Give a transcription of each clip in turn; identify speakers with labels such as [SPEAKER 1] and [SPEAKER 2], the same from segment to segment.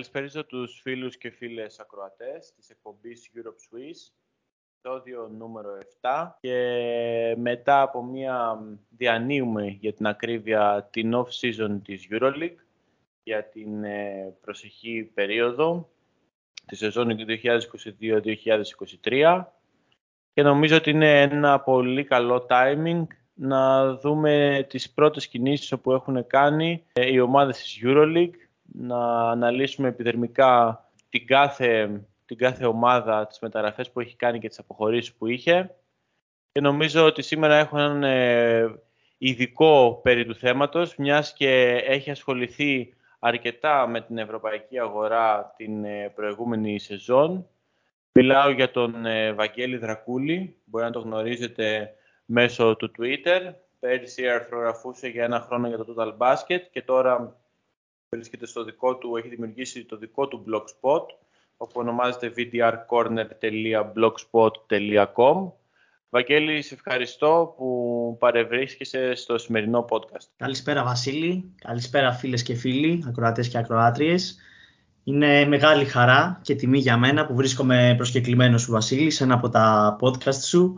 [SPEAKER 1] Καλησπέριζω τους φίλους και φίλες ακροατές της εκπομπής Europe Swiss, επεισόδιο νούμερο 7 και μετά από μια διανύουμε για την ακρίβεια την off-season της EuroLeague για την ε, προσεχή περίοδο τη σεζόν 2022-2023 και νομίζω ότι είναι ένα πολύ καλό timing να δούμε τις πρώτες κινήσεις που έχουν κάνει ε, οι ομάδες της EuroLeague να αναλύσουμε επιδερμικά την κάθε, την κάθε ομάδα, τις μεταγραφές που έχει κάνει και τις αποχωρήσεις που είχε. Και νομίζω ότι σήμερα έχω έναν ε, ειδικό περί του θέματος, μιας και έχει ασχοληθεί αρκετά με την ευρωπαϊκή αγορά την ε, προηγούμενη σεζόν. Μιλάω για τον ε, Βαγγέλη Δρακούλη, μπορεί να το γνωρίζετε μέσω του Twitter. Πέρυσι αρθρογραφούσε για ένα χρόνο για το Total Basket και τώρα βρίσκεται στο δικό του, έχει δημιουργήσει το δικό του blogspot, όπου ονομάζεται vdrcorner.blogspot.com. Βαγγέλη, σε ευχαριστώ που παρευρίσκεσαι στο σημερινό podcast.
[SPEAKER 2] Καλησπέρα Βασίλη, καλησπέρα φίλες και φίλοι, ακροατές και ακροάτριες. Είναι μεγάλη χαρά και τιμή για μένα που βρίσκομαι προσκεκλημένος σου Βασίλη σε ένα από τα podcast σου.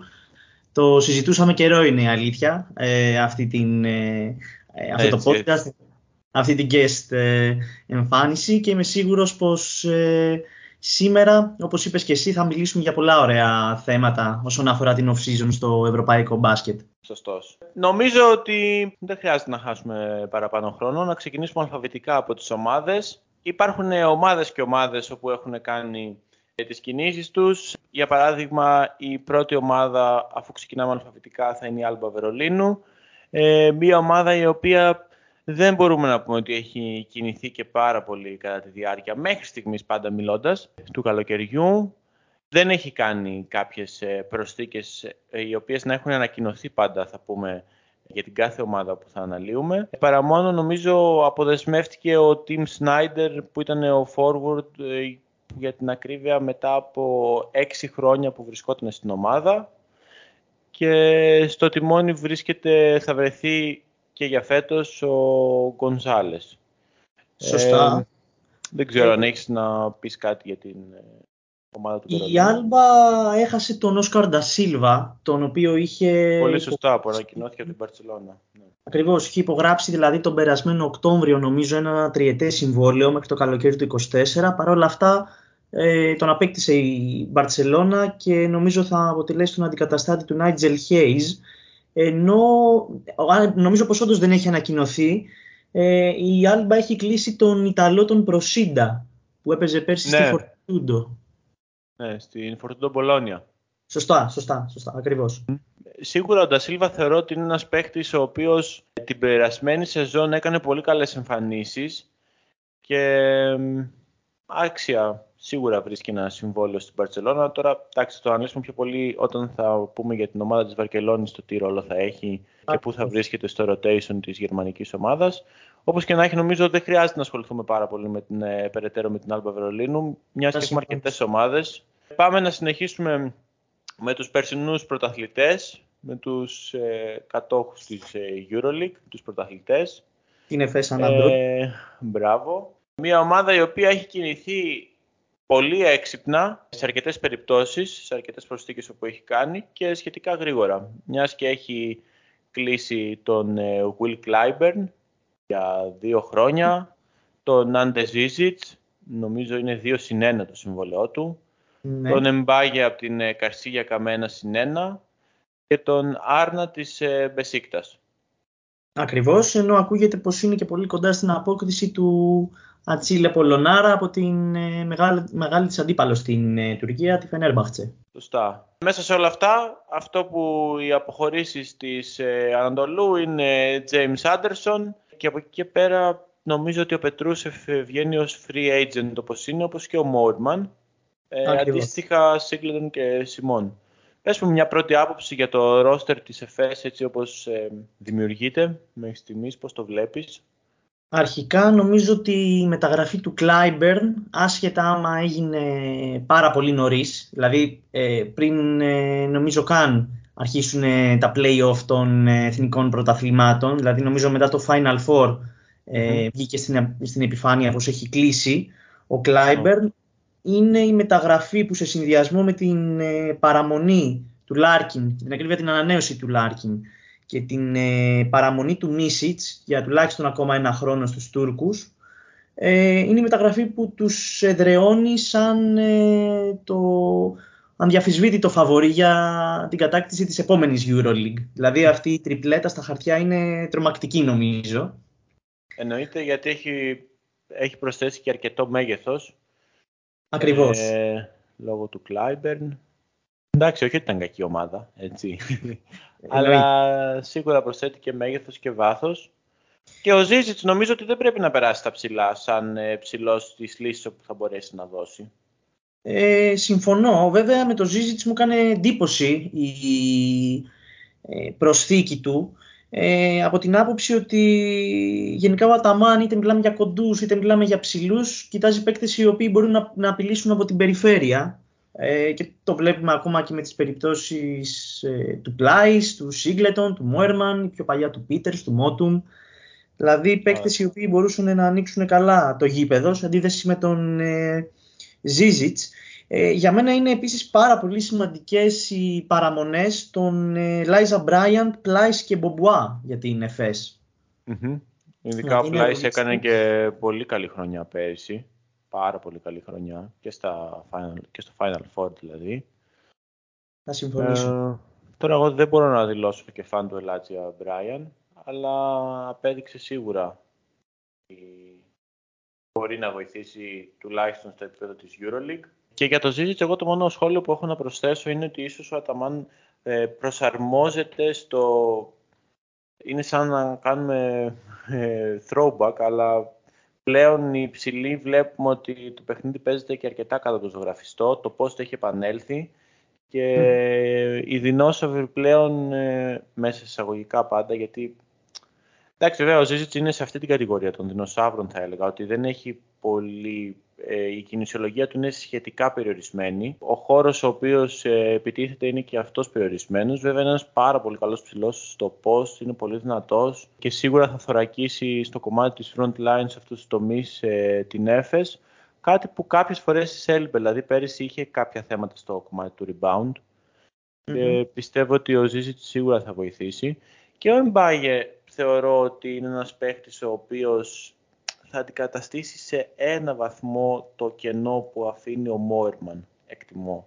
[SPEAKER 2] Το συζητούσαμε καιρό είναι η αλήθεια, ε, αυτή την, ε, ε αυτό το podcast αυτή την guest ε, εμφάνιση και είμαι σίγουρος πως ε, σήμερα, όπως είπες και εσύ, θα μιλήσουμε για πολλά ωραία θέματα όσον αφορά την off-season στο ευρωπαϊκό μπάσκετ.
[SPEAKER 1] Σωστός. Νομίζω ότι δεν χρειάζεται να χάσουμε παραπάνω χρόνο, να ξεκινήσουμε αλφαβητικά από τις ομάδες. Υπάρχουν ομάδες και ομάδες όπου έχουν κάνει τις κινήσεις τους. Για παράδειγμα, η πρώτη ομάδα, αφού ξεκινάμε αλφαβητικά, θα είναι η Άλμπα Βερολίνου. Ε, μια ομάδα η οποία δεν μπορούμε να πούμε ότι έχει κινηθεί και πάρα πολύ κατά τη διάρκεια, μέχρι στιγμής πάντα μιλώντας, του καλοκαιριού. Δεν έχει κάνει κάποιες ε, προσθήκες ε, οι οποίες να έχουν ανακοινωθεί πάντα, θα πούμε, για την κάθε ομάδα που θα αναλύουμε. Παρά μόνο νομίζω αποδεσμεύτηκε ο Tim Snyder που ήταν ο forward ε, για την ακρίβεια μετά από έξι χρόνια που βρισκόταν στην ομάδα και στο τιμόνι βρίσκεται, θα βρεθεί και για φέτος ο Γκονζάλες.
[SPEAKER 2] Σωστά.
[SPEAKER 1] Ε, δεν ξέρω αν έχεις να πεις κάτι για την ε, ομάδα του
[SPEAKER 2] Η Άλμπα έχασε τον Όσκαρ Ντασίλβα, τον οποίο είχε...
[SPEAKER 1] Πολύ σωστά, που ανακοινώθηκε από την Παρσελώνα.
[SPEAKER 2] Ναι. Ακριβώς, είχε υπογράψει δηλαδή τον περασμένο Οκτώβριο νομίζω ένα τριετέ συμβόλαιο μέχρι το καλοκαίρι του 2024. Παρ' όλα αυτά ε, τον απέκτησε η Μπαρτσελώνα και νομίζω θα αποτελέσει τον αντικαταστάτη του Νάιτζελ Χέιζ ενώ νομίζω πως όντως δεν έχει ανακοινωθεί ε, η Άλμπα έχει κλείσει τον Ιταλό τον Προσίντα που έπαιζε πέρσι ναι. στη Φορτούντο.
[SPEAKER 1] Ναι, στην Φορτούντο Μπολόνια.
[SPEAKER 2] Σωστά, σωστά, σωστά, ακριβώς.
[SPEAKER 1] Σίγουρα ο Ντασίλβα θεωρώ ότι είναι ένας παίχτης ο οποίος την περασμένη σεζόν έκανε πολύ καλές εμφανίσεις και άξια σίγουρα βρίσκει ένα συμβόλαιο στην Παρσελόνα. Τώρα, εντάξει, το αναλύσουμε πιο πολύ όταν θα πούμε για την ομάδα της Βαρκελόνης το τι ρόλο θα έχει και πού θα βρίσκεται στο rotation της γερμανικής ομάδας. Όπως και να έχει, νομίζω δεν χρειάζεται να ασχοληθούμε πάρα πολύ με την, ε, περαιτέρω με την Άλμπα Βερολίνου, μιας και έχουμε αρκετές ομάδες. Πάμε να συνεχίσουμε με τους περσινούς πρωταθλητές, με τους ε, κατόχους της ε, EuroLeague, τους πρωταθλητές.
[SPEAKER 2] Την Εφές
[SPEAKER 1] ε, Μπράβο. Μια ομάδα η οποία έχει κινηθεί πολύ έξυπνα σε αρκετές περιπτώσεις, σε αρκετές προσθήκες που έχει κάνει και σχετικά γρήγορα. Μιας και έχει κλείσει τον ε, Will Clyburn για δύο χρόνια, τον Άντε Ζίζιτς, νομίζω είναι δύο συν ένα το συμβολαιό του, ναι. τον Εμπάγε από την ε, Καρσίγια Καμένα συν ένα και τον Άρνα της ε, Μπεσίκτας.
[SPEAKER 2] Ακριβώς, ενώ ακούγεται πως είναι και πολύ κοντά στην απόκριση του Ατσίλε Πολωνάρα από την ε, μεγάλη, μεγάλη της αντίπαλος στην ε, Τουρκία, τη Φενέρμπαχτσε.
[SPEAKER 1] Σωστά. Μέσα σε όλα αυτά, αυτό που οι αποχωρήσεις της ε, Ανατολού είναι James Anderson και από εκεί και πέρα νομίζω ότι ο Πετρούσεφ βγαίνει ως free agent όπως είναι, όπως και ο Μόρμαν. Ε, αντίστοιχα Σίγκλεντον και Σιμών. Πες μου μια πρώτη άποψη για το ρόστερ της ΕΦΕΣ έτσι όπως ε, δημιουργείται μέχρι στιγμής, πώς το βλέπεις.
[SPEAKER 2] Αρχικά νομίζω ότι η μεταγραφή του Clyburn, άσχετα άμα έγινε πάρα πολύ νωρίς, δηλαδή ε, πριν ε, νομίζω καν αρχίσουν ε, τα play-off των εθνικών πρωταθλημάτων, δηλαδή νομίζω μετά το Final Four βγήκε στην, στην επιφάνεια πως έχει κλείσει, Ο Κλάιμπερν είναι η μεταγραφή που σε συνδυασμό με την ε, παραμονή του Λάρκιν, την ακρίβεια την ανανέωση του Λάρκιν και την ε, παραμονή του Μίσιτς για τουλάχιστον ακόμα ένα χρόνο στους Τούρκους, ε, είναι η μεταγραφή που τους εδραιώνει σαν ε, το αδιαμφισβήτητο φαβορή για την κατάκτηση της επόμενης EuroLeague. Δηλαδή αυτή η τριπλέτα στα χαρτιά είναι τρομακτική νομίζω.
[SPEAKER 1] Εννοείται γιατί έχει, έχει προσθέσει και αρκετό μέγεθος.
[SPEAKER 2] Ακριβώς.
[SPEAKER 1] Ε, λόγω του Κλάιμπερν. Εντάξει, όχι ότι ήταν κακή ομάδα, έτσι. Αλλά σίγουρα προσθέτει και μέγεθος και βάθος. Και ο Ζίζιτς νομίζω ότι δεν πρέπει να περάσει στα ψηλά σαν ε, ψηλός της λύσης που θα μπορέσει να δώσει.
[SPEAKER 2] Ε, συμφωνώ. Βέβαια με το Ζίζιτς μου έκανε εντύπωση η ε, προσθήκη του. Ε, από την άποψη ότι γενικά ο Αταμάν είτε μιλάμε για κοντούς είτε μιλάμε για ψηλούς κοιτάζει παίκτες οι οποίοι μπορούν να, να απειλήσουν από την περιφέρεια ε, και το βλέπουμε ακόμα και με τις περιπτώσεις ε, του Πλάις, του Σίγκλετον, του Μόερμαν, πιο παλιά του Πίτερς, του Μότουμ. Δηλαδή παίκτες οι οποίοι μπορούσαν να ανοίξουν καλά το γήπεδο σε αντίθεση με τον ε, Ζίζιτς. Ε, για μένα είναι επίσης πάρα πολύ σημαντικές οι παραμονές των ε, Λάιζα Μπράιαντ, Πλάις και Μπομπουά για την ΕΦΕΣ.
[SPEAKER 1] Mm-hmm. Ειδικά ο Πλάις έκανε και πολύ καλή χρονιά πέρυσι πάρα πολύ καλή χρονιά και, στα final, και στο Final Four δηλαδή.
[SPEAKER 2] Θα συμφωνήσω. Ε,
[SPEAKER 1] τώρα εγώ δεν μπορώ να δηλώσω και φαν του Ελάτζια Μπράιαν, αλλά απέδειξε σίγουρα ότι μπορεί να βοηθήσει τουλάχιστον στο επίπεδο της EuroLeague. Και για το Ζίζιτς, εγώ το μόνο σχόλιο που έχω να προσθέσω είναι ότι ίσως ο Αταμάν ε, προσαρμόζεται στο... Είναι σαν να κάνουμε ε, throwback, αλλά πλέον οι υψηλοί βλέπουμε ότι το παιχνίδι παίζεται και αρκετά κατά το ζωγραφιστό, το πώς το έχει επανέλθει και mm. οι δεινόσαυροι πλέον ε, μέσα εισαγωγικά πάντα γιατί εντάξει βέβαια ο Ζίζιτς είναι σε αυτή την κατηγορία των δεινοσαύρων θα έλεγα ότι δεν έχει πολύ ε, η κινησιολογία του είναι σχετικά περιορισμένη. Ο χώρος ο οποίος ε, επιτίθεται είναι και αυτός περιορισμένος. Βέβαια είναι ένας πάρα πολύ καλός ψηλός στο post, είναι πολύ δυνατός και σίγουρα θα θωρακίσει στο κομμάτι της front line σε αυτούς τους τομείς ε, την έφες. Κάτι που κάποιες φορές έλειπε, δηλαδή πέρυσι είχε κάποια θέματα στο κομμάτι του rebound. Και πιστεύω ότι ο Ζήσιτ σίγουρα θα βοηθήσει. Και ο Εμπάγε θεωρώ ότι είναι ένας παίχτης ο οποίος θα αντικαταστήσει σε ένα βαθμό το κενό που αφήνει ο Μόερμαν, εκτιμώ.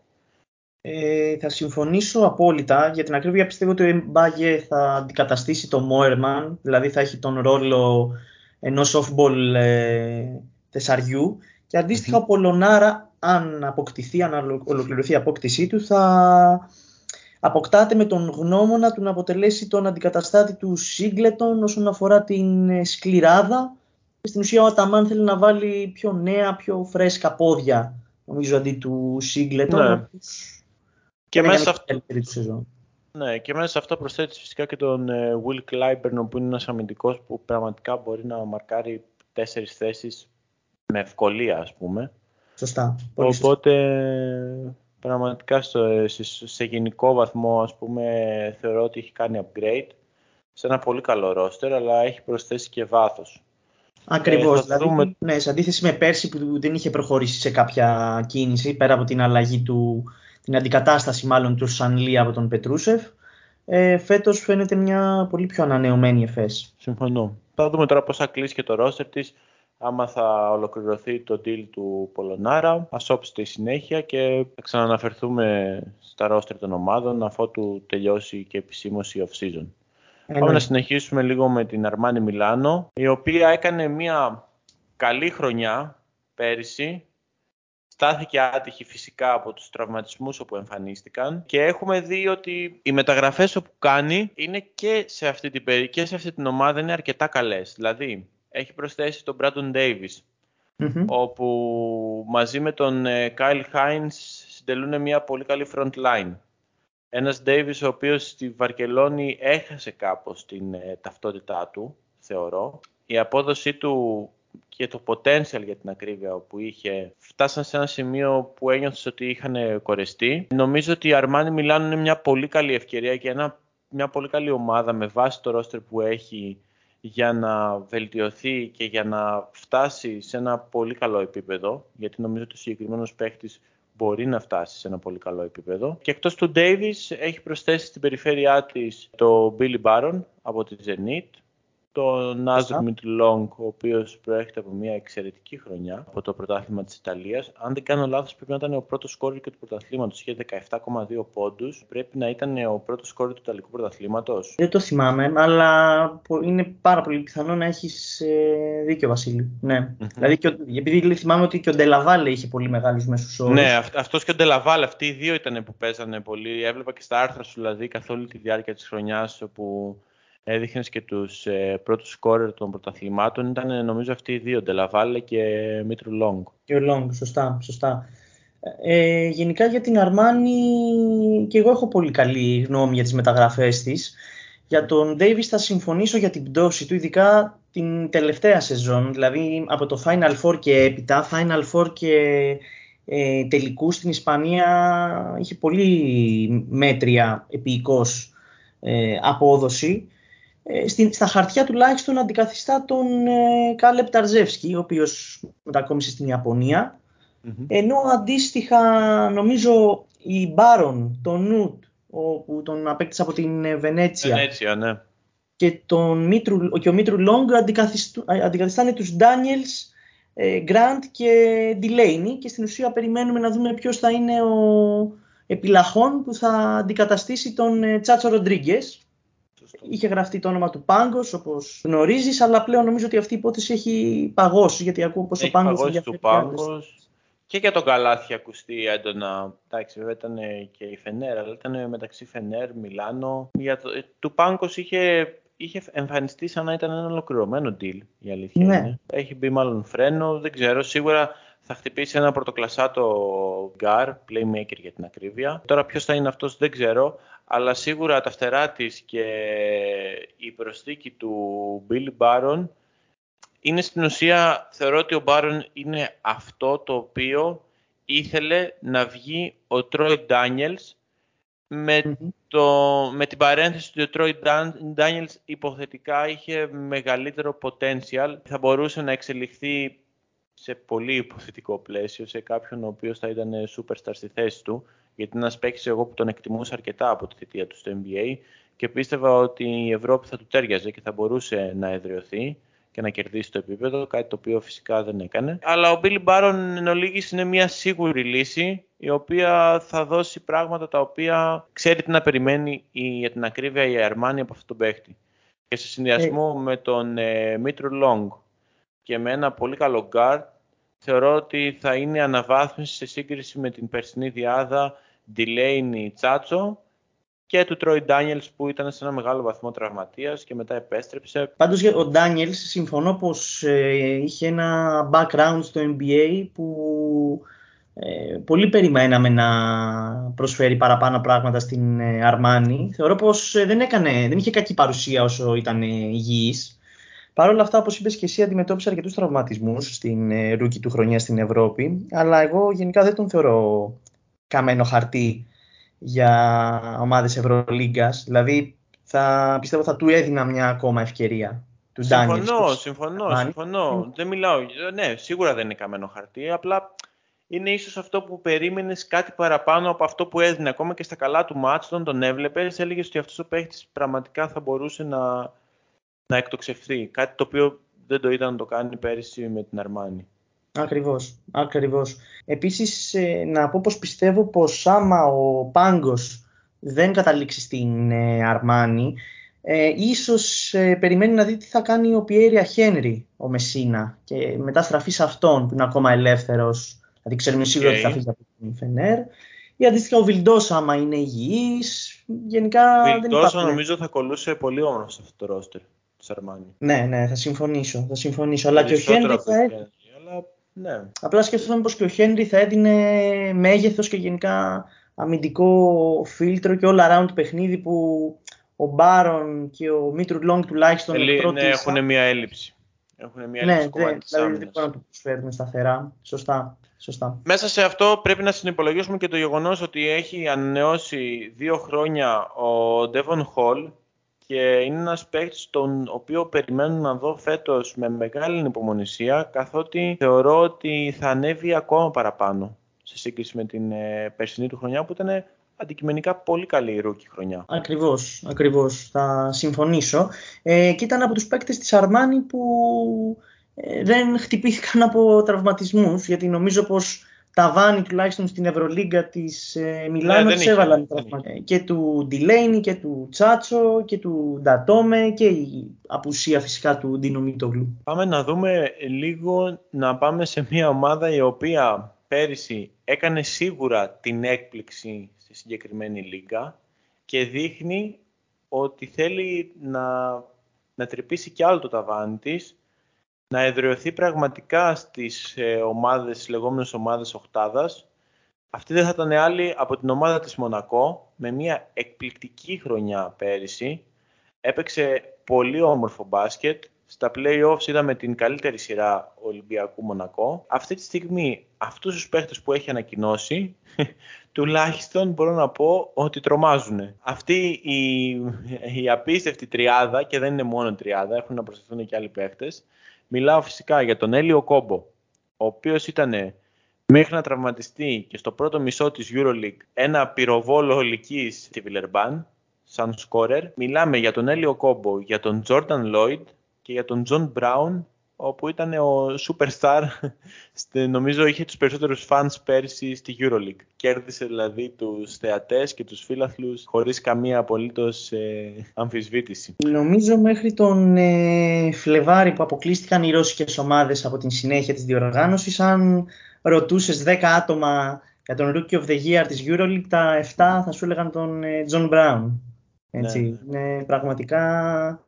[SPEAKER 2] Ε, θα συμφωνήσω απόλυτα. Για την ακρίβεια πιστεύω ότι ο Εμπάγε θα αντικαταστήσει το Μόερμαν, δηλαδή θα έχει τον ρόλο ενός off-ball ε, τεσσαριού και αντιστοιχα ο Πολωνάρα, αν αποκτηθεί, αν ολοκληρωθεί η απόκτησή του, θα αποκτάται με τον γνώμονα του να αποτελέσει τον αντικαταστάτη του Σίγκλετον όσον αφορά την ε, σκληράδα στην ουσία ο Αταμάν θέλει να βάλει πιο νέα, πιο φρέσκα πόδια, νομίζω, αντί του Σίγκλετον. Ναι.
[SPEAKER 1] Και μέσα, σε αυτό... ναι, και μέσα σε αυτό προσθέτει φυσικά και τον ε, Will Clyburn, που είναι ένας αμυντικός που πραγματικά μπορεί να μαρκάρει τέσσερις θέσεις με ευκολία, ας πούμε.
[SPEAKER 2] Σωστά.
[SPEAKER 1] Οπότε, πραγματικά στο, σε, σε, γενικό βαθμό, ας πούμε, θεωρώ ότι έχει κάνει upgrade σε ένα πολύ καλό roster, αλλά έχει προσθέσει και βάθος.
[SPEAKER 2] Ακριβώς. Ε, δηλαδή, ναι, σε αντίθεση με πέρσι που δεν είχε προχωρήσει σε κάποια κίνηση πέρα από την αλλαγή του, την αντικατάσταση μάλλον του Σανλή από τον Πετρούσεφ, ε, φέτος φαίνεται μια πολύ πιο ανανεωμένη ΕΦΕΣ.
[SPEAKER 1] Συμφωνώ. Θα δούμε τώρα πώς θα κλείσει και το ρόστερ της, άμα θα ολοκληρωθεί το deal του Πολωνάρα, ασώπιστε η συνέχεια και θα ξαναναφερθούμε στα ρόστερ των ομάδων αφού τελειώσει και επισήμωση off-season. Πάμε να συνεχίσουμε λίγο με την Αρμάνι Μιλάνο, η οποία έκανε μια καλή χρονιά πέρυσι. Στάθηκε άτυχη φυσικά από τους τραυματισμούς όπου εμφανίστηκαν και έχουμε δει ότι οι μεταγραφές που κάνει είναι και σε αυτή την, και σε αυτή την ομάδα είναι αρκετά καλές. Δηλαδή, έχει προσθέσει τον Brandon Davis, όπου μαζί με τον Kyle Hines συντελούν μια πολύ καλή front line. Ένας Davis ο οποίος στη Βαρκελόνη έχασε κάπως την ε, ταυτότητά του, θεωρώ. Η απόδοσή του και το potential για την ακρίβεια που είχε φτάσαν σε ένα σημείο που ένιωθες ότι είχαν κορεστεί. Νομίζω ότι η Αρμάνι Μιλάνο είναι μια πολύ καλή ευκαιρία και ένα, μια πολύ καλή ομάδα με βάση το ρόστερ που έχει για να βελτιωθεί και για να φτάσει σε ένα πολύ καλό επίπεδο, γιατί νομίζω ότι ο συγκεκριμένος παίχτης μπορεί να φτάσει σε ένα πολύ καλό επίπεδο. Και εκτός του Davis έχει προσθέσει στην περιφέρειά της το Billy Baron από τη Zenit, το Nazar Long, ο οποίος προέρχεται από μια εξαιρετική χρονιά από το πρωτάθλημα της Ιταλίας. Αν δεν κάνω λάθος, πρέπει να ήταν ο πρώτος σκόρη και του πρωταθλήματος. Είχε 17,2 πόντους. Πρέπει να ήταν ο πρώτος σκόρη του Ιταλικού πρωταθλήματος.
[SPEAKER 2] Δεν το θυμάμαι, αλλά είναι πάρα πολύ πιθανό να έχεις ε, δίκιο, Βασίλη. Ναι. Mm-hmm. Δηλαδή, και ο, επειδή θυμάμαι ότι και ο Ντελαβάλε είχε πολύ μεγάλους μέσους όρους.
[SPEAKER 1] Ναι, αυτός και ο Ντελαβάλε, αυτοί οι δύο ήταν που παίζανε πολύ. Έβλεπα και στα άρθρα σου δηλαδή καθ' όλη τη διάρκεια της χρονιάς όπου έδειχνες και τους ε, πρώτους σκόρερ των πρωταθλημάτων. Ήταν νομίζω αυτοί οι δύο, Ντελαβάλε και Μίτρου Λονγκ.
[SPEAKER 2] Και ο Λονγκ, σωστά, σωστά. Ε, γενικά για την Αρμάνι και εγώ έχω πολύ καλή γνώμη για τις μεταγραφές της. Για τον Ντέιβις θα συμφωνήσω για την πτώση του, ειδικά την τελευταία σεζόν, δηλαδή από το Final Four και έπειτα, Final Four και ε, τελικού στην Ισπανία είχε πολύ μέτρια επιεικώς ε, απόδοση ε, στα χαρτιά τουλάχιστον αντικαθιστά τον ε, Κάλεμπ Ταρτσέφσκι, ο οποίος μετακόμισε στην Ιαπωνία Ενώ αντίστοιχα νομίζω η Μπάρον, τον Νουτ, που τον απέκτησε από την ε, Βενέτσια,
[SPEAKER 1] Βενέτσια ναι.
[SPEAKER 2] και, τον Μίτρου, και ο Μίτρου Λόγκ αντικαθιστάνε τους Ντάνιελς, Γκραντ και Ντιλέινι. Και στην ουσία περιμένουμε να δούμε ποιος θα είναι ο επιλαχών που θα αντικαταστήσει τον Τσάτσο Ροντρίγκες Είχε γραφτεί το όνομα του Πάγκος, όπως γνωρίζεις, αλλά πλέον νομίζω ότι αυτή η υπόθεση έχει παγώσει. Γιατί ακούω πως ο Πάγκος.
[SPEAKER 1] Έχει του Πάγκος. Και για τον Καλάθη ακούστηκε έντονα. Εντάξει, βέβαια ήταν και η Φενέρ, αλλά ήταν μεταξύ Φενέρ, Μιλάνο. Για το, του Πάγκος είχε, είχε εμφανιστεί σαν να ήταν ένα ολοκληρωμένο deal, η αλήθεια ναι. είναι. Έχει μπει μάλλον φρένο, δεν ξέρω. Σίγουρα θα χτυπήσει ένα πρωτοκλασσάτο guard, playmaker για την ακρίβεια. Τώρα ποιος θα είναι αυτός δεν ξέρω, αλλά σίγουρα τα φτερά της και η προσθήκη του Billy Baron είναι στην ουσία, θεωρώ ότι ο Baron είναι αυτό το οποίο ήθελε να βγει ο Troy Daniels με, το, με την παρένθεση ότι ο Troy Daniels υποθετικά είχε μεγαλύτερο potential, θα μπορούσε να εξελιχθεί σε πολύ υποθετικό πλαίσιο, σε κάποιον ο οποίος θα ήταν superstar στη θέση του γιατί είναι ένας παίκτης εγώ που τον εκτιμούσα αρκετά από τη θητεία του στο NBA και πίστευα ότι η Ευρώπη θα του τέριαζε και θα μπορούσε να εδραιωθεί και να κερδίσει το επίπεδο, κάτι το οποίο φυσικά δεν έκανε. Αλλά ο Billy Baron εν ολίγης είναι μια σίγουρη λύση η οποία θα δώσει πράγματα τα οποία ξέρει τι να περιμένει για την ακρίβεια η Αρμάνη από αυτόν τον παίκτη. Και σε συνδυασμό ε. με τον ε, Μίτρου Λόγκ και με ένα πολύ καλό guard θεωρώ ότι θα είναι αναβάθμιση σε σύγκριση με την περσινή διάδα Delaney Τσάτσο και του Τρόι Ντάνιελς που ήταν σε ένα μεγάλο βαθμό τραυματίας και μετά επέστρεψε.
[SPEAKER 2] Πάντως ο Ντάνιελς συμφωνώ πως ε, είχε ένα background στο NBA που ε, πολύ περιμέναμε να προσφέρει παραπάνω πράγματα στην ε, Αρμάνη. Θεωρώ πως ε, δεν, έκανε, δεν είχε κακή παρουσία όσο ήταν υγιής. Παρ' όλα αυτά, όπως είπες και εσύ, αντιμετώπισε αρκετούς τραυματισμούς στην ε, ρούκη του χρονιάς στην Ευρώπη. Αλλά εγώ γενικά δεν τον θεωρώ καμένο χαρτί για ομάδες Ευρωλίγκας. Δηλαδή, θα, πιστεύω θα του έδινα μια ακόμα ευκαιρία. Τους
[SPEAKER 1] συμφωνώ, συμφωνώ, συμφωνώ. Δεν μιλάω. Ναι, σίγουρα δεν είναι καμένο χαρτί. Απλά είναι ίσως αυτό που περίμενες κάτι παραπάνω από αυτό που έδινε. Ακόμα και στα καλά του μάτς, όταν τον έβλεπες, έλεγες ότι αυτός ο παίχτης πραγματικά θα μπορούσε να, να εκτοξευθεί. Κάτι το οποίο δεν το ήταν να το κάνει πέρυσι με την Αρμάνη.
[SPEAKER 2] Ακριβώς, ακριβώς. Επίσης ε, να πω πως πιστεύω πως άμα ο Πάγκος δεν καταλήξει στην ε, Αρμάνη ε, ίσως ε, περιμένει να δει τι θα κάνει ο Πιέρια Χένρι, ο Μεσίνα και μετά στραφεί σε αυτόν που είναι ακόμα ελεύθερος δηλαδή ξέρουμε σίγουρα ότι θα φύγει από την Φενέρ ή αντίστοιχα ο Βιλντός άμα είναι υγιής γενικά
[SPEAKER 1] Βιλντός, δεν υπάρχει νομίζω θα κολούσε πολύ όμορφο σε αυτό το ρόστερ
[SPEAKER 2] ναι, ναι, θα συμφωνήσω. Θα συμφωνήσω. Αλλά και ο Χένρι θα έδινε. Ναι. Απλά σκέφτομαι πως και ο Χένρι θα έδινε μέγεθος και γενικά αμυντικό φίλτρο και all around παιχνίδι που ο Μπάρον και ο Μίτρου Λόγκ τουλάχιστον
[SPEAKER 1] Ελί, ναι, έχουν μια έλλειψη. Έχουν μια ναι, έλλειψη ναι, δηλαδή
[SPEAKER 2] δεν μπορούν να το προσφέρουν σταθερά. Σωστά. Σωστά.
[SPEAKER 1] Μέσα σε αυτό πρέπει να συνυπολογίσουμε και το γεγονός ότι έχει ανανεώσει δύο χρόνια ο Devon Hall και είναι ένας παίκτης τον οποίο περιμένω να δω φέτος με μεγάλη υπομονησία καθότι θεωρώ ότι θα ανέβει ακόμα παραπάνω σε σύγκριση με την ε, περσινή του χρονιά που ήταν αντικειμενικά πολύ καλή η ρούκη χρονιά.
[SPEAKER 2] Ακριβώς, ακριβώς. Θα συμφωνήσω. Ε, και ήταν από τους παίκτες της Αρμάνη που ε, δεν χτυπήθηκαν από τραυματισμούς γιατί νομίζω πως τα βάνη τουλάχιστον στην Ευρωλίγκα της ε, Μιλάνο ναι, έβαλαν και του Ντιλέινι και του Τσάτσο και του Ντατόμε και η απουσία φυσικά του Ντίνο Μίτογλου.
[SPEAKER 1] Πάμε να δούμε λίγο να πάμε σε μια ομάδα η οποία πέρυσι έκανε σίγουρα την έκπληξη στη συγκεκριμένη λίγα και δείχνει ότι θέλει να, να τρυπήσει κι άλλο το ταβάνι της να εδραιωθεί πραγματικά στις ε, ομάδες, στις λεγόμενες ομάδες οχτάδας. Αυτή δεν θα ήταν άλλη από την ομάδα της Μονακό, με μια εκπληκτική χρονιά πέρυσι. Έπαιξε πολύ όμορφο μπάσκετ. Στα play-offs είδαμε την καλύτερη σειρά Ολυμπιακού Μονακό. Αυτή τη στιγμή αυτούς τους παίχτες που έχει ανακοινώσει, τουλάχιστον μπορώ να πω ότι τρομάζουν. Αυτή η, η απίστευτη τριάδα, και δεν είναι μόνο τριάδα, έχουν να προσθεθούν και άλλοι παίχτες, Μιλάω φυσικά για τον Έλιο Κόμπο, ο οποίος ήταν μέχρι να τραυματιστεί και στο πρώτο μισό της EuroLeague ένα πυροβόλο ολικής στη Βιλερμπάν, σαν σκόρερ. Μιλάμε για τον Έλι Οκόμπο, για τον Τζόρνταν Λόιντ και για τον Τζον Μπράουν όπου ήταν ο superstar, νομίζω είχε τους περισσότερους fans πέρσι στη EuroLeague. Κέρδισε δηλαδή τους θεατές και τους φίλαθλους χωρίς καμία απολύτως ε, αμφισβήτηση.
[SPEAKER 2] Νομίζω μέχρι τον ε, Φλεβάρι που αποκλείστηκαν οι ρώσικες ομάδες από την συνέχεια της διοργάνωσης, αν ρωτούσες 10 άτομα για τον Rookie of the Year της EuroLeague, τα 7 θα σου έλεγαν τον Τζον ε, Brown. Έτσι. Ναι. Είναι πραγματικά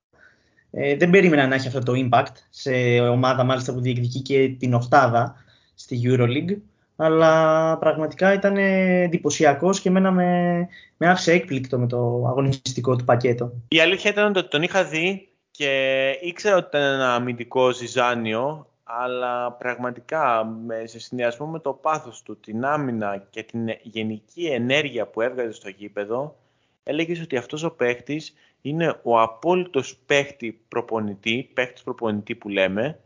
[SPEAKER 2] ε, δεν περίμενα να έχει αυτό το impact σε ομάδα μάλιστα που διεκδικεί και την οκτάδα στη EuroLeague. Αλλά πραγματικά ήταν εντυπωσιακός και εμένα με, με άφησε έκπληκτο με το αγωνιστικό του πακέτο.
[SPEAKER 1] Η αλήθεια ήταν ότι τον είχα δει και ήξερα ότι ήταν ένα αμυντικό ζιζάνιο, αλλά πραγματικά σε συνδυασμό με το πάθος του, την άμυνα και την γενική ενέργεια που έβγαζε στο γήπεδο, έλεγες ότι αυτός ο παίχτης είναι ο απόλυτος παίχτη προπονητή, παίχτης προπονητή που λέμε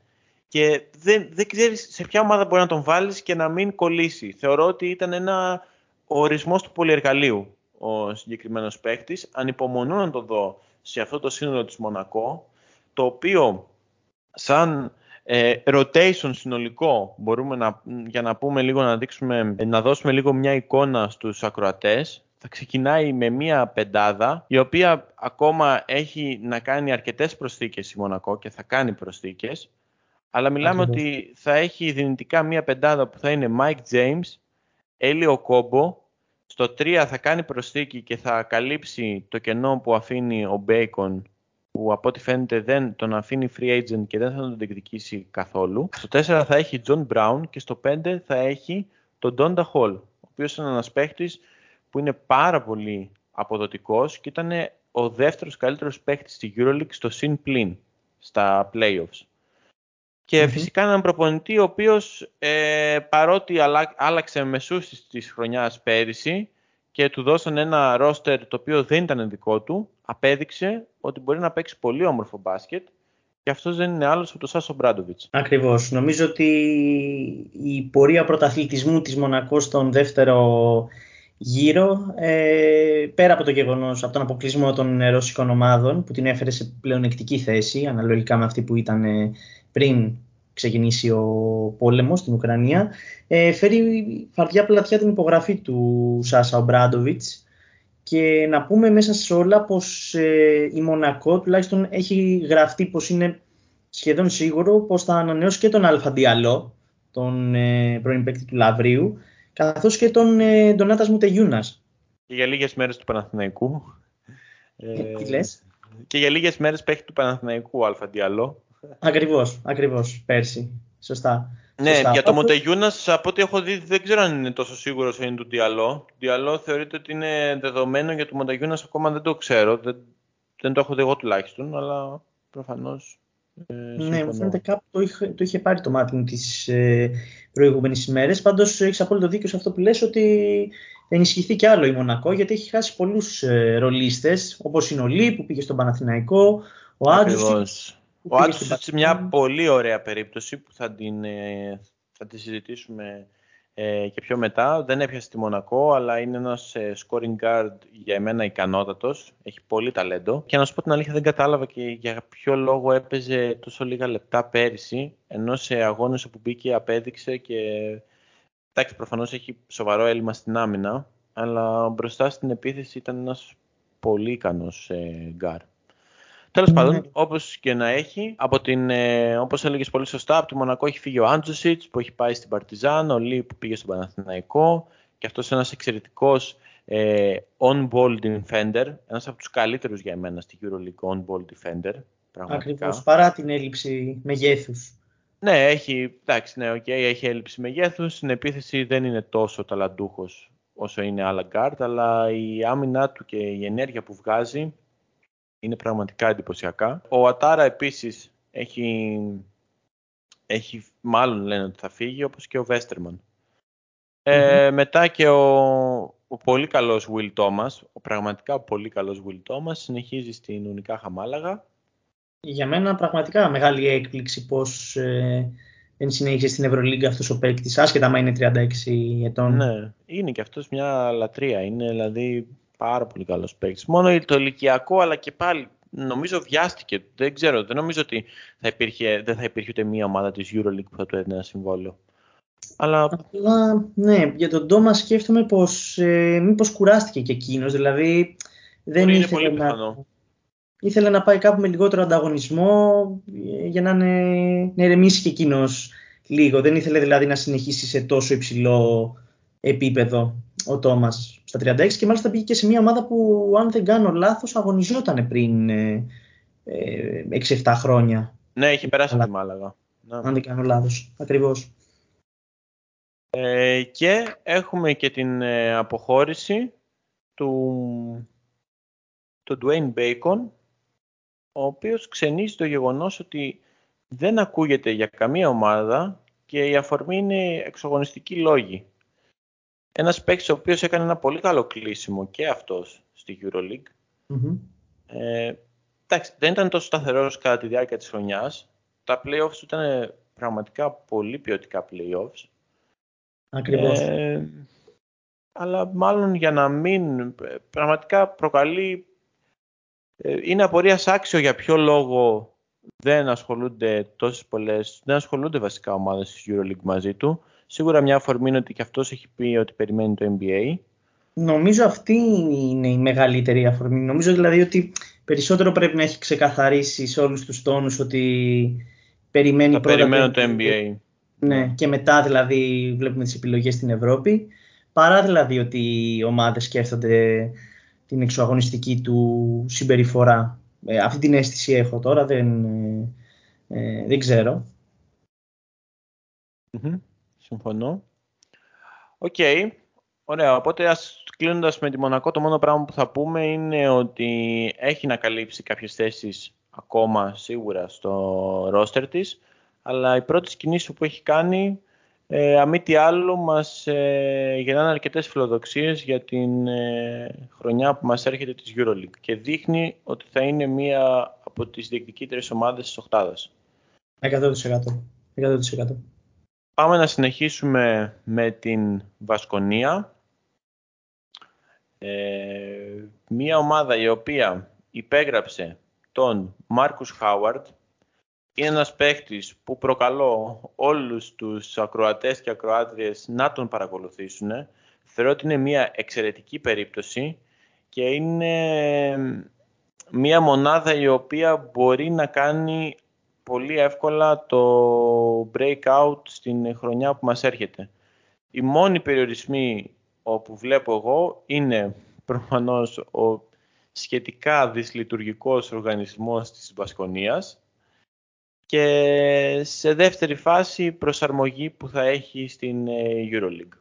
[SPEAKER 1] και δεν, δεν ξέρεις σε ποια ομάδα μπορεί να τον βάλεις και να μην κολλήσει. Θεωρώ ότι ήταν ένα ορισμός του πολυεργαλείου ο συγκεκριμένος παίχτης. Ανυπομονώ να το δω σε αυτό το σύνολο της Μονακό, το οποίο σαν ε, rotation συνολικό μπορούμε να, για να πούμε λίγο να δείξουμε, να δώσουμε λίγο μια εικόνα στους ακροατές θα ξεκινάει με μία πεντάδα η οποία ακόμα έχει να κάνει αρκετές προσθήκες η Μονακό και θα κάνει προσθήκες αλλά μιλάμε ότι θα έχει δυνητικά μία πεντάδα που θα είναι Mike James, Έλιο Κόμπο στο 3 θα κάνει προσθήκη και θα καλύψει το κενό που αφήνει ο Bacon που από ό,τι φαίνεται δεν τον αφήνει free agent και δεν θα τον διεκδικήσει καθόλου. Στο 4 θα έχει John Brown και στο 5 θα έχει τον Donda Hall, ο οποίος είναι ένας παίχτης που είναι πάρα πολύ αποδοτικός και ήταν ο δεύτερος καλύτερος παίχτης στη EuroLeague στο συν πλήν στα playoffs. Και φυσικά έναν προπονητή ο οποίος ε, παρότι άλλαξε μεσούς της χρονιάς πέρυσι και του δώσαν ένα ρόστερ το οποίο δεν ήταν δικό του, απέδειξε ότι μπορεί να παίξει πολύ όμορφο μπάσκετ και αυτός δεν είναι άλλος από τον Σάσο Μπράντοβιτς.
[SPEAKER 2] Ακριβώς. Νομίζω ότι η πορεία πρωταθλητισμού της Μονακός στον δεύτερο γύρω, ε, πέρα από το γεγονός, από τον αποκλεισμό των ρωσικών ομάδων που την έφερε σε πλεονεκτική θέση, αναλογικά με αυτή που ήταν ε, πριν ξεκινήσει ο πόλεμος στην Ουκρανία, ε, φέρει φαρδιά πλατιά την υπογραφή του Σάσα Ομπράντοβιτς. Και να πούμε μέσα σε όλα πως ε, η Μονακό τουλάχιστον έχει γραφτεί πως είναι σχεδόν σίγουρο πως θα ανανεώσει και τον Αλφα τον ε, πρώην παίκτη του Λαβρίου, καθώς και τον ε, Ντονάτας Μουτεγιούνας.
[SPEAKER 1] Και για λίγες μέρες του Παναθηναϊκού.
[SPEAKER 2] Ε, τι λες;
[SPEAKER 1] Και για λίγες μέρες παίχτη του Παναθηναϊκού Αλφα Διαλό.
[SPEAKER 2] Ακριβώς, ακριβώς, πέρσι. Σωστά.
[SPEAKER 1] Ναι, Σωστά. για το Μοντεγιούνα, από ό,τι έχω δει, δεν ξέρω αν είναι τόσο σίγουρος ότι είναι του Διαλό. Διαλό θεωρείται ότι είναι δεδομένο για το Μοντεγιούνα, ακόμα δεν το ξέρω. Δεν, δεν το έχω δει εγώ τουλάχιστον, αλλά προφανώς.
[SPEAKER 2] Ε, ναι, μου φαίνεται κάπου το είχε, το είχε πάρει το μάτι μου τις ε, προηγούμενες ημέρες. Πάντως έχεις απόλυτο δίκιο σε αυτό που λες ότι θα ενισχυθεί και άλλο η Μονακό γιατί έχει χάσει πολλούς ε, ρολίστες όπως είναι ο Λί που πήγε στον Παναθηναϊκό, ο Άντζους
[SPEAKER 1] ο Άντζους είναι μια πολύ ωραία περίπτωση που θα την, ε, θα τη συζητήσουμε ε, και πιο μετά. Δεν έπιασε τη Μονακό, αλλά είναι ένας ε, scoring guard για εμένα ικανότατος. Έχει πολύ ταλέντο. Και να σου πω την αλήθεια δεν κατάλαβα και για ποιο λόγο έπαιζε τόσο λίγα λεπτά πέρυσι, ενώ σε αγώνες όπου μπήκε απέδειξε και... Εντάξει, προφανώς έχει σοβαρό έλλειμμα στην άμυνα, αλλά μπροστά στην επίθεση ήταν ένας πολύ ικανός ε, γκάρ. Τέλος mm-hmm. πάντων, όπως και να έχει, από την, ε, όπως έλεγες πολύ σωστά, από τη Μονακό έχει φύγει ο Άντζουσιτς που έχει πάει στην Παρτιζάν, ο Λι που πήγε στον Παναθηναϊκό και αυτός ένας εξαιρετικός ε, on-ball defender, ένας από τους καλύτερους για εμένα στη EuroLeague on-ball defender.
[SPEAKER 2] Ακριβώς, παρά την έλλειψη μεγέθους.
[SPEAKER 1] Ναι, έχει, εντάξει, ναι, okay, έχει έλλειψη μεγέθους. Στην επίθεση δεν είναι τόσο ταλαντούχος όσο είναι άλλα guard, αλλά η άμυνά του και η ενέργεια που βγάζει είναι πραγματικά εντυπωσιακά. Ο Ατάρα επίσης έχει, έχει μάλλον λένε ότι θα φύγει, όπως και ο βεστερμαν Ε, μετά και ο, ο πολύ καλός Will Thomas, ο πραγματικά πολύ καλός Will Thomas, συνεχίζει στην Ουνικά Χαμάλαγα.
[SPEAKER 2] Για μένα πραγματικά μεγάλη έκπληξη πως ε, δεν συνέχισε στην Ευρωλίγκα αυτός ο παίκτης, άσχετα μα είναι 36 ετών.
[SPEAKER 1] Ναι, είναι και αυτός μια λατρεία, είναι δηλαδή πάρα πολύ καλός παίκτης. Μόνο το ηλικιακό, αλλά και πάλι νομίζω βιάστηκε. Δεν ξέρω, δεν νομίζω ότι θα υπήρχε, δεν θα υπήρχε ούτε μία ομάδα της Euroleague που θα του έδινε ένα συμβόλαιο.
[SPEAKER 2] Αλλά... Απλά, ναι, για τον Τόμας σκέφτομαι πως ε, μήπως κουράστηκε και εκείνος, δηλαδή δεν
[SPEAKER 1] είναι
[SPEAKER 2] ήθελε
[SPEAKER 1] πολύ να...
[SPEAKER 2] Ήθελε να πάει κάπου με λιγότερο ανταγωνισμό ε, για να, είναι, να ηρεμήσει και εκείνος λίγο. Δεν ήθελε δηλαδή να συνεχίσει σε τόσο υψηλό επίπεδο ο Τόμας στα 36 και μάλιστα πήγε και σε μια ομάδα που αν δεν κάνω λάθος αγωνιζόταν πριν ε, ε, 6-7 χρόνια.
[SPEAKER 1] Ναι, έχει περάσει από τη Μάλαγα. Ναι.
[SPEAKER 2] Αν δεν κάνω λάθος, ακριβώς.
[SPEAKER 1] Ε, και έχουμε και την ε, αποχώρηση του, του Dwayne Bacon, ο οποίος ξενίζει το γεγονός ότι δεν ακούγεται για καμία ομάδα και η αφορμή είναι εξογωνιστικοί λόγοι. Ένας παίκτης ο οποίος έκανε ένα πολύ καλό κλείσιμο και αυτός στη EuroLeague. mm Ε, εντάξει, δεν ήταν τόσο σταθερός κατά τη διάρκεια της χρονιάς. Τα playoffs ήταν πραγματικά πολύ ποιοτικά playoffs.
[SPEAKER 2] Ακριβώς.
[SPEAKER 1] Ε, αλλά μάλλον για να μην... Πραγματικά προκαλεί... Ε, είναι απορίας άξιο για ποιο λόγο δεν ασχολούνται τόσες πολλές... Δεν ασχολούνται βασικά ομάδες της EuroLeague μαζί του. Σίγουρα μια αφορμή είναι ότι και αυτός έχει πει ότι περιμένει το NBA.
[SPEAKER 2] Νομίζω αυτή είναι η μεγαλύτερη αφορμή. Νομίζω δηλαδή ότι περισσότερο πρέπει να έχει ξεκαθαρίσει σε όλους τους τόνους ότι περιμένει
[SPEAKER 1] Θα πρώτα περιμένω το NBA.
[SPEAKER 2] Ναι, και μετά δηλαδή βλέπουμε τις επιλογές στην Ευρώπη. Παρά δηλαδή ότι οι ομάδες σκέφτονται την εξωαγωνιστική του συμπεριφορά. Ε, αυτή την αίσθηση έχω τώρα, δεν, ε, ε δεν ξερω
[SPEAKER 1] Συμφωνώ. OK. Okay. Ωραία. Οπότε ας κλείνοντας με τη Μονακό, το μόνο πράγμα που θα πούμε είναι ότι έχει να καλύψει κάποιες θέσεις ακόμα σίγουρα στο ρόστερ της, αλλά οι πρώτες κινήσεις που έχει κάνει, ε, αν μη τι άλλο, μας ε, γεννάνε αρκετές φιλοδοξίες για την ε, χρονιά που μας έρχεται της EuroLeague και δείχνει ότι θα είναι μία από τις διεκδικήτριες ομάδες της οκτάδας.
[SPEAKER 2] 100%. 100%.
[SPEAKER 1] Πάμε να συνεχίσουμε με την Βασκονία. Ε, μία ομάδα η οποία υπέγραψε τον Μάρκους Χάουαρντ είναι ένας παίχτης που προκαλώ όλους τους ακροατές και ακροάτριες να τον παρακολουθήσουν. Θεωρώ ότι είναι μια εξαιρετική περίπτωση και είναι μια μονάδα η οποία μπορεί να κάνει πολύ εύκολα το breakout στην χρονιά που μας έρχεται. Οι μόνοι περιορισμοί όπου βλέπω εγώ είναι προφανώς ο σχετικά δυσλειτουργικός οργανισμός της Βασκονίας και σε δεύτερη φάση προσαρμογή που θα έχει στην ε, EuroLeague.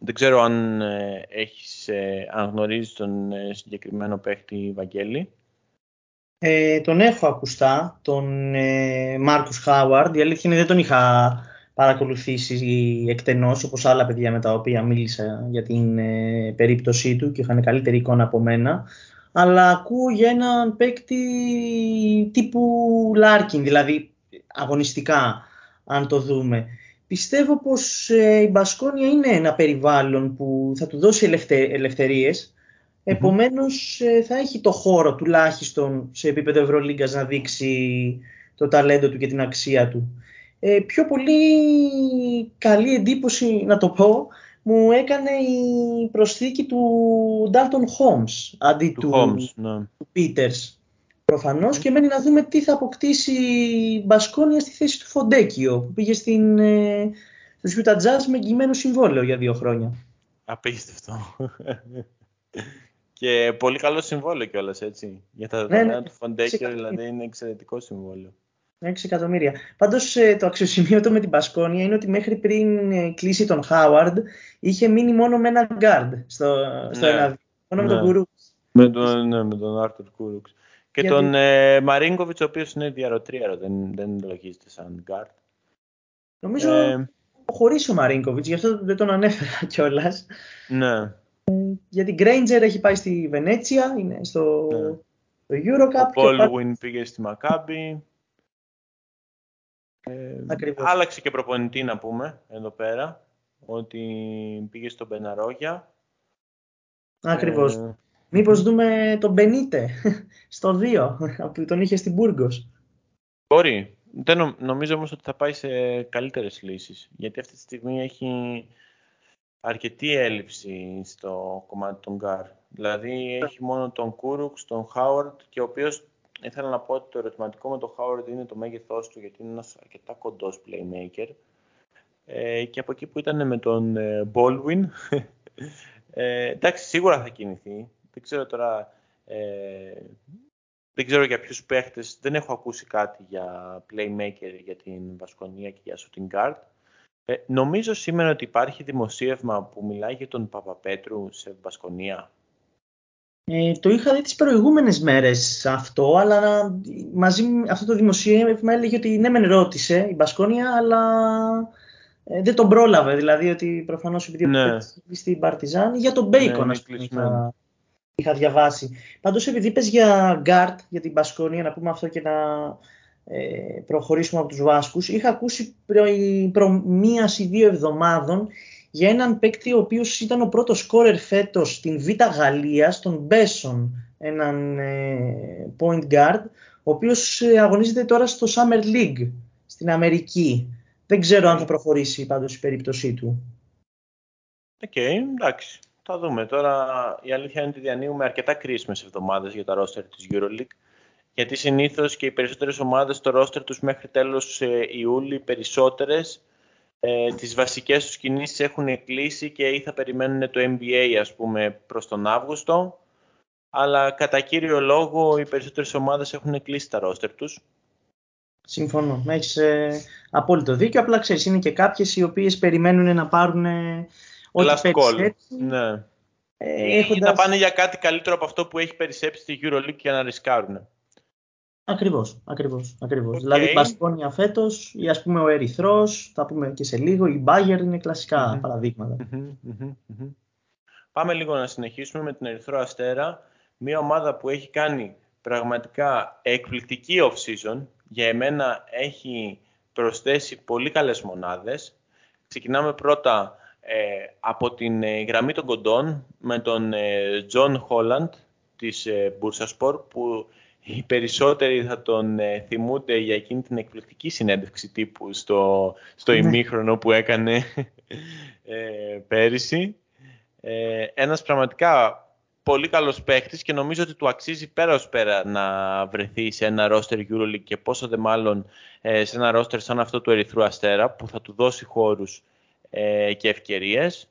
[SPEAKER 1] Δεν ξέρω αν, ε, έχεις, ε, αν γνωρίζεις τον συγκεκριμένο παίχτη Βαγγέλη.
[SPEAKER 2] Ε, τον έχω ακουστά, τον ε, Μάρκους Χάουαρντ. Η αλήθεια είναι δεν τον είχα παρακολουθήσει εκτενώς όπως άλλα παιδιά με τα οποία μίλησα για την ε, περίπτωσή του και είχαν καλύτερη εικόνα από μένα αλλά ακούω για έναν παίκτη τύπου Λάρκιν, δηλαδή αγωνιστικά αν το δούμε. Πιστεύω πως ε, η Μπασκόνια είναι ένα περιβάλλον που θα του δώσει ελευτε, ελευθερίες, επομένως ε, θα έχει το χώρο τουλάχιστον σε επίπεδο Ευρωλίγκας να δείξει το ταλέντο του και την αξία του. Ε, πιο πολύ καλή εντύπωση, να το πω, μου έκανε η προσθήκη του Dalton Holmes αντί του,
[SPEAKER 1] Holmes, ναι.
[SPEAKER 2] του Peters. Προφανώς και μένει να δούμε τι θα αποκτήσει η Μπασκόνια στη θέση του Φοντέκιο που πήγε στην, ε, στο Utah Jazz με εγγυημένο συμβόλαιο για δύο χρόνια.
[SPEAKER 1] Απίστευτο. Και πολύ καλό συμβόλαιο κιόλας έτσι. Για τα δεδομένα ναι, ναι, του Φοντέκιο δηλαδή είναι εξαιρετικό συμβόλαιο.
[SPEAKER 2] 6 εκατομμύρια. Πάντως ε, το αξιοσημείωτο με την Μπασκόνια είναι ότι μέχρι πριν ε, κλείσει τον Χάουαρντ είχε μείνει μόνο με ένα γκάρντ στο, στο ναι. Μόνο με τον Κουρούξ.
[SPEAKER 1] Με τον, ναι, με τον Άρτουρ Κουρούξ. Και Γιατί... τον ε, Μαρίνκοβιτς, ο οποίος είναι δυάρο-τριάρο, δεν, δεν λογίζεται σαν γκάρντ.
[SPEAKER 2] Νομίζω ε, χωρίς ο Μαρίνκοβιτς, γι' αυτό δεν τον ανέφερα κιόλας.
[SPEAKER 1] Ναι.
[SPEAKER 2] Γιατί Γκρέιντζερ έχει πάει στη Βενέτσια, είναι στο, ναι. στο Eurocup.
[SPEAKER 1] Ο Πόλουιν πήγε στη Μακάμπι. Ε, άλλαξε και προπονητή να πούμε εδώ πέρα, ότι πήγε στον Μπεναρόγια.
[SPEAKER 2] Ακριβώς. Ε, Μήπως δούμε τον Μπενίτε στο 2, που τον είχε στην Μπούργος.
[SPEAKER 1] Μπορεί. Δεν νομίζω όμως ότι θα πάει σε καλύτερες λύσεις, γιατί αυτή τη στιγμή έχει αρκετή έλλειψη στο κομμάτι των γκαρντ. Δηλαδή έχει μόνο τον Κούρουξ, τον Χάουαρντ και ο οποίος ήθελα να πω ότι το ερωτηματικό με τον Howard είναι το μέγεθός του, γιατί είναι ένας αρκετά κοντός playmaker. Ε, και από εκεί που ήταν με τον ε, Baldwin, ε, εντάξει, σίγουρα θα κινηθεί. Δεν ξέρω τώρα, ε, δεν ξέρω για ποιους παίχτες, δεν έχω ακούσει κάτι για playmaker για την Βασκονία και για shooting guard. Ε, νομίζω σήμερα ότι υπάρχει δημοσίευμα που μιλάει για τον Παπαπέτρου σε Βασκονία.
[SPEAKER 2] Ε, το είχα δει τις προηγούμενες μέρες αυτό, αλλά μαζί με αυτό το δημοσίευμα έλεγε ότι ναι μεν ρώτησε η Μπασκόνια, αλλά ε, δεν τον πρόλαβε. Δηλαδή ότι προφανώς επειδή ναι. στην Παρτιζάν για τον Μπέικον, ναι, είχα, είχα διαβάσει. Πάντως επειδή είπες για γκαρντ, για την Μπασκόνια, να πούμε αυτό και να ε, προχωρήσουμε από τους Βάσκους, είχα ακούσει προ, προ μίας ή δύο εβδομάδων για έναν παίκτη ο οποίος ήταν ο πρώτος σκόρερ φέτος στην Β' Γαλλίας, τον Μπέσον, έναν ε, point guard, ο οποίος ε, αγωνίζεται τώρα στο Summer League στην Αμερική. Δεν ξέρω αν θα προχωρήσει πάντως η περίπτωσή του.
[SPEAKER 1] Οκ, okay, εντάξει. Θα δούμε. Τώρα η αλήθεια είναι ότι διανύουμε αρκετά κρίσιμες εβδομάδες για τα ρόστερ της EuroLeague. Γιατί συνήθως και οι περισσότερες ομάδες στο ρόστερ τους μέχρι τέλος ε, Ιούλη, περισσότερες, ε, τις βασικές τους κινήσεις έχουν κλείσει και ή θα περιμένουν το NBA ας πούμε προς τον Αύγουστο αλλά κατά κύριο λόγο οι περισσότερες ομάδες έχουν κλείσει τα ρόστερ τους.
[SPEAKER 2] Συμφωνώ. Έχεις ε, απόλυτο δίκιο. Απλά ξέρεις, είναι και κάποιες οι οποίες περιμένουν να πάρουν ε, ό,τι περισσέψει.
[SPEAKER 1] Ναι. Ε, έχοντας... Ή να πάνε για κάτι καλύτερο από αυτό που έχει περισσέψει στη EuroLeague για να ρισκάρουν.
[SPEAKER 2] Ακριβώς, ακριβώς, ακριβώς. Okay. Δηλαδή η Μπασκόνια φέτος ή ας πούμε ο Ερυθρός, θα πούμε και σε λίγο, η Μπάγερ είναι κλασικά παραδείγματα.
[SPEAKER 1] Πάμε λίγο να συνεχίσουμε με την Ερυθρό Αστέρα, μια ομάδα που έχει κάνει πραγματικά εκπληκτική off-season. Για εμένα έχει προσθέσει πολύ καλές μονάδες. Ξεκινάμε πρώτα ε, από την ε, γραμμή των κοντών με τον Τζον ε, Χόλαντ της ε, Bursaspor που οι περισσότεροι θα τον ε, θυμούνται για εκείνη την εκπληκτική συνέντευξη τύπου στο, στο ναι. ημίχρονο που έκανε ε, πέρυσι. Ε, ένας πραγματικά πολύ καλός παίχτης και νομίζω ότι του αξίζει πέρα ως πέρα να βρεθεί σε ένα roster EuroLeague και πόσο δε μάλλον ε, σε ένα roster σαν αυτό του Ερυθρού Αστέρα που θα του δώσει χώρους ε, και ευκαιρίες.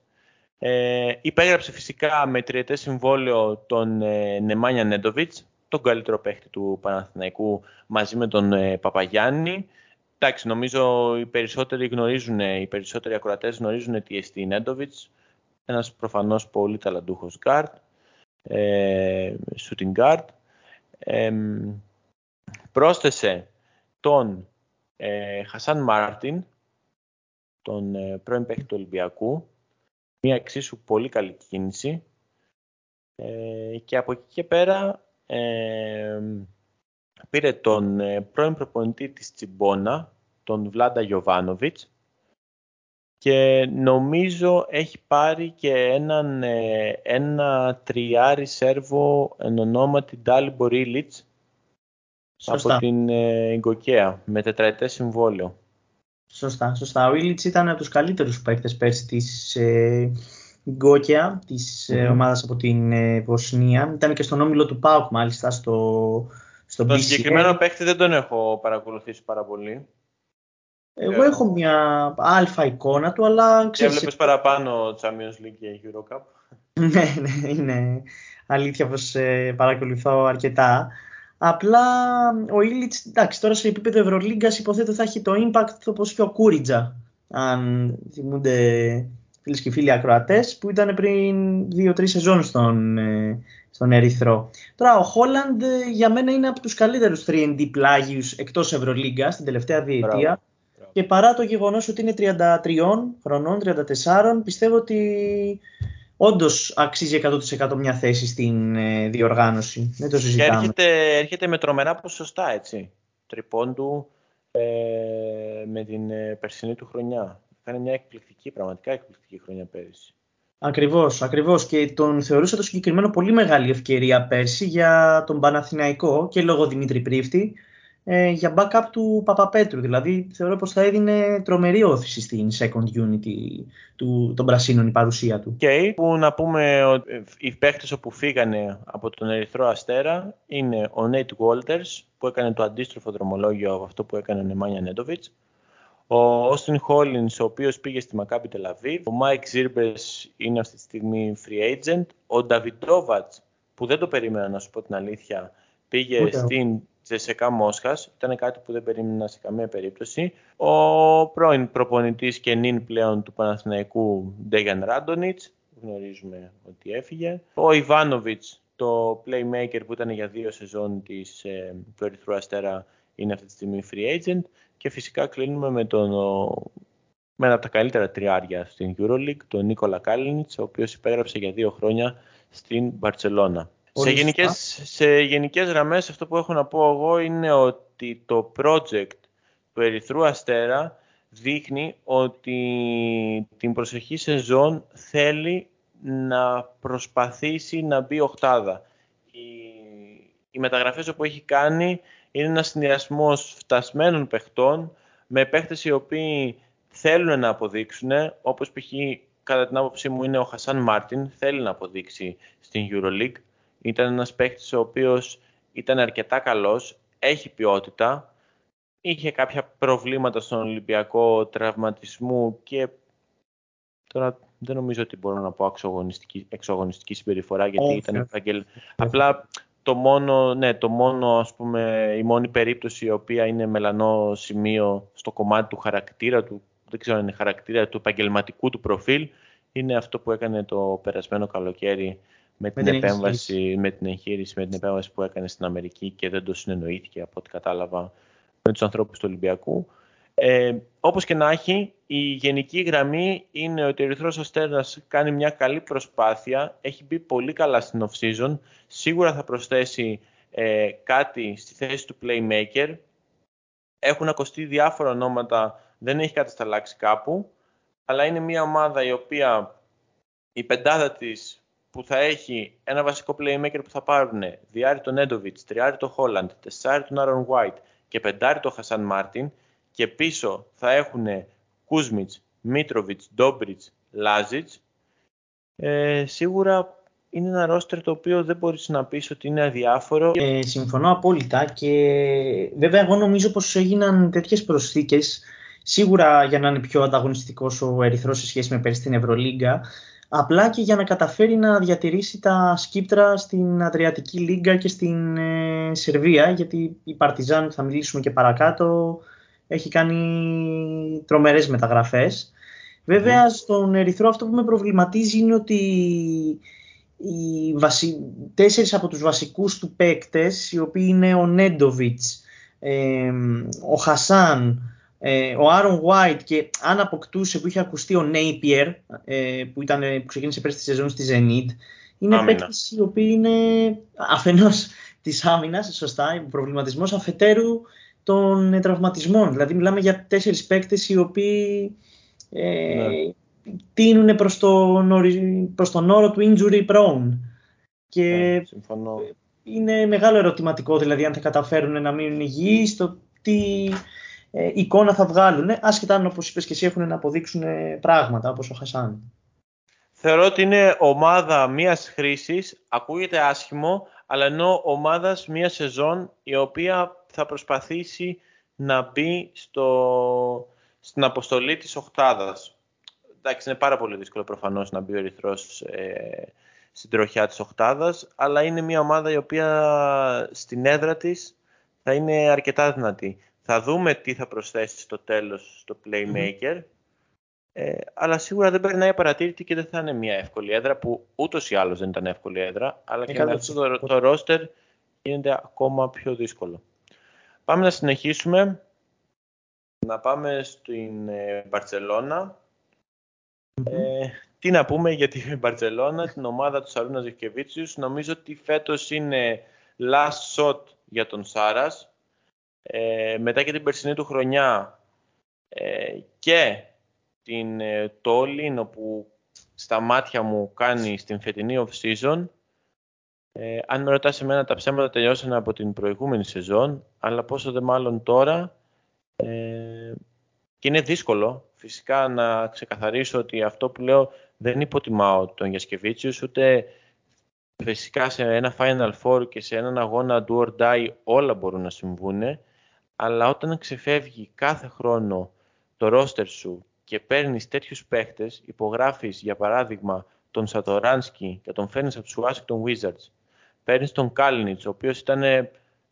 [SPEAKER 1] Ε, υπέγραψε φυσικά με τριετές συμβόλαιο τον ε, Νεμάνια Νέντοβιτς τον καλύτερο παίχτη του Παναθηναϊκού μαζί με τον ε, Παπαγιάννη. Εντάξει, νομίζω οι περισσότεροι γνωρίζουν, οι περισσότεροι ακροατές γνωρίζουν τι εστί Νέντοβιτς. Ένας προφανώς πολύ ταλαντούχος γκαρντ, ε, shooting guard. Ε, πρόσθεσε τον ε, Χασάν Μάρτιν, τον ε, πρώην παίκτη του Ολυμπιακού. Μια εξίσου πολύ καλή κίνηση. Ε, και από εκεί και πέρα ε, πήρε τον ε, πρώην προπονητή της Τσιμπόνα, τον Βλάντα Γιοβάνοβιτς, και νομίζω έχει πάρει και έναν, ε, ένα τριάρι Σέρβο εν ονόματι Ντάλι Μπορίλιτς από την ε, με τετραετές συμβόλαιο.
[SPEAKER 2] Σωστά, σωστά. Ο Ήλιτς ήταν από τους καλύτερους παίκτες πέρσι της ε, Γκόκια, της mm-hmm. ομάδας από την ε, Βοσνία. Ήταν και στον όμιλο του ΠΑΟΚ μάλιστα στο, στο
[SPEAKER 1] Το συγκεκριμένο παίκτη δεν τον έχω παρακολουθήσει πάρα πολύ.
[SPEAKER 2] Εγώ ε, έχω μια αλφα εικόνα του, αλλά
[SPEAKER 1] ξέρεις... Έβλεπες παραπάνω Champions League και Eurocup.
[SPEAKER 2] ναι, ναι, είναι αλήθεια πως ε, παρακολουθώ αρκετά. Απλά ο Ήλιτς, εντάξει, τώρα σε επίπεδο Ευρωλίγκας υποθέτω θα έχει το impact όπως και ο Κούριτζα, αν θυμούνται φίλες και φίλοι ακροατές, που ήταν πριν δύο-τρεις σεζόν στον, ε, στον Ερυθρό. Τώρα ο Χόλαντ ε, για μένα είναι από τους καλύτερους 3D πλάγιους εκτός Ευρωλίγκα στην τελευταία διετία. Και παρά το γεγονός ότι είναι 33 χρονών, 34, πιστεύω ότι όντως αξίζει 100% μια θέση στην ε, διοργάνωση. Δεν το συζητάμε.
[SPEAKER 1] Και έρχεται, έρχεται με τρομερά ποσοστά, έτσι. Τριπώντου ε, με την ε, περσινή του χρονιά. Κάνει μια εκπληκτική, πραγματικά εκπληκτική χρονιά πέρυσι.
[SPEAKER 2] Ακριβώς, ακριβώς και τον θεωρούσα το συγκεκριμένο πολύ μεγάλη ευκαιρία πέρσι για τον Παναθηναϊκό και λόγω Δημήτρη Πρίφτη ε, για backup του Παπαπέτρου. Δηλαδή θεωρώ πως θα έδινε τρομερή όθηση στην second unity του, των Πρασίνων η παρουσία του.
[SPEAKER 1] Και που να πούμε ότι ε, οι παίχτες όπου φύγανε από τον Ερυθρό Αστέρα είναι ο Nate Walters που έκανε το αντίστροφο δρομολόγιο από αυτό που έκανε ο Νεμάνια Νέντοβιτς ο Austin Hollins, ο οποίος πήγε στη Maccabi Tel Aviv. Ο Mike Zirbes είναι αυτή τη στιγμή free agent. Ο Davidovac, που δεν το περίμενα να σου πω την αλήθεια, πήγε στην Τζεσεκά Μόσχας. Ήταν κάτι που δεν περίμενα σε καμία περίπτωση. Ο πρώην προπονητής και νυν πλέον του Παναθηναϊκού Ντέγιαν Ράντονιτς. Γνωρίζουμε ότι έφυγε. Ο Ιβάνοβιτς, το playmaker που ήταν για δύο σεζόν της, ε, του Ερυθρού Αστέρα, είναι αυτή τη στιγμή free agent. Και φυσικά κλείνουμε με, τον, με ένα από τα καλύτερα τριάρια στην EuroLeague, τον Νίκολα Κάλινιτς, ο οποίος υπέγραψε για δύο χρόνια στην Μπαρτσελώνα. Σε γενικές, σε γενικές γραμμές αυτό που έχω να πω εγώ είναι ότι το project του Ερυθρού Αστέρα δείχνει ότι την προσεχή σεζόν θέλει να προσπαθήσει να μπει οχτάδα. Οι, οι μεταγραφές που έχει κάνει είναι ένας συνδυασμός φτασμένων παιχτών με παίχτες οι οποίοι θέλουν να αποδείξουν, όπως π.χ. κατά την άποψή μου είναι ο Χασάν Μάρτιν, θέλει να αποδείξει στην EuroLeague. Ήταν ένας παίχτης ο οποίος ήταν αρκετά καλός, έχει ποιότητα, είχε κάποια προβλήματα στον Ολυμπιακό τραυματισμού και τώρα δεν νομίζω ότι μπορώ να πω εξογωνιστική, εξογωνιστική συμπεριφορά γιατί ήταν επαγγελ... Απλά το μόνο, ναι, το μόνο, ας πούμε, η μόνη περίπτωση η οποία είναι μελανό σημείο στο κομμάτι του χαρακτήρα του, δεν ξέρω αν είναι χαρακτήρα του επαγγελματικού του προφίλ, είναι αυτό που έκανε το περασμένο καλοκαίρι με, την, επέμβαση, με την εγχείρηση, με την επέμβαση που έκανε στην Αμερική και δεν το συνεννοήθηκε από ό,τι κατάλαβα με τους ανθρώπους του Ολυμπιακού. Ε, όπως και να έχει, η γενική γραμμή είναι ότι ο Ερυθρός Αστέρας κάνει μια καλή προσπάθεια, έχει μπει πολύ καλά στην off-season, σίγουρα θα προσθέσει ε, κάτι στη θέση του playmaker, έχουν ακουστεί διάφορα ονόματα, δεν έχει κατασταλάξει κάπου, αλλά είναι μια ομάδα η οποία η πεντάδα της που θα έχει ένα βασικό playmaker που θα πάρουν δυάρι τον Νέντοβιτς, τριάρι τον Χόλαντ, τεσσάρι τον Άαρον White και πεντάρι τον Χασάν Μάρτιν και πίσω θα έχουν Κούσμιτς, Μίτροβιτς, Ντόμπριτς, Λάζιτς, ε, σίγουρα είναι ένα ρόστερ το οποίο δεν μπορείς να πεις ότι είναι αδιάφορο.
[SPEAKER 2] Ε, συμφωνώ απόλυτα και βέβαια εγώ νομίζω πως έγιναν τέτοιες προσθήκες σίγουρα για να είναι πιο ανταγωνιστικός ο Ερυθρός σε σχέση με πέρυσι στην Ευρωλίγκα απλά και για να καταφέρει να διατηρήσει τα σκύπτρα στην Αδριατική Λίγκα και στην ε, Σερβία γιατί η Παρτιζάν θα μιλήσουμε και παρακάτω έχει κάνει τρομερές μεταγραφές. Βέβαια ναι. στον Ερυθρό αυτό που με προβληματίζει είναι ότι οι βασι... τέσσερις από τους βασικούς του παίκτες, οι οποίοι είναι ο Νέντοβιτς, ο Χασάν Ε, ο Άρον White και αν αποκτούσε που είχε ακουστεί ο Napier ε, που, ήταν, που ξεκίνησε πέρσι τη σεζόν στη Zenit είναι παίκτες οι οποίοι είναι αφενός της άμυνας, σωστά, προβληματισμός αφετέρου των τραυματισμών. Δηλαδή μιλάμε για τέσσερις παίκτες οι οποίοι ε, ναι. τίνουν προς τον, προς τον όρο του injury prone. Και
[SPEAKER 1] συμφωνώ.
[SPEAKER 2] είναι μεγάλο ερωτηματικό δηλαδή αν θα καταφέρουν να μείνουν υγιείς, το τι ε, εικόνα θα βγάλουν, άσχετα αν όπως είπες και εσύ έχουν να αποδείξουν πράγματα όπως ο Χασάν.
[SPEAKER 1] Θεωρώ ότι είναι ομάδα μίας χρήσης, ακούγεται άσχημο, αλλά ενώ ομάδας μίας σεζόν η οποία θα προσπαθήσει να μπει στο, στην αποστολή της οχτάδας. Εντάξει, είναι πάρα πολύ δύσκολο προφανώς να μπει ο Ερυθρός ε, στην τροχιά της οχτάδας, αλλά είναι μια ομάδα η οποία στην έδρα της θα είναι αρκετά δυνατή. Θα δούμε τι θα προσθέσει στο τέλος στο Playmaker, ε, αλλά σίγουρα δεν περνάει απαρατήρητη και δεν θα είναι μια εύκολη έδρα που ούτως ή άλλως δεν ήταν εύκολη έδρα, αλλά και με αυτό το, το roster γίνεται ακόμα πιο δύσκολο. Πάμε να συνεχίσουμε. Να πάμε στην ε, Μπαρτσελώνα. Ε, τι να πούμε για την Μπαρτσελώνα, την ομάδα του Σαρούνα Ζευκεβίτσιους. Νομίζω ότι φέτος είναι last shot για τον Σάρας. Ε, μετά και την περσινή του χρονιά ε, και την ε, Τόλιν, όπου στα μάτια μου κάνει στην φετινή off-season, ε, αν με ρωτάς εμένα, τα ψέματα τελειώσαν από την προηγούμενη σεζόν, αλλά πόσο δε μάλλον τώρα. Ε, και είναι δύσκολο φυσικά να ξεκαθαρίσω ότι αυτό που λέω δεν υποτιμάω τον Γιασκεβίτσιους, ούτε φυσικά σε ένα Final Four και σε έναν αγώνα do or die όλα μπορούν να συμβούν, αλλά όταν ξεφεύγει κάθε χρόνο το ρόστερ σου και παίρνεις τέτοιους παίχτες, υπογράφεις για παράδειγμα τον Σατοράνσκι και τον φέρνει από του Washington Wizards, παίρνεις τον Κάλινιτς, ο οποίος ήταν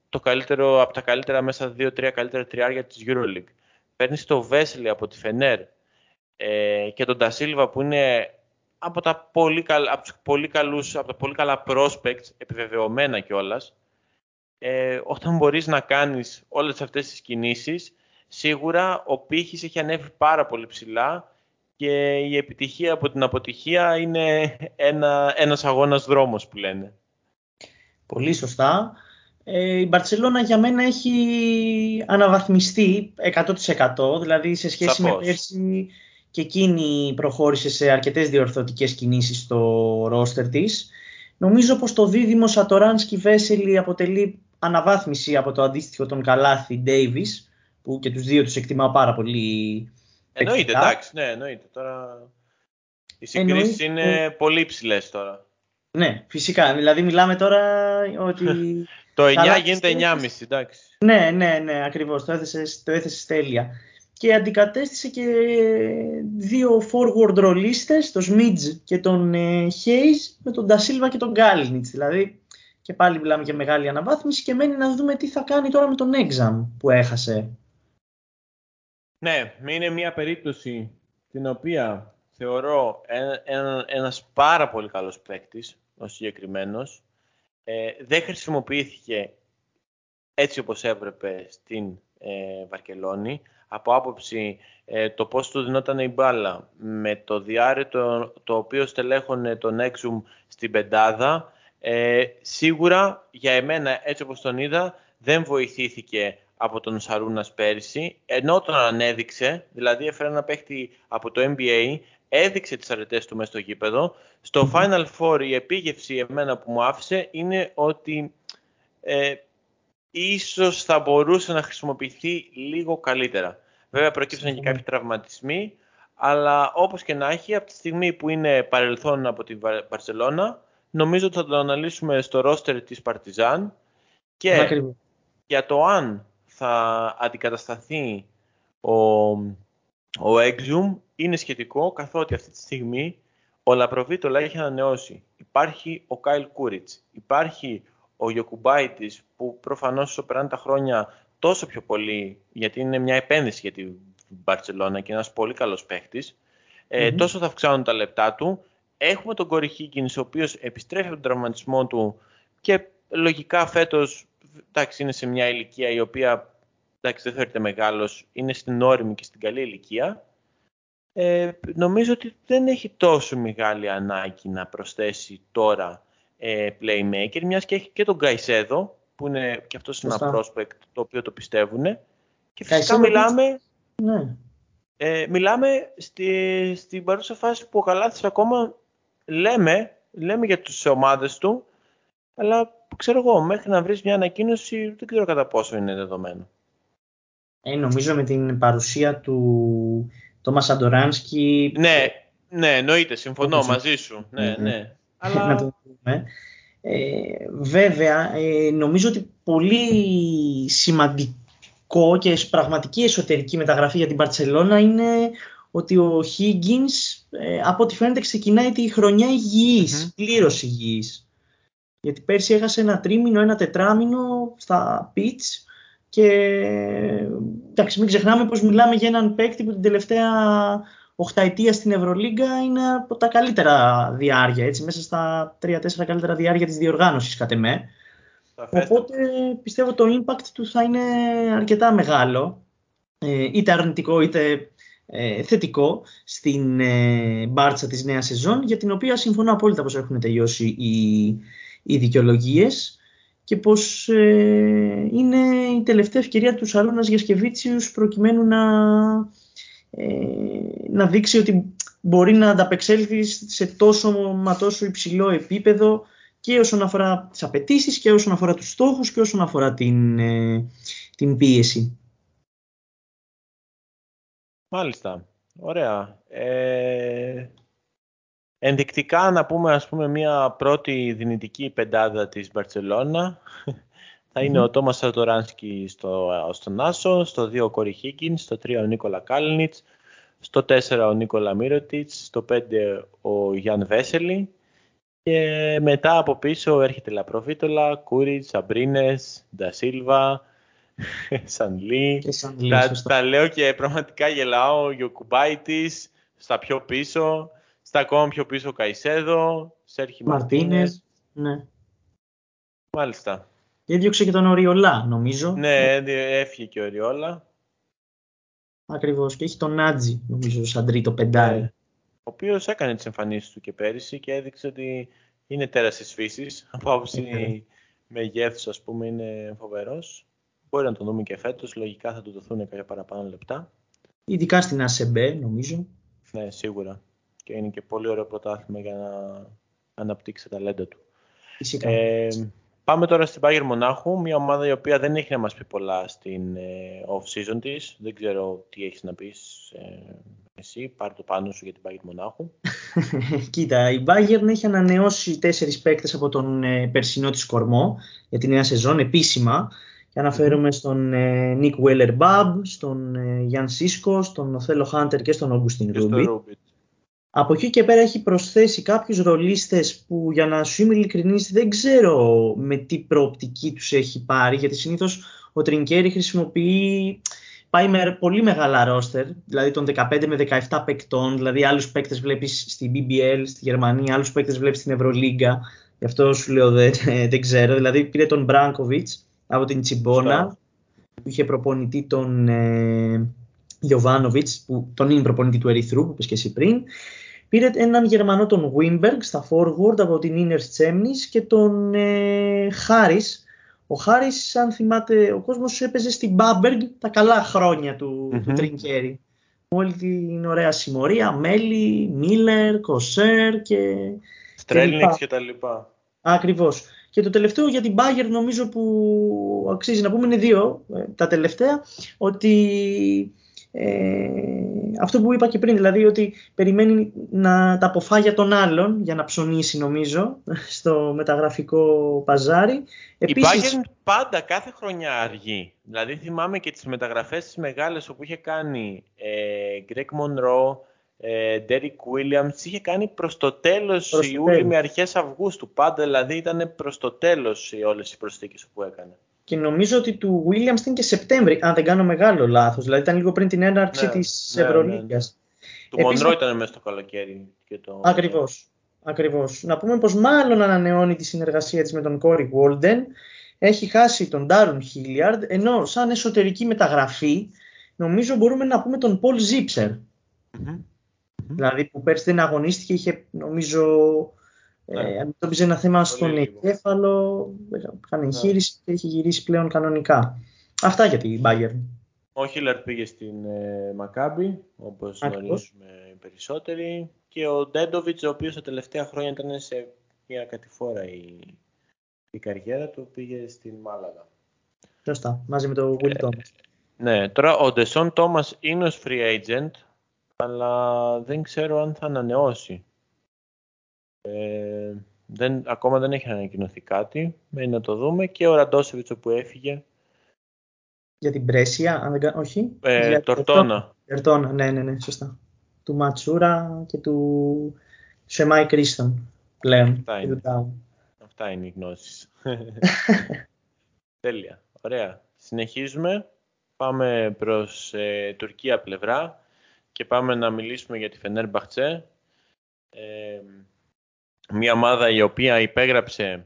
[SPEAKER 1] το καλύτερο, από τα καλύτερα μέσα δύο-τρία καλύτερα τριάρια της Euroleague. Παίρνεις τον Βέσλι από τη Φενέρ ε, και τον Τασίλβα που είναι από τα πολύ, από τους πολύ, καλούς, από τα πολύ καλά prospects, επιβεβαιωμένα κιόλας. Ε, όταν μπορείς να κάνεις όλες αυτές τις κινήσεις, σίγουρα ο πύχης έχει ανέβει πάρα πολύ ψηλά και η επιτυχία από την αποτυχία είναι ένα, ένας αγώνας δρόμος που λένε.
[SPEAKER 2] Πολύ σωστά. Ε, η Μπαρτσελώνα για μένα έχει αναβαθμιστεί 100% δηλαδή σε σχέση με πέρσι και εκείνη προχώρησε σε αρκετές διορθωτικές κινήσεις στο ρόστερ της. Νομίζω πως το δίδυμο Σατοράνσκι Βέσελη αποτελεί αναβάθμιση από το αντίστοιχο των Καλάθι Ντέιβις που και τους δύο τους εκτιμάω πάρα πολύ
[SPEAKER 1] Εννοείται, εντάξει, ναι, εννοείται. Τώρα οι συγκρίσεις είναι πολύ υψηλές τώρα.
[SPEAKER 2] Ναι, φυσικά. Δηλαδή μιλάμε τώρα ότι...
[SPEAKER 1] το 9 γίνεται 9,5, εντάξει.
[SPEAKER 2] Ναι, ναι, ναι, ακριβώς. Το έθεσες, το έθεσες τέλεια. Και αντικατέστησε και δύο forward ρολίστες, τον Σμίτζ και τον ε, Hayes, με τον Ντασίλβα και τον Γκάλινιτς. Δηλαδή και πάλι μιλάμε για μεγάλη αναβάθμιση και μένει να δούμε τι θα κάνει τώρα με τον Exam που έχασε
[SPEAKER 1] ναι, είναι μια περίπτωση την οποία θεωρώ ένα, ένας πάρα πολύ καλός παίκτης, ο συγκεκριμένος. Ε, δεν χρησιμοποιήθηκε έτσι όπως έπρεπε στην ε, Βαρκελόνη. Από άποψη ε, το πώς του δινόταν η μπάλα με το διάρρη το, το οποίο στελέχωνε τον Έξουμ στην πεντάδα, ε, σίγουρα για εμένα έτσι όπως τον είδα δεν βοηθήθηκε από τον Σαρούνας πέρυσι, ενώ τον ανέδειξε, δηλαδή έφερε ένα παίχτη από το NBA, έδειξε τις αρετές του μέσα στο γήπεδο. Στο Final Four η επίγευση εμένα που μου άφησε είναι ότι ε, ίσως θα μπορούσε να χρησιμοποιηθεί λίγο καλύτερα. Βέβαια προκύψαν και κάποιοι τραυματισμοί, αλλά όπως και να έχει, από τη στιγμή που είναι παρελθόν από την Βαρσελώνα, νομίζω ότι θα το αναλύσουμε στο ρόστερ της Παρτιζάν και για το αν θα αντικατασταθεί ο, ο Exum είναι σχετικό καθότι αυτή τη στιγμή ο Λαπροβίτολα έχει ανανεώσει. Υπάρχει ο Κάιλ Κούριτς, υπάρχει ο Γιοκουμπάιτης που προφανώς όσο περνάνε τα χρόνια τόσο πιο πολύ γιατί είναι μια επένδυση για την Μπαρτσελώνα και ένας πολύ καλός ε, τόσο θα αυξάνουν τα λεπτά του. Έχουμε τον Κορι Χίγκινς ο οποίος επιστρέφει από τον τραυματισμό του και λογικά φέτος εντάξει, είναι σε μια ηλικία η οποία εντάξει δεν θεωρείται μεγάλος, είναι στην όρημη και στην καλή ηλικία, ε, νομίζω ότι δεν έχει τόσο μεγάλη ανάγκη να προσθέσει τώρα ε, playmaker, μιας και έχει και τον Καϊσέδο, που είναι και αυτός ένα prospect το οποίο το πιστεύουν. Και φυσικά μιλάμε, ναι. ε, μιλάμε στη, στην παρούσα φάση που ο Καλάθης ακόμα λέμε, λέμε για τις ομάδες του, αλλά ξέρω εγώ, μέχρι να βρεις μια ανακοίνωση δεν ξέρω κατά πόσο είναι δεδομένο.
[SPEAKER 2] Ε, νομίζω με την παρουσία του Τόμας Αντοράνσκι...
[SPEAKER 1] Ναι, ναι, εννοείται, συμφωνώ μαζί σου. Ναι, ναι. ναι.
[SPEAKER 2] Αλλά... να το δούμε. Ε, βέβαια, ε, νομίζω ότι πολύ σημαντικό και πραγματική εσωτερική μεταγραφή για την Παρτσελώνα είναι ότι ο Higgins, ε, από ό,τι φαίνεται, ξεκινάει τη χρονιά υγιής, mm-hmm. πλήρως υγιής. Γιατί πέρσι έχασε ένα τρίμηνο, ένα τετράμινο στα pitch και εντάξει, μην ξεχνάμε πως μιλάμε για έναν παίκτη που την τελευταία οχταετία στην Ευρωλίγκα είναι από τα καλύτερα διάρκεια, έτσι, μέσα στα 3-4 καλύτερα διάρκεια της διοργάνωσης κατ' εμέ. Οπότε πιστεύω το impact του θα είναι αρκετά μεγάλο, ε, είτε αρνητικό είτε ε, θετικό στην ε, μπάρτσα της νέας σεζόν, για την οποία συμφωνώ απόλυτα πως έχουν τελειώσει οι, οι δικαιολογίες και πως ε, είναι η τελευταία ευκαιρία τους Σαλώνας Γιασκεβίτσιους προκειμένου να, ε, να δείξει ότι μπορεί να ανταπεξέλθει σε τόσο μα τόσο υψηλό επίπεδο και όσον αφορά τις απαιτήσεις και όσον αφορά τους στόχους και όσον αφορά την, ε, την πίεση.
[SPEAKER 1] Μάλιστα. Ωραία. Ε, Ενδεικτικά να πούμε ας πούμε μια πρώτη δυνητική πεντάδα της Μπαρτσελώνα θα ειναι ο Τόμας Σαρτοράνσκι στο, στον Άσο, στο 2 ο Κόρι Χίγκιν, στο 3 ο Νίκολα Κάλνιτς, στο 4 ο Νίκολα Μύρωτιτς, στο 5 ο Γιάν Βέσελη και μετά από πίσω έρχεται Λαπροβίτολα, Κούριτς, Σαμπρίνες, Ντασίλβα, Σανλή. Τα, τα λέω και πραγματικά γελάω, Γιοκουμπάιτης, στα πιο πίσω. Στα ακόμα πιο πίσω Καϊσέδο, Σέρχη Μαρτίνες.
[SPEAKER 2] Ναι.
[SPEAKER 1] Μάλιστα.
[SPEAKER 2] Έδιωξε και τον Οριολά, νομίζω.
[SPEAKER 1] Ναι, έφυγε και ο Οριόλα.
[SPEAKER 2] Ακριβώς. Και έχει τον Νάτζι, νομίζω, σαν τρίτο πεντάρι. Ναι.
[SPEAKER 1] Ο οποίος έκανε τις εμφανίσεις του και πέρυσι και έδειξε ότι είναι τέρας της φύσης. Από άποψη ναι. μεγέθου, ας πούμε, είναι φοβερός. Μπορεί να τον δούμε και φέτος. Λογικά θα του δοθούν κάποια παραπάνω λεπτά.
[SPEAKER 2] Ειδικά στην ΑΣΕΜΠΕ, νομίζω.
[SPEAKER 1] Ναι, σίγουρα και είναι και πολύ ωραίο πρωτάθλημα για να αναπτύξει τα ταλέντα του. Ε, πάμε τώρα στην Bayern Μονάχου, μια ομάδα η οποία δεν έχει να μας πει πολλά στην ε, off-season της. Δεν ξέρω τι έχεις να πεις ε, εσύ, πάρε το πάνω σου για την Bayern Μονάχου.
[SPEAKER 2] Κοίτα, η Bayern έχει ανανεώσει τέσσερις παίκτες από τον ε, περσινό της κορμό για τη νέα σεζόν επίσημα. Και αναφέρομαι στον Νίκ Βέλλερ Μπαμπ, στον Γιάν Σίσκο, στον Οθέλο Χάντερ και στον Όγκουστιν Ρούμπι. Από εκεί και πέρα έχει προσθέσει κάποιους ρολίστες που για να σου είμαι ειλικρινής δεν ξέρω με τι προοπτική τους έχει πάρει γιατί συνήθως ο Τρινκέρι χρησιμοποιεί πάει με πολύ μεγάλα ρόστερ, δηλαδή των 15 με 17 παικτών, δηλαδή άλλους παίκτες βλέπεις στην BBL, στη Γερμανία, άλλους παίκτες βλέπεις στην Ευρωλίγκα, γι' αυτό σου λέω δεν, δεν ξέρω, δηλαδή πήρε τον Μπράνκοβιτς από την Τσιμπόνα, που είχε προπονητή τον ε, που τον είναι προπονητή του Ερυθρού, που είπες και εσύ πριν, Πήρε έναν Γερμανό τον Wimberg στα forward από την Inner Chemnis και τον ε, Harris. Ο Χάρις, αν θυμάται, ο κόσμος έπαιζε στην Bamberg τα καλά χρόνια του, mm-hmm. του Τριγκέρι. Όλη την ωραία συμμορία, Μέλι, Μίλλερ, Κοσέρ και...
[SPEAKER 1] Στρέλνιξ και τα λοιπά.
[SPEAKER 2] Ακριβώς. Και το τελευταίο για την Bayern νομίζω που αξίζει να πούμε είναι δύο, ε, τα τελευταία, ότι ε, αυτό που είπα και πριν, δηλαδή ότι περιμένει να τα αποφάγια των άλλων για να ψωνίσει νομίζω στο μεταγραφικό παζάρι.
[SPEAKER 1] Επίσης... Η Bayern πάντα κάθε χρονιά αργεί. Δηλαδή θυμάμαι και τις μεταγραφές τις μεγάλες όπου είχε κάνει ε, Greg Monroe, ε, Derek Williams, είχε κάνει προς το τέλος προς Ιούλη με αρχές Αυγούστου. Πάντα δηλαδή ήταν προς το τέλος όλες οι προσθήκες που έκανε.
[SPEAKER 2] Και νομίζω ότι του Williams ήταν και Σεπτέμβρη, αν δεν κάνω μεγάλο λάθος. Δηλαδή ήταν λίγο πριν την έναρξη ναι, της ναι, Ευρωλίγκα. Ναι, ναι.
[SPEAKER 1] Του Μονρό ήταν μέσα στο καλοκαίρι. Και το...
[SPEAKER 2] Ακριβώς. Ακριβώς. Να πούμε πως μάλλον ανανεώνει τη συνεργασία της με τον Κόρι Walden. έχει χάσει τον Ντάρουν Χίλιαρντ, ενώ σαν εσωτερική μεταγραφή νομίζω μπορούμε να πούμε τον Πολ Ζίψερ. Δηλαδή που πέρσι δεν αγωνίστηκε, είχε νομίζω ναι. ε, αντιμετώπιζε ένα θέμα στον εγκέφαλο, έκανε εγχείρηση και έχει γυρίσει πλέον κανονικά. Αυτά για την Bayern.
[SPEAKER 1] Ο Χίλαρντ πήγε στην ε, Μακάμπη, όπως γνωρίζουμε οι περισσότεροι, και ο Ντέντοβιτς, ο οποίος τα τελευταία χρόνια ήταν σε μια κατηφόρα η, η καριέρα του, πήγε στην Μάλαγα.
[SPEAKER 2] Σωστά, μαζί με τον Will Thomas.
[SPEAKER 1] Ναι, τώρα ο Ντεσόν Τόμας είναι ως free agent, αλλά δεν ξέρω αν θα ανανεώσει. Ε, δεν, ακόμα δεν έχει ανακοινωθεί κάτι, μένει να το δούμε. Και ο Ραντόσεβιτς που έφυγε.
[SPEAKER 2] Για την Πρέσια, αν δεν όχι.
[SPEAKER 1] Ε, για Τορτόνα.
[SPEAKER 2] Τορτόνα, ναι, ναι, ναι, σωστά. Του Ματσούρα και του Σεμάι Κρίστον πλέον.
[SPEAKER 1] Αυτά είναι, Αυτά είναι οι γνώσεις. Τέλεια, ωραία. Συνεχίζουμε. Πάμε προς ε, Τουρκία πλευρά και πάμε να μιλήσουμε για τη Φενέρ Μπαχτσέ. Ε, μια ομάδα η οποία υπέγραψε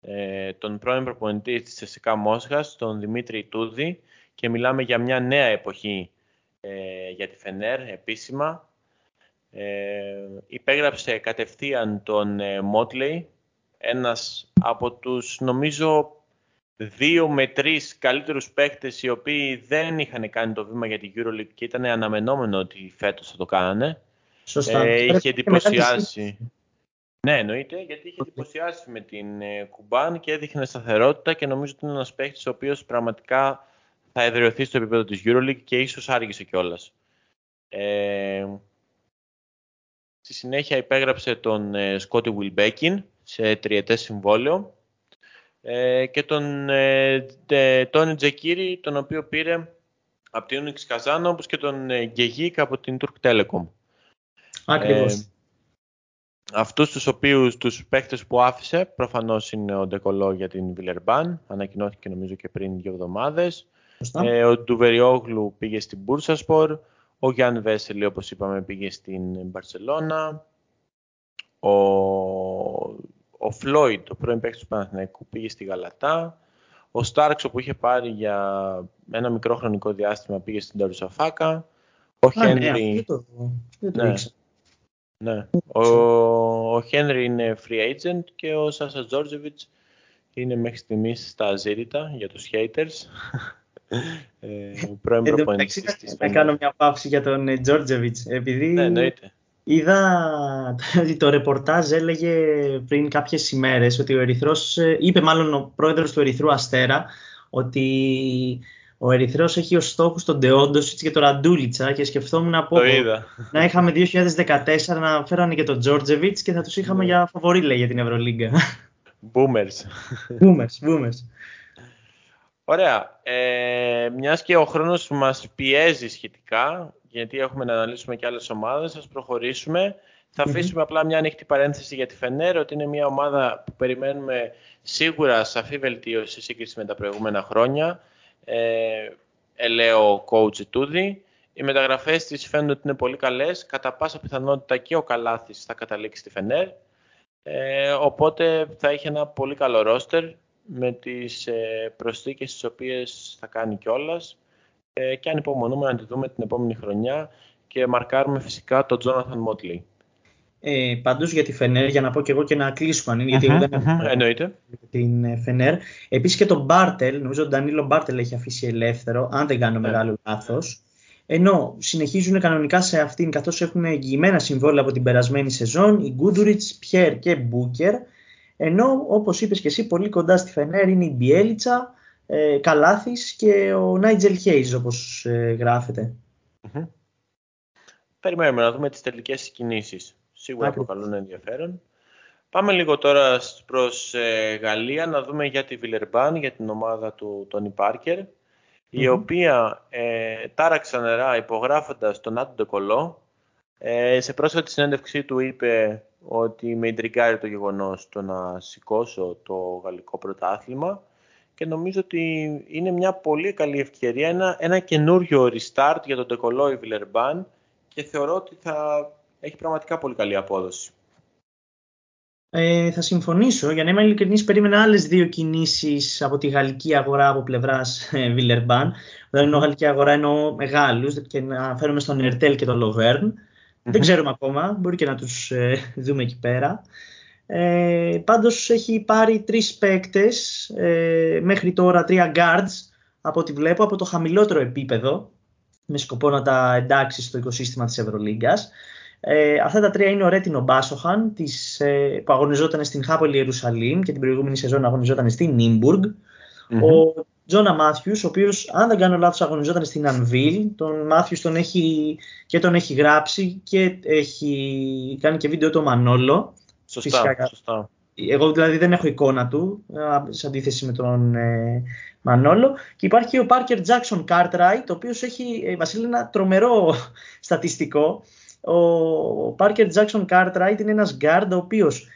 [SPEAKER 1] ε, τον πρώην προπονητή της ΕΣΚΑ Μόσχας, τον Δημήτρη Τούδη και μιλάμε για μια νέα εποχή ε, για τη Φενέρ επίσημα. Ε, υπέγραψε κατευθείαν τον ε, Μότλεϊ, ένας από τους νομίζω δύο με τρεις καλύτερους παίκτες οι οποίοι δεν είχαν κάνει το βήμα για την EuroLeague και ήταν αναμενόμενο ότι φέτος θα το κάνανε.
[SPEAKER 2] Σωστά.
[SPEAKER 1] Ε, είχε εντυπωσιάσει. Ναι, εννοείται, γιατί είχε εντυπωσιάσει με την ε, Κουμπάν και έδειχνε σταθερότητα και νομίζω ότι είναι ένας παίχτη ο οποίος πραγματικά θα εδραιωθεί στο επίπεδο της EuroLeague και ίσως άργησε κιόλας. Ε, στη συνέχεια υπέγραψε τον ε, Σκότι Βιλμπέκιν σε τριετές συμβόλαιο ε, και τον ε, Τόνι Τζεκίρι, τον οποίο πήρε από την Unix Καζάνο, όπως και τον ε, Γκεγίκ από την Turk Telecom.
[SPEAKER 2] Ακριβώς. Ε,
[SPEAKER 1] αυτούς τους οποίους τους παίκτες που άφησε, προφανώς είναι ο Ντεκολό για την Βιλερμπάν, ανακοινώθηκε νομίζω και πριν δύο εβδομάδες. Ε, ο Ντουβεριόγλου πήγε στην Μπούρσασπορ, ο Γιάννη Βέσελη όπως είπαμε πήγε στην Μπαρσελώνα, ο, ο Φλόιντ, ο πρώην παίκτης του Παναθηναϊκού, πήγε στη Γαλατά, ο Στάρξο που είχε πάρει για ένα μικρό χρονικό διάστημα πήγε στην Ταρουσαφάκα, ο Χένρι...
[SPEAKER 2] Ναι, δεν
[SPEAKER 1] ναι. Ο, ο Χένρι είναι free agent και ο Σάσα Τζόρτζεβιτς είναι μέχρι στιγμής στα αζήριτα για τους haters. ε, ο πρώην προπονητής της
[SPEAKER 2] Να κάνω μια παύση για τον Τζόρτζεβιτς, επειδή
[SPEAKER 1] ναι, εννοείται.
[SPEAKER 2] είδα το ρεπορτάζ έλεγε πριν κάποιες ημέρες ότι ο Ερυθρός, ε, είπε μάλλον ο πρόεδρος του Ερυθρού Αστέρα, ότι ο Ερυθρός έχει ως στόχος τον Ντεόντο και τον Ραντούλιτσα και σκεφτόμουν να πω να είχαμε 2014 να φέρανε και τον Τζόρτζεβιτς και θα τους είχαμε ναι. για φαβορή λέει για την Ευρωλίγκα.
[SPEAKER 1] Boomers.
[SPEAKER 2] boomers, boomers.
[SPEAKER 1] Ωραία. Ε, μιας και ο χρόνος μας πιέζει σχετικά, γιατί έχουμε να αναλύσουμε και άλλες ομάδες, ας προχωρήσουμε. Θα αφησουμε απλά μια ανοιχτή παρένθεση για τη Φενέρ, ότι είναι μια ομάδα που περιμένουμε σίγουρα σαφή βελτίωση σε σύγκριση με τα προηγούμενα χρόνια ε, ελαίο coach Τούδη. Οι μεταγραφές της φαίνονται ότι είναι πολύ καλές. Κατά πάσα πιθανότητα και ο Καλάθης θα καταλήξει στη Φενέρ. Ε, οπότε θα έχει ένα πολύ καλό ρόστερ με τις ε, προσθήκες τις οποίες θα κάνει κιόλας. Ε, και ανυπομονούμε να τη δούμε την επόμενη χρονιά και μαρκάρουμε φυσικά τον Τζόναθαν Μότλι.
[SPEAKER 2] Ε, Πάντω για τη Φενέρ, για να πω και εγώ και να κλείσουμε, αν είναι, γιατί εγώ δεν
[SPEAKER 1] έχω Εννοείται.
[SPEAKER 2] την ε, Φενέρ. Επίσης και τον Μπάρτελ, νομίζω ότι ο Ντανίλο Μπάρτελ έχει αφήσει ελεύθερο, αν δεν κάνω ναι. μεγάλο λάθος. Ενώ συνεχίζουν κανονικά σε αυτήν, καθώς έχουν εγγυημένα συμβόλαια από την περασμένη σεζόν, οι Γκούντουριτ, Πιέρ και Μπούκερ. Ενώ, όπως είπες και εσύ, πολύ κοντά στη Φενέρ είναι η Μπιέλιτσα, ε, Καλάθης και ο Νάιτζελ Χέιζ, όπως ε, γράφεται.
[SPEAKER 1] Περιμένουμε να δούμε τις τελικές κινήσεις σίγουρα προκαλούν ενδιαφέρον. Πάμε λίγο τώρα προς ε, Γαλλία να δούμε για τη Βιλερμπάν, για την ομάδα του Τόνι Πάρκερ, η οποία ε, τάραξε νερά υπογράφοντας τον Άντο Ντεκολό. Ε, σε πρόσφατη συνέντευξή του είπε ότι με ιντριγκάρει το γεγονός το να σηκώσω το γαλλικό πρωτάθλημα και νομίζω ότι είναι μια πολύ καλή ευκαιρία, ένα, ένα καινούριο restart για τον Ντεκολό η Βιλερμπάν και θεωρώ ότι θα έχει πραγματικά πολύ καλή απόδοση.
[SPEAKER 2] Ε, θα συμφωνήσω. Για να είμαι ειλικρινής, περίμενα άλλες δύο κινήσεις από τη γαλλική αγορά από πλευράς ε, Βιλερμπάν. Όταν εννοώ γαλλική αγορά εννοώ μεγάλους και να φέρουμε στον Ερτέλ και τον λοβερν Δεν ξέρουμε ακόμα, μπορεί και να τους ε, δούμε εκεί πέρα. Ε, πάντως έχει πάρει τρεις παίκτες, ε, μέχρι τώρα τρία guards από ό,τι βλέπω, από το χαμηλότερο επίπεδο, με σκοπό να τα εντάξει στο οικοσύστημα της Ευρωλίγκας. Ε, αυτά τα τρία είναι ο Ρέτινο Μπάσοχαν, της, ε, που αγωνιζόταν στην Χάπολη Ιερουσαλήμ και την προηγούμενη σεζόν αγωνιζόταν στην νιμπουργκ Ο Τζόνα Μάθιους, ο οποίος, αν δεν κάνω λάθος, αγωνιζόταν στην Ανβίλ. Τον Μάθιους τον έχει και τον έχει γράψει και έχει κάνει και βίντεο το Μανόλο.
[SPEAKER 1] Σωστά, Φυσικά, σωστά.
[SPEAKER 2] Εγώ δηλαδή δεν έχω εικόνα του, σε αντίθεση με τον ε, Μανόλο. Και υπάρχει και ο Πάρκερ Τζάξον Cartwright, ο οποίος έχει, ε, Βασίλη, ένα τρομερό στατιστικό. Ο Πάρκερ Jackson Cartwright είναι ένας guard ο οποίος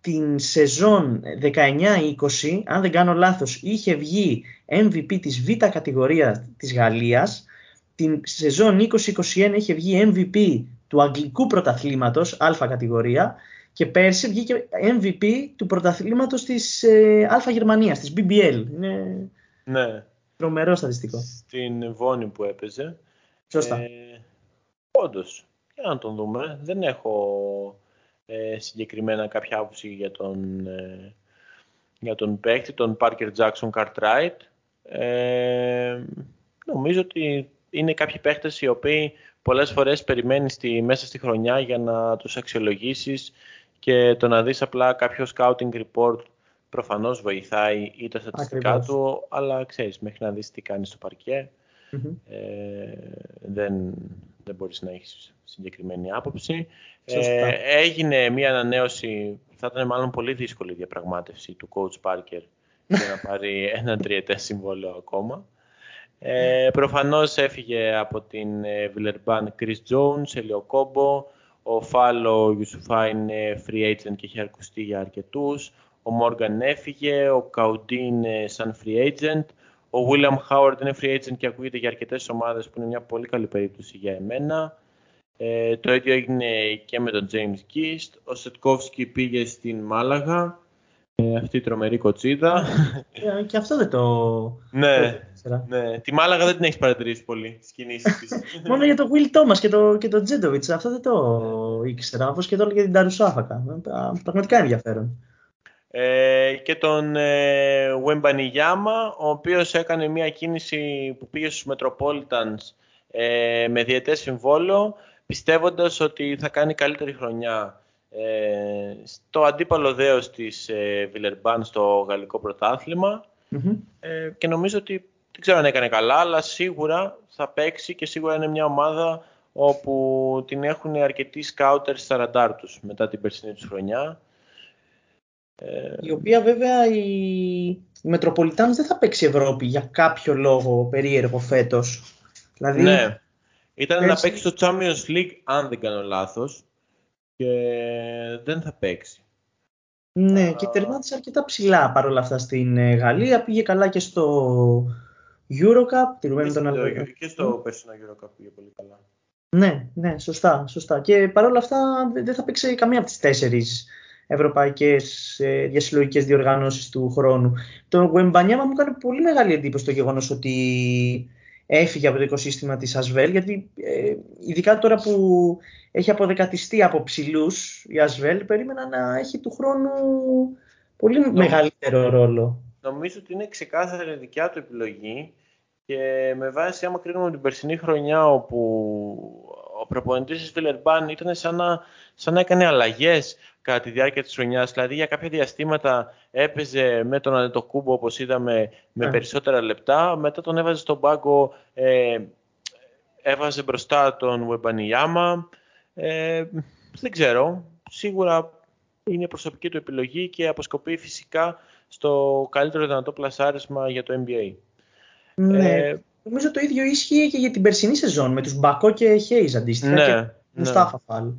[SPEAKER 2] την σεζόν 19-20, αν δεν κάνω λάθος, είχε βγει MVP της Β' κατηγορία της Γαλλίας. Την σεζόν 20-21 είχε βγει MVP του Αγγλικού Πρωταθλήματος, Α κατηγορία. Και πέρσι βγήκε MVP του πρωταθλήματος της ε, Α Γερμανίας, της BBL. Είναι
[SPEAKER 1] ναι.
[SPEAKER 2] τρομερό στατιστικό.
[SPEAKER 1] Στην Βόνη που έπαιζε.
[SPEAKER 2] Σωστά. Ε,
[SPEAKER 1] όντως, για να τον δούμε. Δεν έχω ε, συγκεκριμένα κάποια άποψη για τον, ε, για τον παίκτη, τον Parker Jackson Cartwright. Ε, νομίζω ότι είναι κάποιοι παίκτες οι οποίοι πολλές φορές περιμένεις στη, μέσα στη χρονιά για να τους αξιολογήσεις και το να δεις απλά κάποιο scouting report προφανώς βοηθάει ή τα στατιστικά του, αλλά ξέρεις, μέχρι να δεις τι κάνει στο παρκέ, ε, δεν, δεν μπορείς να έχεις συγκεκριμένη άποψη. Ε, έγινε μια ανανέωση, θα ήταν μάλλον πολύ δύσκολη διαπραγμάτευση του coach Parker για να πάρει ένα τριετές συμβόλαιο ακόμα. Ε, προφανώς έφυγε από την Βιλερμπάν ε, Chris Jones, Ελιο Κόμπο, ο Φάλο Ιουσουφά είναι free agent και έχει αρκουστεί για αρκετούς, ο Μόργαν έφυγε, ο Καουντίν είναι σαν free agent, ο William Howard είναι free agent και ακούγεται για αρκετές ομάδες που είναι μια πολύ καλή περίπτωση για εμένα. Ε, το ίδιο έγινε και με τον James Gist. Ο Σετκόφσκι πήγε στην Μάλαγα. Ε, αυτή η τρομερή κοτσίδα.
[SPEAKER 2] Ε, και αυτό δεν το...
[SPEAKER 1] ναι, ναι. Τη Μάλαγα δεν την έχεις παρατηρήσει πολύ στις κινήσεις της.
[SPEAKER 2] Μόνο για τον Will Thomas και τον και το Τζέντοβιτς. Αυτό δεν το ήξερα. Όπως και τώρα για την Ταρουσάφακα. Πραγματικά ενδιαφέρον.
[SPEAKER 1] Ε, και τον ε, Wembaniyama, ο οποίος έκανε μια κίνηση που πήγε στους Metropolitans ε, με διετές συμβόλαιο πιστεύοντας ότι θα κάνει καλύτερη χρονιά ε, στο αντίπαλο δέος της ε, Βιλερμπάν στο γαλλικό ε, και νομίζω ότι δεν ξέρω αν έκανε καλά, αλλά σίγουρα θα παίξει και σίγουρα είναι μια ομάδα όπου την έχουν αρκετοί σκάουτερ στα ραντάρ τους μετά την περσινή τους χρονιά.
[SPEAKER 2] Ε, η οποία βέβαια η, η Μετροπολιτάνος δεν θα παίξει Ευρώπη για κάποιο λόγο περίεργο φέτος.
[SPEAKER 1] Δηλαδή, ναι. Ήταν να παίξει στο Champions League, αν δεν κάνω λάθος, και δεν θα παίξει.
[SPEAKER 2] Ναι, και τερμάτισε αρκετά ψηλά παρόλα αυτά στην ε, Γαλλία. Πήγε καλά και στο Eurocup.
[SPEAKER 1] Και, στο, και στο περσινό Eurocup πήγε πολύ καλά.
[SPEAKER 2] Ναι, ναι, σωστά, σωστά. Και παρόλα αυτά δεν θα παίξει καμία από τις τέσσερις ευρωπαϊκές ε, διασυλλογικές διοργανώσεις του χρόνου. Το Γουεμπανιάμα μου έκανε πολύ μεγάλη εντύπωση το γεγονός ότι έφυγε από το οικοσύστημα της Ασβέλ, γιατί ε, ειδικά τώρα που έχει αποδεκατιστεί από ψηλούς η Ασβέλ, περίμενα να έχει του χρόνου πολύ μεγαλύτερο ρόλο.
[SPEAKER 1] Νομίζω ότι είναι ξεκάθαρη δικιά του επιλογή και με βάση άμα κρίνουμε την περσινή χρονιά όπου ο προπονητής της Βιλερμπάν ήταν σαν να, σαν να έκανε αλλαγές κατά τη διάρκεια της χρονιάς. Δηλαδή για κάποια διαστήματα έπαιζε με τον Αντετοκούμπο όπως είδαμε με ναι. περισσότερα λεπτά. Μετά τον έβαζε στον πάγκο, ε, έβαζε μπροστά τον Βεμπανιάμα. Ε, δεν ξέρω. Σίγουρα είναι προσωπική του επιλογή και αποσκοπεί φυσικά στο καλύτερο δυνατό πλασάρισμα για το NBA.
[SPEAKER 2] Ναι. Ε, Νομίζω το ίδιο ίσχυε και για την περσινή σεζόν με τους Μπακό και Χέιζ αντίστοιχα
[SPEAKER 1] ναι,
[SPEAKER 2] και
[SPEAKER 1] ναι.
[SPEAKER 2] Μουστάφα Φάλ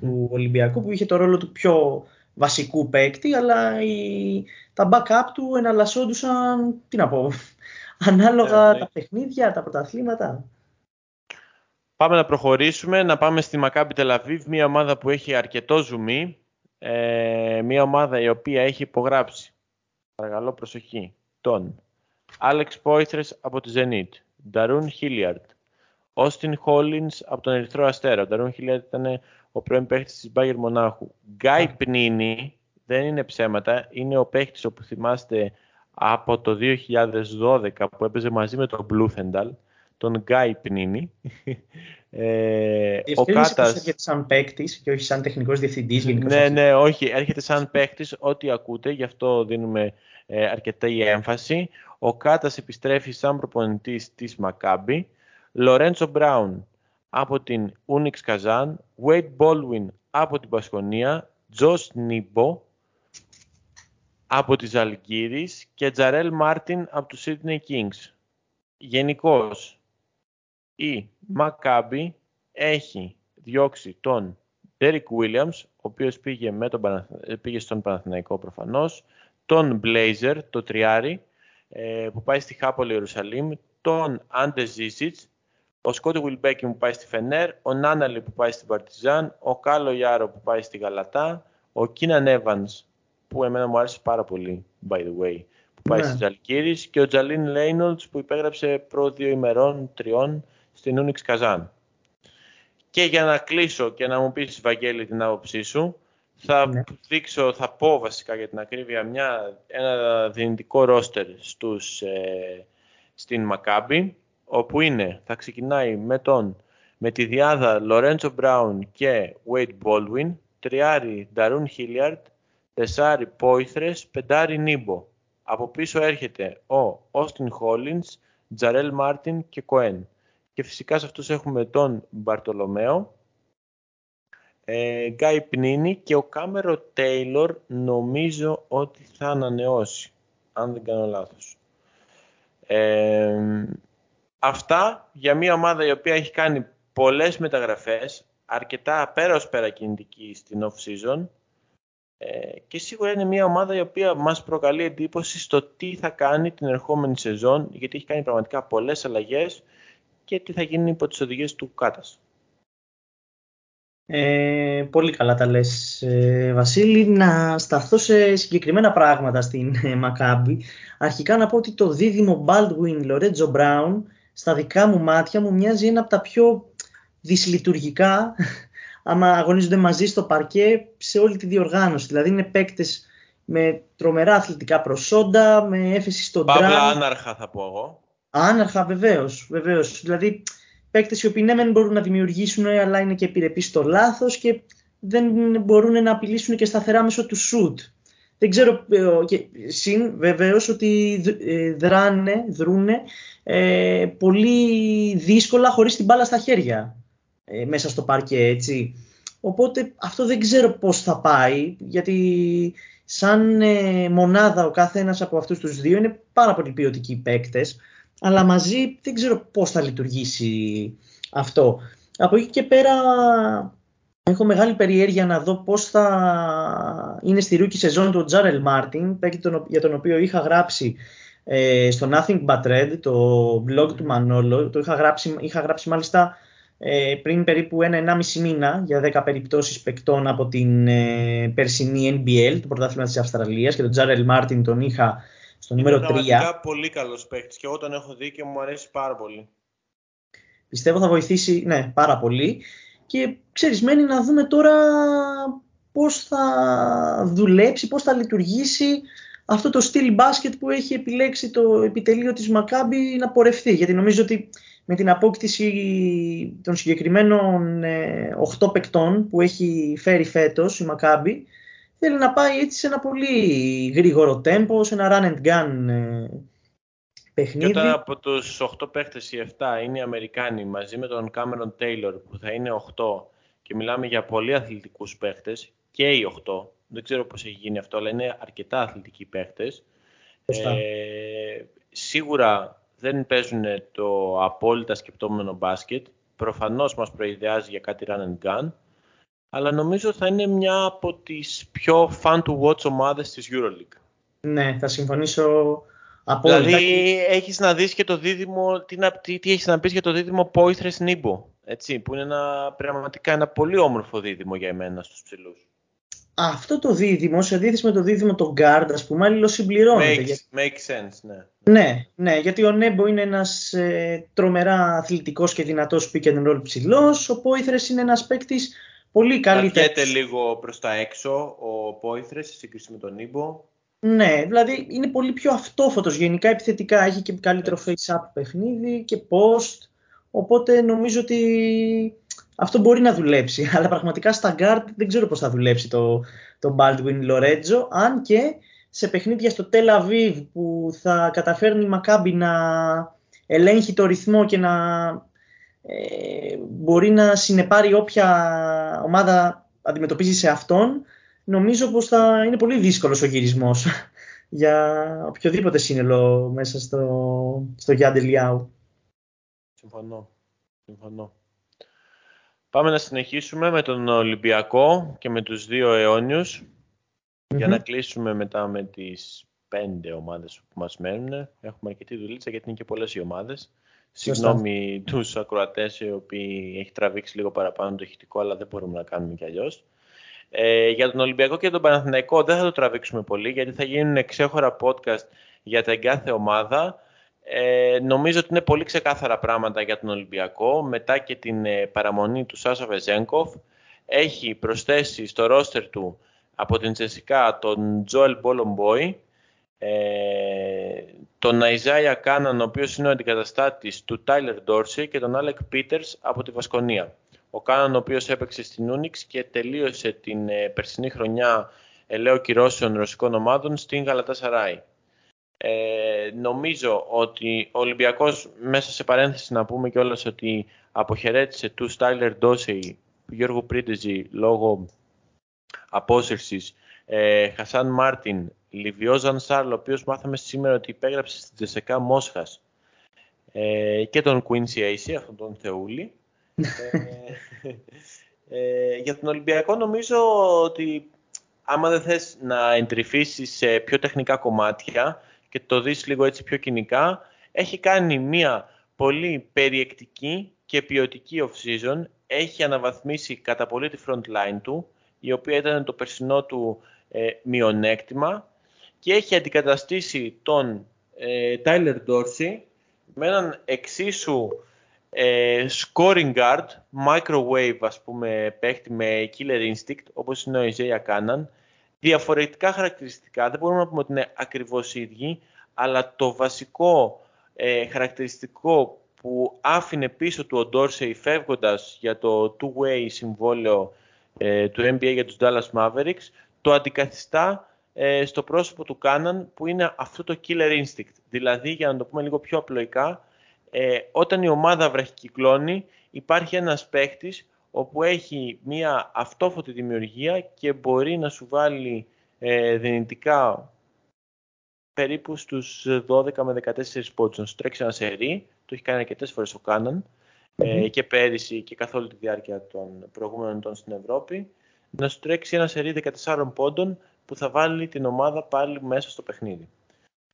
[SPEAKER 2] του Ολυμπιακού που είχε το ρόλο του πιο βασικού παίκτη αλλά οι, τα backup του εναλλασσόντουσαν, τι να πω, ανάλογα ναι, τα παιχνίδια, τα πρωταθλήματα.
[SPEAKER 1] Πάμε να προχωρήσουμε, να πάμε στη Μακάμπι Τελαβίβ, μια ομάδα που έχει αρκετό ζουμί. ε, μια ομάδα η οποία έχει υπογράψει, παρακαλώ προσοχή, τον Άλεξ Πόηθρες από τη Zenit, Νταρούν Χίλιαρτ, Όστιν Χόλινς από τον Ερυθρό Αστέρα. Ο Νταρούν Χίλιαρτ ήταν ο πρώην παίχτης της Μπάγκερ Μονάχου. Γκάι Πνίνη, δεν είναι ψέματα, είναι ο παίχτης όπου θυμάστε από το 2012 που έπαιζε μαζί με τον Μπλούθενταλ, τον Γκάι Πνίνη.
[SPEAKER 2] Ε, ο Κάτας... έρχεται σαν παίκτης και όχι σαν τεχνικός διευθυντής.
[SPEAKER 1] Ναι, ναι, όχι. Έρχεται σαν παίκτη, ό,τι ακούτε, γι' αυτό δίνουμε ε, αρκετή έμφαση. Ο Κάτας επιστρέφει σαν προπονητής της Μακάμπη. Λορέντσο Μπράουν από την Ούνιξ Καζάν. Wade Baldwin από την Πασχονία. Τζος Νίμπο από τις Αλγύρης και Τζαρέλ Μάρτιν από τους Sydney Kings. Γενικώς η Μακάμπη έχει διώξει τον Derek Williams, ο οποίος πήγε, με τον, πήγε στον Παναθηναϊκό προφανώς, τον Blazer, το τριάρι, ε, που πάει στη Χάποελ Ιερουσαλήμ, τον Άντε Ζίζιτς, ο Σκότι Γουίλμπεκιν που πάει στη Φενέρ, ο Νάναλι που πάει στην Παρτιζάν, ο Καλοϊάρο που πάει στη Γαλατά, ο Κίναν Evans που εμένα μου άρεσε πάρα πολύ, by the way, που πάει ναι. στη Ζαλγκίρις και ο Τζέιλεν Ρέινολντς που υπέγραψε προ δύο ημερών, τριών, στην Ούνιξ Καζάν. Και για να κλείσω και να μου πεις, Βαγγέλη, την άποψή σου, θα ναι. δείξω, θα πω βασικά για την ακρίβεια μια, ένα δυνητικό ρόστερ στους, ε, στην Μακάμπη, όπου είναι, θα ξεκινάει με τον με τη διάδα Λορέντσο Μπράουν και Wade Baldwin, τριάρι Νταρούν Χίλιαρτ, τεσσάρι Πόηθρες, πεντάρι Νίμπο. Από πίσω έρχεται ο Όστιν Χόλινς, Τζαρέλ Μάρτιν και Κοέν. Και φυσικά σε αυτούς έχουμε τον Μπαρτολομέο, ε, Γκάι Πνίνη και ο Κάμερο Τέιλορ νομίζω ότι θα ανανεώσει, αν δεν κάνω λάθος. Ε, αυτά για μια ομάδα η οποία έχει κάνει πολλές μεταγραφές, αρκετά πέρα ως πέρα κινητική στην off-season ε, και σίγουρα είναι μια ομάδα η οποία μας προκαλεί εντύπωση στο τι θα κάνει την ερχόμενη σεζόν γιατί έχει κάνει πραγματικά πολλές αλλαγές και τι θα γίνει υπό τις οδηγίες του Κάτας.
[SPEAKER 2] Ε, πολύ καλά τα λες ε, Βασίλη να σταθώ σε συγκεκριμένα πράγματα στην ε, Μακάμπη αρχικά να πω ότι το δίδυμο Baldwin Lorenzo Brown στα δικά μου μάτια μου μοιάζει ένα από τα πιο δυσλειτουργικά άμα αγωνίζονται μαζί στο παρκέ σε όλη τη διοργάνωση δηλαδή είναι παίκτες με τρομερά αθλητικά προσόντα με έφεση στον
[SPEAKER 1] τραν Παύλα άναρχα θα πω εγώ
[SPEAKER 2] Άναρχα, βεβαίως. Βεβαίως. Δηλαδή, παίκτες οι οποίοι ναι, δεν μπορούν να δημιουργήσουν, αλλά είναι και επιρρεπείς στο λάθος και δεν μπορούν να απειλήσουν και σταθερά μέσω του σουτ. Δεν ξέρω, ε, και συν βεβαίως ότι ε, δράνε, δρούνε ε, πολύ δύσκολα χωρίς την μπάλα στα χέρια ε, μέσα στο πάρκε έτσι. Οπότε αυτό δεν ξέρω πώς θα πάει γιατί σαν μονάδα ο κάθε ένας από αυτούς τους δύο είναι πάρα πολύ ποιοτικοί παίκτες αλλά μαζί δεν ξέρω πώς θα λειτουργήσει αυτό. Από εκεί και πέρα έχω μεγάλη περιέργεια να δω πώς θα είναι στη rookie σεζόν του Τζάρελ Μάρτιν, για τον οποίο είχα γράψει ε, στο Nothing But Red, το blog του Μανόλο. Το είχα γράψει, είχα γράψει μάλιστα ε, πριν περίπου ένα-ενάμιση μήνα για 10 περιπτώσεις παικτών από την ε, περσινή NBL, το πρωτάθλημα της Αυστραλίας και τον Τζάρελ Μάρτιν τον είχα στο νούμερο 3. Είναι πραγματικά
[SPEAKER 1] πολύ καλός παίχτης και εγώ τον έχω δει και μου αρέσει πάρα πολύ.
[SPEAKER 2] Πιστεύω θα βοηθήσει, ναι, πάρα πολύ. Και ξέρεις, μένει να δούμε τώρα πώς θα δουλέψει, πώς θα λειτουργήσει αυτό το στυλ μπάσκετ που έχει επιλέξει το επιτελείο της Μακάμπη να πορευτεί. Γιατί νομίζω ότι με την απόκτηση των συγκεκριμένων 8 ε, παικτών που έχει φέρει φέτος η Μακάμπη, θέλει να πάει έτσι σε ένα πολύ γρήγορο τέμπο, σε ένα run and gun ε, παιχνίδι.
[SPEAKER 1] Και όταν από τους 8 παίχτες οι 7 είναι οι Αμερικάνοι μαζί με τον Cameron Taylor που θα είναι 8 και μιλάμε για πολύ αθλητικούς παίχτες και οι 8, δεν ξέρω πώς έχει γίνει αυτό, αλλά είναι αρκετά αθλητικοί παίχτες. Ε, σίγουρα δεν παίζουν το απόλυτα σκεπτόμενο μπάσκετ. Προφανώς μας προειδεάζει για κάτι run and gun αλλά νομίζω θα είναι μια από τις πιο fun to watch ομάδες της EuroLeague.
[SPEAKER 2] Ναι, θα συμφωνήσω απόλυτα.
[SPEAKER 1] Δηλαδή έχεις να δεις και το δίδυμο, τι, τι, τι έχεις να πεις για το δίδυμο Πόηθρες Νίμπο, έτσι, που είναι ένα, πραγματικά ένα πολύ όμορφο δίδυμο για εμένα στους ψηλούς.
[SPEAKER 2] Αυτό το δίδυμο, σε αντίθεση με το δίδυμο το guard, ας πούμε, αλληλοσυμπληρώνεται.
[SPEAKER 1] Makes, makes sense, ναι.
[SPEAKER 2] Ναι, ναι, γιατί ο Νέμπο είναι ένας ε, τρομερά αθλητικός και δυνατός pick and roll ψηλός, ο Πόηθρες είναι ένας παίκτης πολύ καλύτερος.
[SPEAKER 1] Κρατιέται λίγο προς τα έξω ο Πόηθρες σε σύγκριση με τον Νίμπο.
[SPEAKER 2] Ναι, δηλαδή είναι πολύ πιο αυτόφωτος γενικά επιθετικά, έχει και καλύτερο face-up παιχνίδι και post, οπότε νομίζω ότι αυτό μπορεί να δουλέψει, αλλά πραγματικά στα guard δεν ξέρω πώς θα δουλέψει το, το Baldwin Lorenzo, αν και σε παιχνίδια στο Tel Aviv που θα καταφέρνει η Maccabi να ελέγχει το ρυθμό και να ε, μπορεί να συνεπάρει όποια ομάδα αντιμετωπίζει σε αυτόν, νομίζω πως θα είναι πολύ δύσκολος ο γυρισμός για οποιοδήποτε σύνολο μέσα στο, στο Γιάντε Λιάου.
[SPEAKER 1] Συμφωνώ. Συμφωνώ. Πάμε να συνεχίσουμε με τον Ολυμπιακό και με τους δύο αιώνιους για να κλείσουμε μετά με τις πέντε ομάδες που μας μένουν. Έχουμε αρκετή δουλίτσα γιατί είναι και πολλές οι ομάδες. Συγγνώμη τους ακροατές οι οποίοι έχει τραβήξει λίγο παραπάνω το ηχητικό αλλά δεν μπορούμε να κάνουμε κι αλλιώς. Ε, για τον Ολυμπιακό και τον Παναθηναϊκό δεν θα το τραβήξουμε πολύ γιατί θα γίνουν ξέχωρα podcast για την κάθε ομάδα. Ε, νομίζω ότι είναι πολύ ξεκάθαρα πράγματα για τον Ολυμπιακό. Μετά και την ε, παραμονή του Σάσα Βεζέγκοφ έχει προσθέσει στο ρόστερ του από την Τσεσικά τον Τζόελ Μπόλομποϊ, ε, τον Αϊζάια Κάναν, ο οποίος είναι ο αντικαταστάτης του Τάιλερ Ντόρσι και τον Άλεκ Πίτερς από τη Βασκονία. Ο Κάναν, ο οποίος έπαιξε στην Ούνιξ και τελείωσε την ε, περσινή χρονιά ελαίου κυρώσεων ρωσικών ομάδων στην Γαλατά Σαράι. Ε, νομίζω ότι ο Ολυμπιακός, μέσα σε παρένθεση να πούμε κιόλας ότι αποχαιρέτησε του Στάιλερ Ντόσεϊ, Γιώργου Πρίντεζη λόγω απόσυρσης, ε, Χασάν Μάρτιν, Λιβιό Ζανσάρλ, ο οποίος μάθαμε σήμερα ότι υπέγραψε στην Τζεσεκά Μόσχας ε, και τον Quincy AC, αυτόν τον Θεούλη. ε, ε, για τον Ολυμπιακό νομίζω ότι άμα δεν θες να εντρυφήσεις σε πιο τεχνικά κομμάτια και το δεις λίγο έτσι πιο κοινικά, έχει κάνει μια πολύ περιεκτική και ποιοτική off-season, έχει αναβαθμίσει κατά πολύ τη front line του, η οποία ήταν το περσινό του ε, μειονέκτημα και έχει αντικαταστήσει τον ε, Tyler Dorsey με έναν εξίσου ε, scoring guard, microwave ας πούμε παίχτη με killer instinct όπως είναι ο Isaiah Cannon διαφορετικά χαρακτηριστικά, δεν μπορούμε να πούμε ότι είναι ακριβώς ίδιοι αλλά το βασικό ε, χαρακτηριστικό που άφηνε πίσω του ο Dorsey φεύγοντας για το two-way συμβόλαιο ε, του NBA για τους Dallas Mavericks το αντικαθιστά ε, στο πρόσωπο του Κάναν που είναι αυτό το killer instinct. Δηλαδή, για να το πούμε λίγο πιο απλοϊκά, ε, όταν η ομάδα βραχικυκλώνει υπάρχει ένας παίχτης όπου έχει μία αυτόφωτη δημιουργία και μπορεί να σου βάλει ε, δυνητικά περίπου στους 12 με 14 πόντους. Να σου τρέξει ένα σερί, το έχει κάνει αρκετές φορές ο καναν ε, και πέρυσι και καθ' όλη τη διάρκεια των προηγούμενων ετών στην Ευρώπη. Να σου τρέξει ένα σερί 14 πόντων που θα βάλει την ομάδα πάλι μέσα στο παιχνίδι.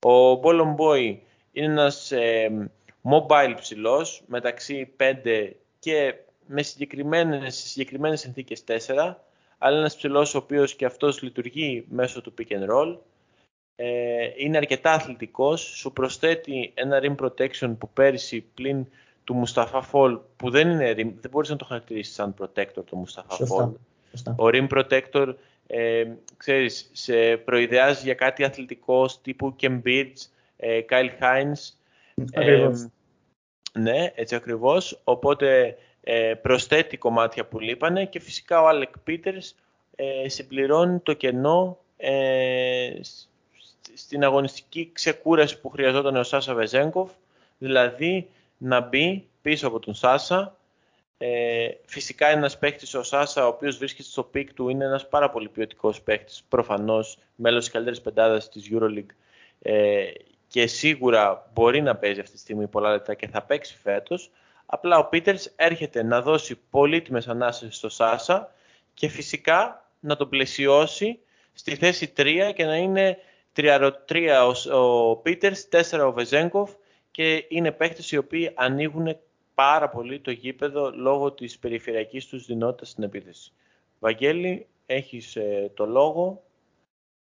[SPEAKER 1] Ο Ballon Boy είναι ένας ε, mobile ψηλός μεταξύ 5 και με συγκεκριμένες, συγκεκριμένες συνθήκες 4 αλλά ένας ψηλός ο οποίος και αυτός λειτουργεί μέσω του pick and roll ε, είναι αρκετά αθλητικός σου προσθέτει ένα rim protection που πέρυσι πλην του Mustafa Fall που δεν είναι rim, δεν μπορείς να το χαρακτηρίσεις σαν protector το Mustafa Fall ο rim protector ε, ξέρεις, σε προειδεάζει για κάτι αθλητικό τύπου Cambridge, ε, Kyle Hines.
[SPEAKER 2] Ε,
[SPEAKER 1] ναι, έτσι ακριβώς. Οπότε ε, προσθέτει κομμάτια που λείπανε και φυσικά ο Alec Peters ε, συμπληρώνει το κενό ε, στην αγωνιστική ξεκούραση που χρειαζόταν ο Σάσα Βεζέγκοφ, δηλαδή να μπει πίσω από τον Σάσα ε, φυσικά ένας παίκτης ο Σάσα, ο οποίος βρίσκεται στο peak του, είναι ένας πάρα πολύ ποιοτικός παίκτης. Προφανώς μέλος της καλύτερης πεντάδας της Euroleague ε, και σίγουρα μπορεί να παίζει αυτή τη στιγμή πολλά λεπτά και θα παίξει φέτος. Απλά ο Πίτερς έρχεται να δώσει πολύτιμες ανάσες στο Σάσα και φυσικά να τον πλαισιώσει στη θέση 3 και να είναι 3 ο Πίτερς, 4 ο Βεζέγκοφ και είναι παίκτες οι οποίοι ανοίγουν πάρα πολύ το γήπεδο λόγω της περιφερειακής τους δυνότητας στην επίθεση. Βαγγέλη, έχεις ε, το λόγο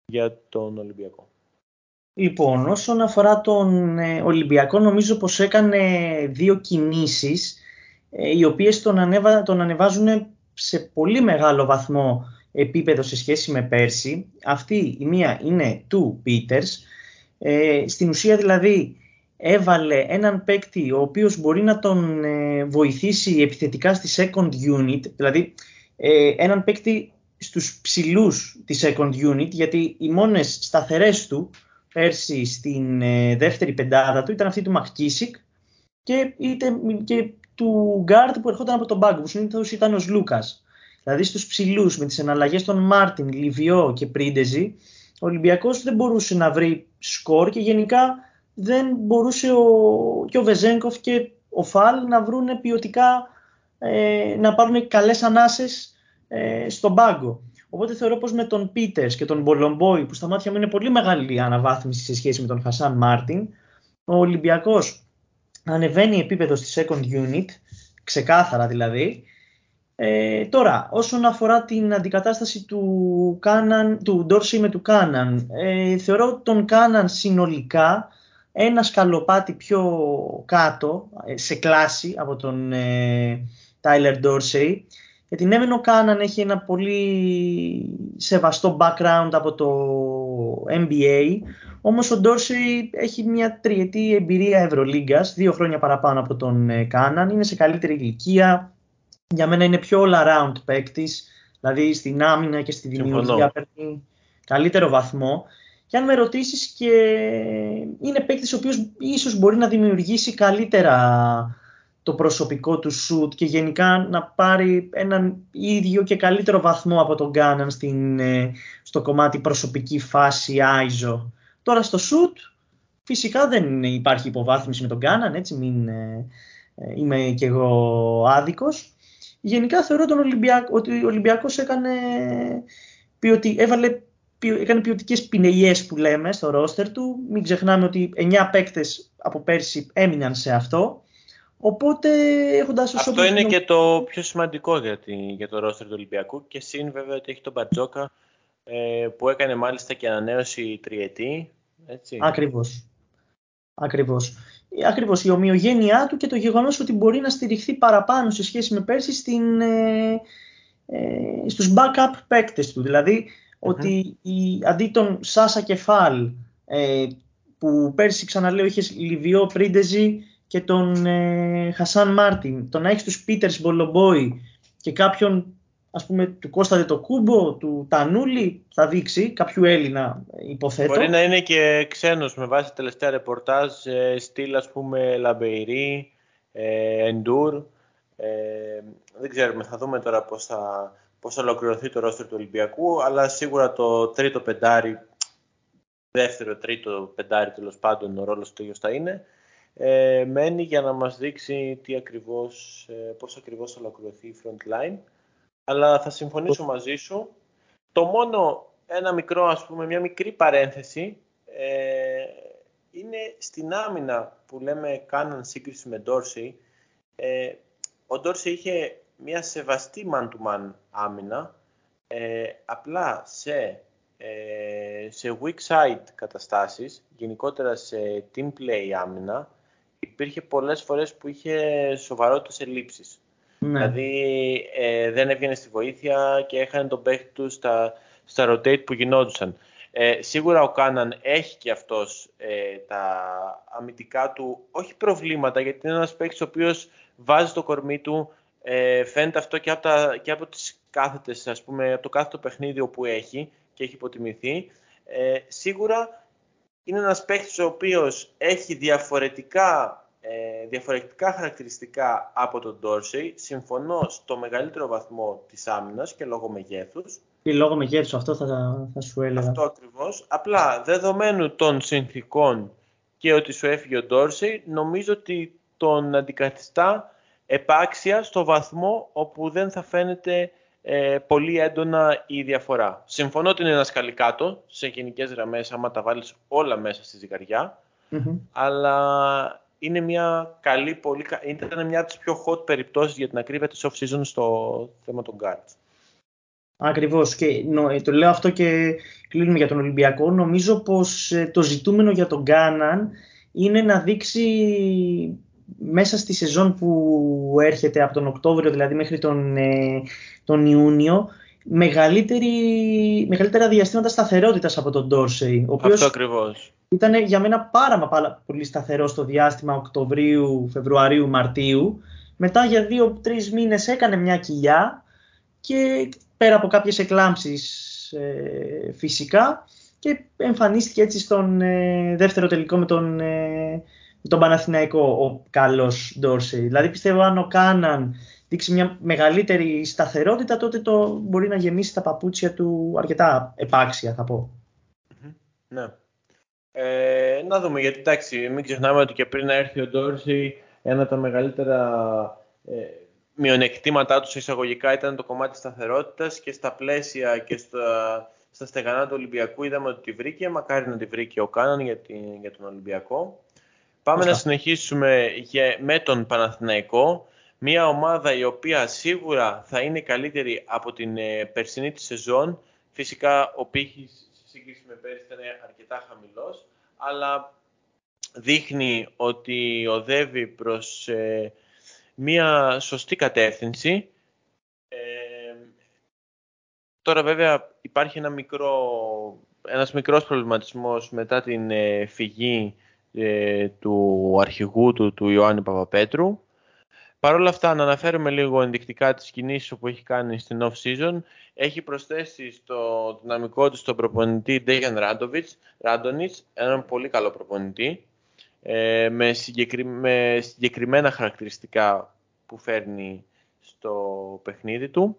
[SPEAKER 1] για τον Ολυμπιακό.
[SPEAKER 2] Λοιπόν, όσον αφορά τον ε, Ολυμπιακό, νομίζω πως έκανε δύο κινήσεις ε, οι οποίες τον, ανέβα, τον ανεβάζουν σε πολύ μεγάλο βαθμό επίπεδο σε σχέση με πέρσι. Αυτή η μία είναι του Πίτερς. Ε, στην ουσία δηλαδή έβαλε έναν παίκτη ο οποίος μπορεί να τον ε, βοηθήσει επιθετικά στη second unit, δηλαδή ε, έναν παίκτη στους ψηλούς της second unit, γιατί οι μόνες σταθερές του πέρσι στην ε, δεύτερη πεντάδα του ήταν αυτή του Μακκίσικ και, και του Γκάρτ που ερχόταν από τον πάγκο, που συνήθως ήταν ο Λούκας. Δηλαδή στους ψηλούς με τις εναλλαγές των Μάρτιν, Λίβιο και Πρίντεζη, ο Ολυμπιακός δεν μπορούσε να βρει σκορ και γενικά δεν μπορούσε ο, και ο Βεζένκοφ και ο Φαλ να βρουν ποιοτικά, ε, να πάρουν καλές ανάσες ε, στον πάγκο. Οπότε θεωρώ πως με τον Πίτερς και τον Μπολομπόι που στα μάτια μου είναι πολύ μεγάλη αναβάθμιση σε σχέση με τον Χασάν Μάρτιν, ο Ολυμπιακός ανεβαίνει επίπεδο στη second unit, ξεκάθαρα δηλαδή. Ε, τώρα, όσον αφορά την αντικατάσταση του, Κάναν, του Ντόρσι με του Κάναν, ε, θεωρώ τον Κάναν συνολικά ένα σκαλοπάτι πιο κάτω, ε, σε κλάση από τον ε, Tyler Dorsey. Γιατί ναι, ο Κάναν έχει ένα πολύ σεβαστό background από το NBA, όμως ο Dorsey έχει μια τριετή εμπειρία Ευρωλίγκας, δύο χρόνια παραπάνω από τον ε, Κάναν, είναι σε καλύτερη ηλικία, για μένα είναι πιο all-around παίκτης, δηλαδή στην άμυνα και στη δημιουργία παίρνει καλύτερο βαθμό. Και αν με ρωτήσεις και είναι παίκτης ο οποίος ίσως μπορεί να δημιουργήσει καλύτερα το προσωπικό του σουτ και γενικά να πάρει έναν ίδιο και καλύτερο βαθμό από τον Γκάναν ε, στο κομμάτι προσωπική φάση ISO. Τώρα στο σουτ φυσικά δεν υπάρχει υποβάθμιση με τον Γκάναν, έτσι μην ε, ε, είμαι κι εγώ άδικος. Γενικά θεωρώ τον Ολυμπιακό, ότι ο Ολυμπιακός έκανε, ποιοτι, έβαλε, έκανε ποιοτικές πινελιές που λέμε στο ρόστερ του. Μην ξεχνάμε ότι 9 παίκτες από πέρσι έμειναν σε αυτό. Οπότε έχοντας
[SPEAKER 1] Αυτό είναι και το πιο σημαντικό για, τη, για το ρόστερ του Ολυμπιακού και συν βέβαια ότι έχει τον Μπατζόκα ε, που έκανε μάλιστα και ανανέωση τριετή. Έτσι.
[SPEAKER 2] Ακριβώς. Ακριβώς. Ακριβώς η ομοιογένειά του και το γεγονός ότι μπορεί να στηριχθεί παραπάνω σε σχέση με πέρσι στην, ε, ε, στους backup παίκτες του. δηλαδη ότι η, αντί τον Σάσα Κεφάλ ε, που πέρσι ξαναλέω είχες Λιβιό Πρίντεζι και τον ε, Χασάν Μάρτιν, το να έχεις τους Πίτερς Μπολομπόη και κάποιον ας πούμε του Κώστατε το Κούμπο, του Τανούλη, θα δείξει, κάποιου Έλληνα υποθέτω.
[SPEAKER 1] Μπορεί να είναι και ξένος με βάση τελευταία ρεπορτάζ, ε, στυλ ας πούμε Λαμπεϊρί, ε, Εντούρ. Ε, δεν ξέρουμε, θα δούμε τώρα πώς θα, πώς θα ολοκληρωθεί το ρόστερ του Ολυμπιακού, αλλά σίγουρα το τρίτο πεντάρι, δεύτερο, τρίτο πεντάρι τέλος πάντων ο ρόλος του θα είναι. Ε, μένει για να μας δείξει τι ακριβώς, ε, πώς ακριβώς θα ολοκληρωθεί η front line αλλά θα συμφωνήσω μαζί σου. Το μόνο, ένα μικρό, ας πούμε, μια μικρή παρένθεση, ε, είναι στην άμυνα που λέμε κάναν σύγκριση με Ντόρσι. Ε, ο Ντόρσι είχε μια σεβαστή man-to-man άμυνα, ε, απλά σε, ε, σε weak side καταστάσεις, γενικότερα σε team play άμυνα, υπήρχε πολλές φορές που είχε σοβαρότητες ελλείψεις. Ναι. Δηλαδή ε, δεν έβγαινε στη βοήθεια και έχανε τον παίχτη τους στα, στα rotate που γινόντουσαν. Ε, σίγουρα ο Κάναν έχει και αυτός ε, τα αμυντικά του, όχι προβλήματα, γιατί είναι ένας παίχτης ο οποίος βάζει το κορμί του, ε, φαίνεται αυτό και από, τα, και από τις κάθετες, ας πούμε, από το κάθετο παιχνίδι που έχει και έχει υποτιμηθεί. Ε, σίγουρα είναι ένας παίχτης ο οποίος έχει διαφορετικά ε, διαφορετικά χαρακτηριστικά από τον Dorsey. Συμφωνώ στο μεγαλύτερο βαθμό της άμυνας και λόγω μεγέθους.
[SPEAKER 2] Και λόγω μεγέθους, αυτό θα, θα σου έλεγα.
[SPEAKER 1] Αυτό ακριβώς. Απλά, δεδομένου των συνθήκων και ότι σου έφυγε ο Dorsey, νομίζω ότι τον αντικαθιστά επάξια στο βαθμό όπου δεν θα φαίνεται ε, πολύ έντονα η διαφορά. Συμφωνώ ότι είναι ένα σκαλικάτο σε γενικές γραμμές άμα τα βάλεις όλα μέσα στη ζυγαρια αλλά είναι μια καλή, πολύ, ήταν μια από τις πιο hot περιπτώσεις για την ακρίβεια της off-season στο θέμα των guards.
[SPEAKER 2] Ακριβώς και το λέω αυτό και κλείνουμε για τον Ολυμπιακό. Νομίζω πως το ζητούμενο για τον Γκάναν είναι να δείξει μέσα στη σεζόν που έρχεται από τον Οκτώβριο δηλαδή μέχρι τον, ε, τον Ιούνιο μεγαλύτερη, μεγαλύτερα διαστήματα σταθερότητας από τον Ντόρσεϊ.
[SPEAKER 1] Αυτό ακριβώς.
[SPEAKER 2] Ήταν για μένα πάρα, πάρα πολύ σταθερό στο διάστημα Οκτωβρίου, Φεβρουαρίου, Μαρτίου. Μετά για δύο-τρει μήνες έκανε μια κοιλιά και πέρα από κάποιες εκλάμψεις ε, φυσικά και εμφανίστηκε έτσι στον ε, δεύτερο τελικό με τον, ε, τον Παναθηναϊκό ο καλός Ντόρσεϊ. Δηλαδή πιστεύω αν ο Κάναν δείξει μια μεγαλύτερη σταθερότητα τότε το μπορεί να γεμίσει τα παπούτσια του αρκετά επάξια θα πω.
[SPEAKER 1] Ναι. Ε, να δούμε γιατί εντάξει μην ξεχνάμε ότι και πριν να έρθει ο Ντόρσεϊ ένα από τα μεγαλύτερα ε, μειονεκτήματά τους εισαγωγικά ήταν το κομμάτι της σταθερότητας και στα πλαίσια και στα, στα στεγανά του Ολυμπιακού είδαμε ότι τη βρήκε, μακάρι να τη βρήκε ο Κάναν για, για τον Ολυμπιακό. Πάμε να συνεχίσουμε με τον Παναθηναϊκό, μια ομάδα η οποία σίγουρα θα είναι καλύτερη από την ε, περσινή της σεζόν. Φυσικά ο πύχης σε σύγκριση με πέρυσι ήταν αρκετά χαμηλός, αλλά δείχνει ότι οδεύει προς ε, μια σωστή κατεύθυνση. Ε, τώρα βέβαια υπάρχει ένα μικρό, ένας μικρός προβληματισμός μετά την ε, φυγή ε, του αρχηγού του, του Ιωάννη Παπαπέτρου. Παρ' όλα αυτά, να αναφέρουμε λίγο ενδεικτικά τις κινήσεις που έχει κάνει στην off-season. Έχει προσθέσει στο δυναμικό του τον προπονητή Ντέγιαν Ράντονιτς, έναν πολύ καλό προπονητή, ε, με, συγκεκριμένα χαρακτηριστικά που φέρνει στο παιχνίδι του.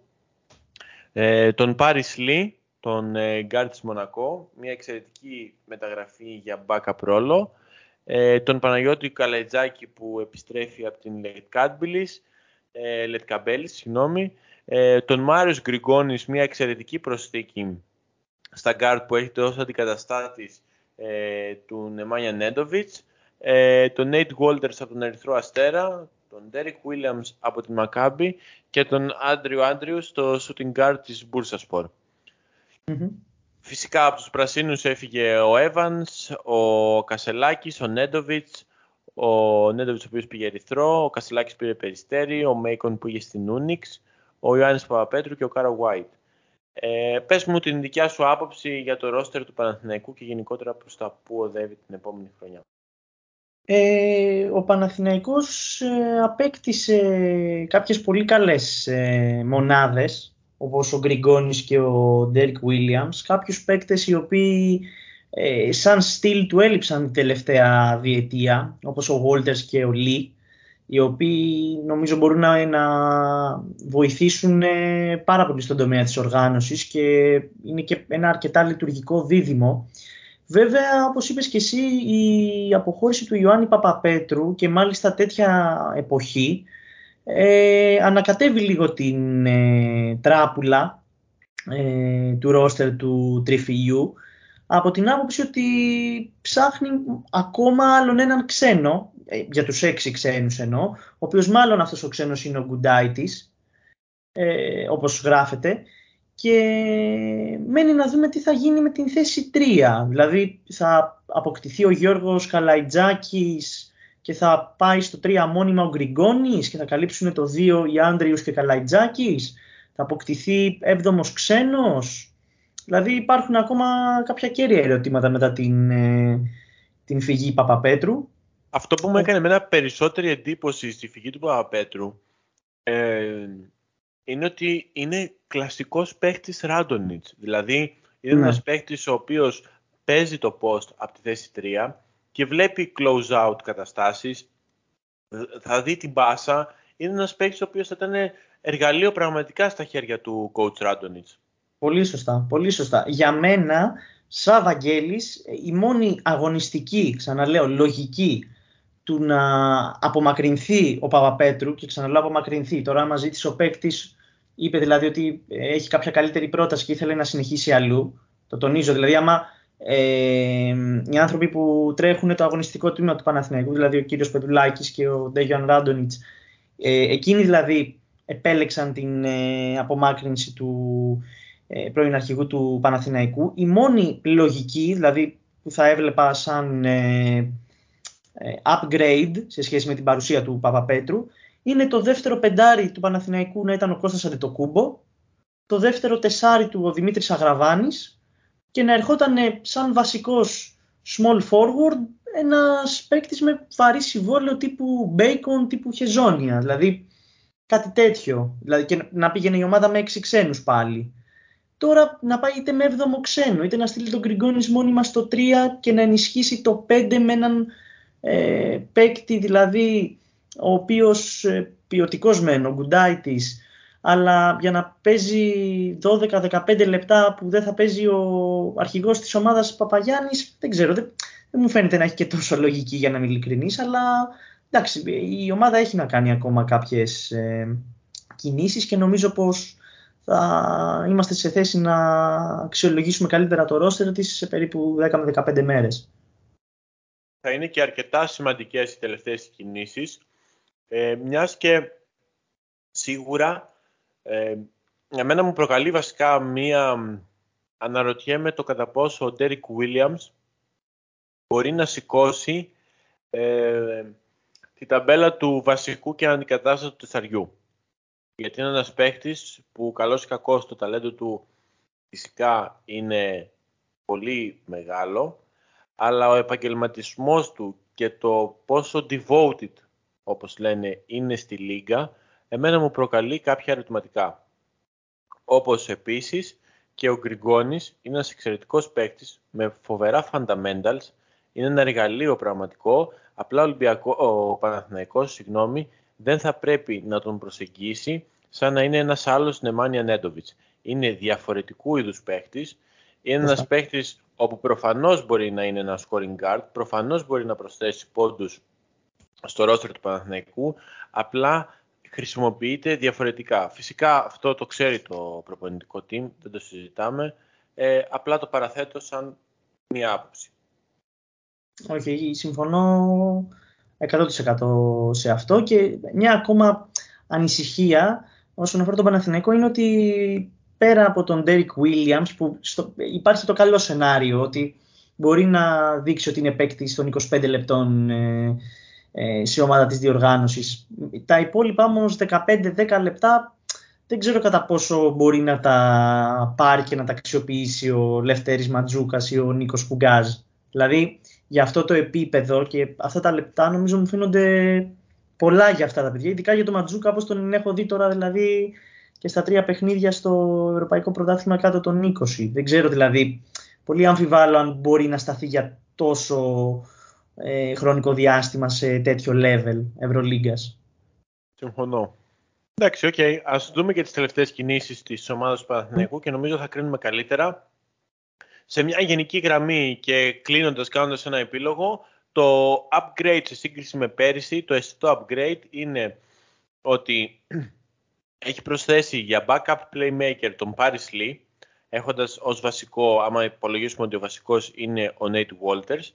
[SPEAKER 1] Ε, τον Πάρις Λί, τον ε, Γκάρ Μονακό, μια εξαιρετική μεταγραφή για backup ρόλο. Ε, τον Παναγιώτη Καλετζάκη που επιστρέφει από την Λετκάμπελης, ε, Λετκαμπέλης, συγγνώμη. Ε, τον Μάριους Γκριγκόνις, μια εξαιρετική προσθήκη στα γκάρτ που έχει ως αντικαταστάτης ε, του Νεμάνια Νέντοβιτς ε, τον Nate Wolters από τον Ερυθρό Αστέρα, τον Derek Williams από την Maccabi και τον Andrew Andrews στο shooting guard της Bursaspor. mm Φυσικά από τους Πρασίνους έφυγε ο Evans, ο Κασελάκης, ο Νέντοβιτς, ο Νέντοβιτς ο οποίος πήγε Ερυθρό, ο Κασελάκης πήγε Περιστέρι, ο Μέικον που πήγε στην Ούνιξ, ο Ιωάννης Παπαπέτρου και ο Κάρα White. Ε, πες μου την δικιά σου άποψη για το ρόστερ του Παναθηναϊκού και γενικότερα προς τα που οδεύει την επόμενη χρονιά.
[SPEAKER 2] Ε, ο Παναθηναϊκός ε, απέκτησε κάποιες πολύ καλές ε, μονάδες όπως ο Γκριγκόνης και ο Ντέρικ Βίλιαμς κάποιους παίκτες οι οποίοι ε, σαν στυλ του έλειψαν την τελευταία διετία όπως ο Βόλτερς και ο Λί οι οποίοι νομίζω μπορούν να, να βοηθήσουν πάρα πολύ στον τομέα της οργάνωσης και είναι και ένα αρκετά λειτουργικό δίδυμο. Βέβαια, όπως είπες και εσύ, η αποχώρηση του Ιωάννη Παπαπέτρου και μάλιστα τέτοια εποχή ε, ανακατεύει λίγο την ε, τράπουλα ε, του ρόστερ του Τριφιού από την άποψη ότι ψάχνει ακόμα άλλον έναν ξένο, ε, για τους έξι ξένους εννοώ, ο οποίος μάλλον αυτός ο ξένος είναι ο Γκουντάιτης, ε, όπως γράφεται, και μένει να δούμε τι θα γίνει με την θέση 3. Δηλαδή θα αποκτηθεί ο Γιώργος Καλαϊτζάκης και θα πάει στο 3 μόνιμα ο Γκριγκόνης και θα καλύψουν το 2 οι Άντριους και Καλαϊτζάκης. Θα αποκτηθεί 7ος ξένος. Δηλαδή υπάρχουν ακόμα κάποια κέρια ερωτήματα μετά την, ε, την φυγή Παπαπέτρου.
[SPEAKER 1] Αυτό που μου έκανε εμένα περισσότερη εντύπωση στη φυγή του Παπαπέτρου ε, είναι ότι είναι κλασικός παίχτης Ράντονιτς. Δηλαδή είναι ναι. ένας παίχτης ο οποίος παίζει το post από τη θέση 3 και βλέπει close out καταστάσεις, θα δει την μπάσα. Είναι ένας παίχτης ο οποίος θα ήταν εργαλείο πραγματικά στα χέρια του coach Ράντονιτς.
[SPEAKER 2] Πολύ σωστά, πολύ σωστά. Για μένα, σαν Βαγγέλης, η μόνη αγωνιστική, ξαναλέω, λογική του να απομακρυνθεί ο Παπαπέτρου και ξαναλέω απομακρυνθεί. Τώρα άμα ζήτησε ο παίκτης είπε δηλαδή ότι έχει κάποια καλύτερη πρόταση και ήθελε να συνεχίσει αλλού. Το τονίζω. Δηλαδή, άμα ε, οι άνθρωποι που τρέχουν το αγωνιστικό τμήμα του Παναθηναϊκού, δηλαδή ο κύριος Πετουλάκης και ο Ντέγιον Ράντονιτς, ε, εκείνοι δηλαδή επέλεξαν την ε, απομάκρυνση του ε, πρώην αρχηγού του Παναθηναϊκού. Η μόνη λογική, δηλαδή που θα έβλεπα σαν ε, ε, upgrade σε σχέση με την παρουσία του Παπαπέτρου, είναι το δεύτερο πεντάρι του Παναθηναϊκού να ήταν ο Κώστας Αντετοκούμπο, το δεύτερο τεσάρι του ο Δημήτρης Αγραβάνης και να ερχόταν σαν βασικός small forward ένας παίκτης με βαρύ συμβόλαιο τύπου Bacon, τύπου Χεζόνια. Δηλαδή κάτι τέτοιο. Δηλαδή και να πήγαινε η ομάδα με έξι ξένους πάλι. Τώρα να πάει είτε με έβδομο ξένο, είτε να στείλει τον Γκριγκόνης μόνιμα στο 3 και να ενισχύσει το 5 με έναν ε, παίκτη δηλαδή ο οποίος ε, ποιοτικός μεν, ο Γκουντάιτης, αλλά για να παίζει 12-15 λεπτά που δεν θα παίζει ο αρχηγός της ομάδας Παπαγιάννης, δεν ξέρω, δεν, δεν μου φαίνεται να έχει και τόσο λογική για να είμαι ειλικρινής, αλλά εντάξει, η ομάδα έχει να κάνει ακόμα κάποιες ε, κινήσεις και νομίζω πως θα είμαστε σε θέση να αξιολογήσουμε καλύτερα το ρόστερ της σε περίπου 10 με 15 μέρες.
[SPEAKER 1] Θα είναι και αρκετά σημαντικές οι τελευταίες κινήσεις, ε, μιας και σίγουρα ε, εμένα μου προκαλεί βασικά μία αναρωτιέμαι το κατά πόσο ο Ντέρικ Williams μπορεί να σηκώσει ε, τη ταμπέλα του βασικού και αντικατάστατου του τεσσαριού. Γιατί είναι ένας παίχτης που καλός ή κακός το ταλέντο του φυσικά είναι πολύ μεγάλο, αλλά ο επαγγελματισμός του και το πόσο devoted, όπως λένε, είναι στη λίγα, εμένα μου προκαλεί κάποια ερωτηματικά. Όπως επίσης και ο Γκριγκόνης είναι ένας εξαιρετικός παίκτης με φοβερά fundamentals, είναι ένα εργαλείο πραγματικό, απλά ο, Ολυμπιακό, ο Παναθηναϊκός συγγνώμη, δεν θα πρέπει να τον προσεγγίσει σαν να είναι ένας άλλος Νεμάνια Νέντοβιτς. Είναι διαφορετικού είδους παίκτης, είναι ένας παίκτης όπου προφανώς μπορεί να είναι ένας scoring guard, προφανώς μπορεί να προσθέσει πόντους στο ρόστρο του Παναθηναϊκού, απλά χρησιμοποιείται διαφορετικά. Φυσικά αυτό το ξέρει το προπονητικό team, δεν το συζητάμε, ε, απλά το παραθέτω σαν μία άποψη.
[SPEAKER 2] Όχι, συμφωνώ 100% σε αυτό και μια ακόμα ανησυχία όσον αφορά τον Παναθηναϊκό είναι ότι πέρα από τον Derek Williams που στο, υπάρχει το καλό σενάριο ότι μπορεί να δείξει ότι είναι παίκτη των 25 λεπτών ε, ε, σε ομάδα της διοργάνωσης. Τα υπόλοιπα όμως 15-10 λεπτά δεν ξέρω κατά πόσο μπορεί να τα πάρει και να τα αξιοποιήσει ο Λευτέρης Ματζούκας ή ο Νίκος Κουγκάζ. Δηλαδή για αυτό το επίπεδο και αυτά τα λεπτά νομίζω μου φαίνονται πολλά για αυτά τα παιδιά. Ειδικά για τον Ματζούκα όπως τον έχω δει τώρα δηλαδή και στα τρία παιχνίδια στο Ευρωπαϊκό Πρωτάθλημα κάτω των 20. Δεν ξέρω δηλαδή, πολύ αμφιβάλλω αν μπορεί να σταθεί για τόσο ε, χρονικό διάστημα σε τέτοιο level Ευρωλίγκας.
[SPEAKER 1] Συμφωνώ. Εντάξει, OK. Okay. Ας δούμε και τις τελευταίες κινήσεις της ομάδας του Παναθηναϊκού και νομίζω θα κρίνουμε καλύτερα. Σε μια γενική γραμμή και κλείνοντας, κάνοντας ένα επίλογο, το upgrade σε σύγκριση με πέρυσι, το αισθητό upgrade είναι ότι έχει προσθέσει για backup playmaker τον Paris Lee, έχοντας ως βασικό, άμα υπολογίσουμε ότι ο βασικός είναι ο Nate Walters,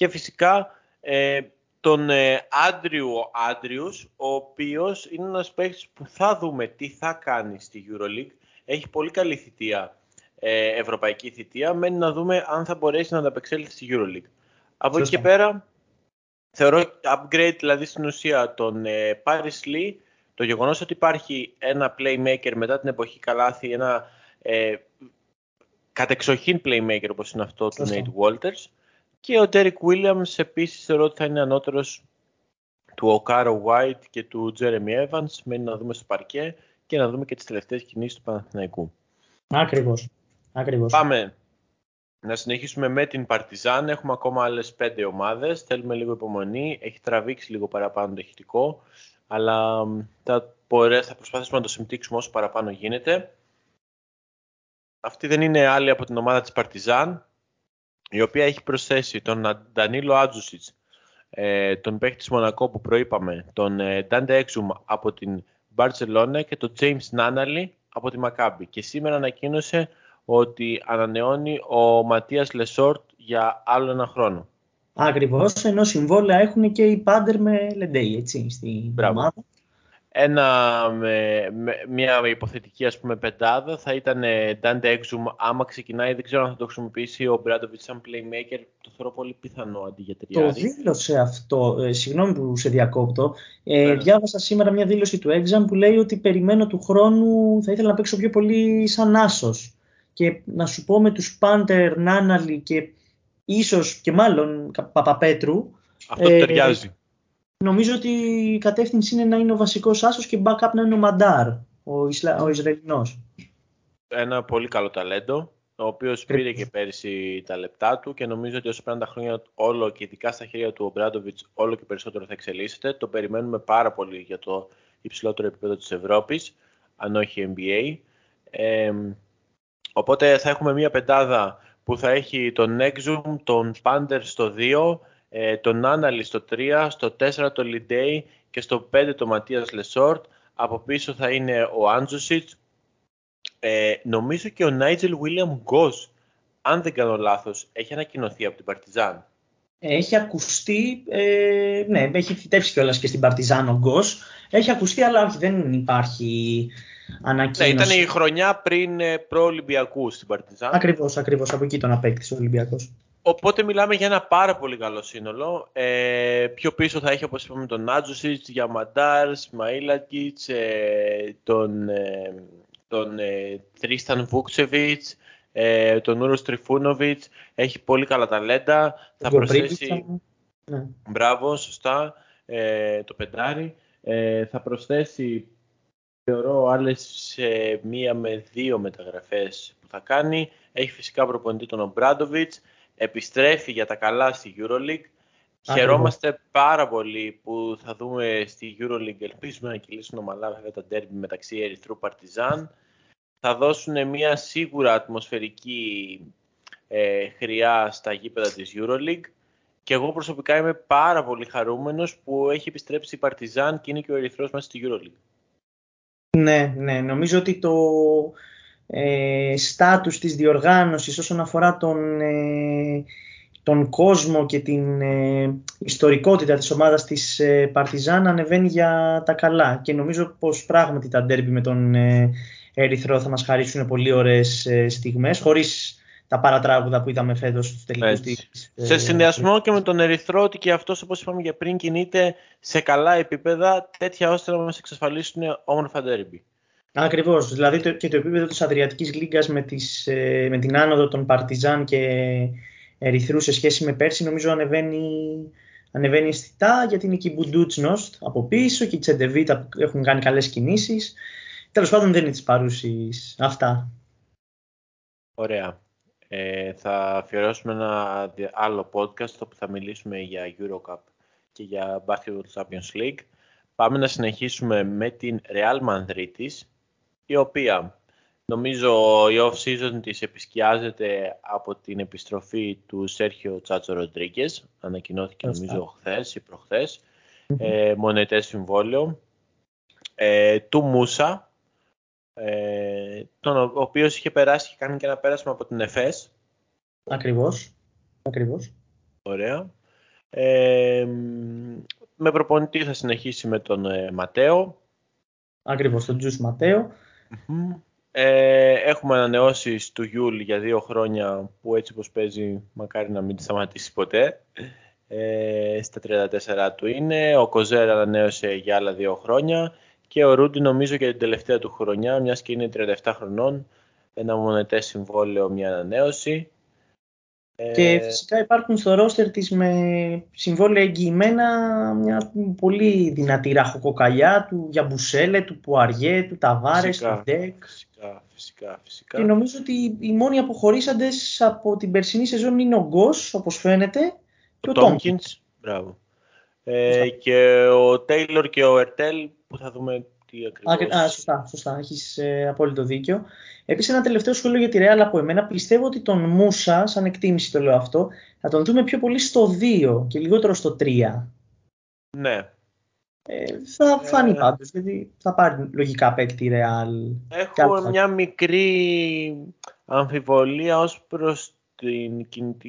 [SPEAKER 1] και φυσικά ε, τον ε, Άντριου Άντριους, ο οποίος είναι ένας παίκτης που θα δούμε τι θα κάνει στη EuroLeague. Έχει πολύ καλή θητεία, ε, ευρωπαϊκή θητεία, μένει να δούμε αν θα μπορέσει να ανταπεξέλθει στη EuroLeague. Από εκεί και πέρα, θεωρώ upgrade δηλαδή στην ουσία τον ε, Paris Lee, το γεγονός ότι υπάρχει ένα playmaker μετά την εποχή Καλάθη, ένα ε, κατεξοχήν playmaker όπως είναι αυτό του Nate Walters, και ο Derek Williams επίσης θεωρώ ότι θα είναι ανώτερος του Οκάρο White και του Jeremy Evans. Μένει να δούμε στο παρκέ και να δούμε και τις τελευταίες κινήσεις του Παναθηναϊκού.
[SPEAKER 2] Ακριβώς. Ακριβώς.
[SPEAKER 1] Πάμε να συνεχίσουμε με την Παρτιζάν. Έχουμε ακόμα άλλες πέντε ομάδες. Θέλουμε λίγο υπομονή. Έχει τραβήξει λίγο παραπάνω το ηχητικό. Αλλά θα, θα προσπαθήσουμε να το συμπτύξουμε όσο παραπάνω γίνεται. Αυτή δεν είναι άλλη από την ομάδα της Παρτιζάν η οποία έχει προσθέσει τον Ντανίλο Άτζουσιτς, ε, τον παίχτη της Μονακό που προείπαμε, τον Ντάντε Έξουμ από την Μπαρτσελόνα και τον James Νάναλι από τη Μακάμπη. Και σήμερα ανακοίνωσε ότι ανανεώνει ο Ματίας Λεσόρτ για άλλο ένα χρόνο.
[SPEAKER 2] Ακριβώς, ενώ συμβόλαια έχουν και οι Πάντερ με Λεντέι, έτσι, στην ομάδα.
[SPEAKER 1] Ένα, με, μια υποθετική ας πούμε πεντάδα θα ήταν Dante Exum άμα ξεκινάει, δεν ξέρω αν θα το χρησιμοποιήσει ο Ομπράντοβιτς σαν playmaker, το θεωρώ πολύ πιθανό αντί για τριάρι.
[SPEAKER 2] Το δήλωσε αυτό, ε, συγγνώμη που σε διακόπτω, ε, ναι. διάβασα σήμερα μια δήλωση του Exam που λέει ότι περιμένω του χρόνου, θα ήθελα να παίξω πιο πολύ σαν άσος και να σου πω με τους Πάντερ, Νάναλι και ίσως και μάλλον Παπαπέτρου.
[SPEAKER 1] Αυτό ε, ταιριάζει.
[SPEAKER 2] Νομίζω ότι η κατεύθυνση είναι να είναι ο βασικός άσος και backup να είναι ο Μαντάρ, ο, Ισλα... ο Ισραηλινός.
[SPEAKER 1] Ένα πολύ καλό ταλέντο, ο οποίος πήρε και πέρυσι τα λεπτά του και νομίζω ότι όσο πέραν τα χρόνια όλο και ειδικά στα χέρια του ο Μπράντοβιτς όλο και περισσότερο θα εξελίσσεται. Το περιμένουμε πάρα πολύ για το υψηλότερο επίπεδο της Ευρώπης, αν όχι NBA. Ε, οπότε θα έχουμε μια πεντάδα που θα έχει τον Exum, τον Punter στο 2, ε, τον Νάναλι στο 3, στο 4 το Λεντέι και στο 5 το Ματίας Λεσόρτ. Από πίσω θα είναι ο Άντζουσιτς. Ε, νομίζω και ο Νάιτζελ Γουίλιαμς Γκος, αν δεν κάνω λάθος, έχει ανακοινωθεί από την Παρτιζάν.
[SPEAKER 2] Έχει ακουστεί, ε, ναι, έχει θητεύσει κιόλας και στην Παρτιζάν ο Γκος. Έχει ακουστεί, αλλά όχι, δεν υπάρχει ανακοίνωση.
[SPEAKER 1] Ναι, ήταν η χρονιά πριν ε, προ-Ολυμπιακούς στην Παρτιζάν.
[SPEAKER 2] Ακριβώς, ακριβώς, από εκεί τον απέκτησε ο Ολυμπιακός.
[SPEAKER 1] Οπότε μιλάμε για ένα πάρα πολύ καλό σύνολο. Ε, πιο πίσω θα έχει, όπως είπαμε, τον Άτζουσιτς, Γιαμαντάρ, Σμαΐλακιτς, ε, τον, ε, τον ε, Τρίσταν Βούξεβιτς, ε, τον Ούρος Τριφούνοβιτς. Έχει πολύ καλά ταλέντα. Θα προσθέσει... Ναι. Μπράβο, σωστά, ε, το πεντάρι. Ε, θα προσθέσει, θεωρώ, άλλες μία με δύο μεταγραφές που θα κάνει. Έχει φυσικά προπονητή τον Ομπράντοβιτς επιστρέφει για τα καλά στη EuroLeague. Χαιρόμαστε πάρα πολύ που θα δούμε στη EuroLeague, ελπίζουμε να κυλήσουν ομαλά βέβαια τα ντέρμπι μεταξύ Ερυθρού Παρτιζάν. Θα δώσουν μια σίγουρα ατμοσφαιρική ε, χρειά στα γήπεδα της EuroLeague. Και εγώ προσωπικά είμαι πάρα πολύ χαρούμενος που έχει επιστρέψει η Παρτιζάν και είναι και ο Ερυθρός μας στη EuroLeague.
[SPEAKER 2] Ναι, ναι. Νομίζω ότι το, ε, στάτους της διοργάνωσης όσον αφορά τον, ε, τον κόσμο και την ε, ιστορικότητα της ομάδας της ε, Παρτιζάν ανεβαίνει για τα καλά και νομίζω πως πράγματι τα ντέρμπι με τον ε, Ερυθρό θα μας χαρίσουν πολύ ωραίες ε, στιγμές χωρίς τα παρατράγουδα που είδαμε φέτος στους τελικούς της.
[SPEAKER 1] Σε συνδυασμό και με τον Ερυθρό ότι και αυτός όπως είπαμε για πριν κινείται σε καλά επίπεδα τέτοια ώστε να μας εξασφαλίσουν όμορφα ντέρμπι.
[SPEAKER 2] Ακριβώς. Δηλαδή το, και το επίπεδο της Αδριατικής Λίγκας με, ε, με την άνοδο των Παρτιζάν και Ερυθρού σε σχέση με πέρσι νομίζω ανεβαίνει, ανεβαίνει αισθητά γιατί είναι και η Μπουντούτσνοστ από πίσω και η Τσεντεβίτα που έχουν κάνει καλές κινήσεις. Τέλος πάντων δεν είναι της παρούσης αυτά.
[SPEAKER 1] Ωραία. Ε, θα αφιερώσουμε ένα άλλο podcast όπου θα μιλήσουμε για Eurocup και για Basketball Champions League. Πάμε να συνεχίσουμε με την Real Madrid η οποία νομίζω η off-season της επισκιάζεται από την επιστροφή του Σέρχιο Τσάτσο Ροντρίγκες. Ανακοινώθηκε νομίζω χθες ή προχθές. Ε, μονοετές συμβόλαιο. Ε, του Μούσα, ε, τον, ο οποίος είχε περάσει και κάνει και ένα πέρασμα από την ΕΦΕΣ.
[SPEAKER 2] Ακριβώς. Ακριβώς.
[SPEAKER 1] Ωραία. Ε, με προπονητή θα συνεχίσει με τον ε, Ματέο.
[SPEAKER 2] Ακριβώς, τον Τσους Ματέο.
[SPEAKER 1] Ε, έχουμε ανανεώσεις του Γιούλ για δύο χρόνια που έτσι όπως παίζει μακάρι να μην τη σταματήσει ποτέ. Ε, στα 34 του είναι. Ο Κοζέρ ανανέωσε για άλλα δύο χρόνια και ο Ρούντι νομίζω για την τελευταία του χρονιά, μιας και είναι 37 χρονών, ένα μονετές συμβόλαιο, μια ανανέωση.
[SPEAKER 2] Και ε, φυσικά υπάρχουν στο ρόστερ της με συμβόλαια εγγυημένα μια πολύ δυνατή ραχοκοκαλιά του Γιαμπουσέλε, του Πουαριέ, του Ταβάρες, του Ντεκ.
[SPEAKER 1] Φυσικά, φυσικά, φυσικά.
[SPEAKER 2] Και νομίζω ότι οι μόνοι αποχωρήσαντες από την περσινή σεζόν είναι ο Γκος, όπως φαίνεται, και ο, Τόμκινς.
[SPEAKER 1] Μπράβο. Ε, και ο Τέιλορ και ο Ερτέλ που θα δούμε τι ακριβώς...
[SPEAKER 2] Α, σωστά, σωστά, έχεις ε, απόλυτο δίκιο. Επίσης, ένα τελευταίο σχόλιο για τη Real από εμένα. Πιστεύω ότι τον Μούσα, σαν εκτίμηση το λέω αυτό, θα τον δούμε πιο πολύ στο 2 και λιγότερο στο 3.
[SPEAKER 1] Ναι.
[SPEAKER 2] Ε, θα φανεί ε, πάντως, γιατί θα πάρει λογικά παίκτη η Real.
[SPEAKER 1] Έχω μια μικρή αμφιβολία ως προς την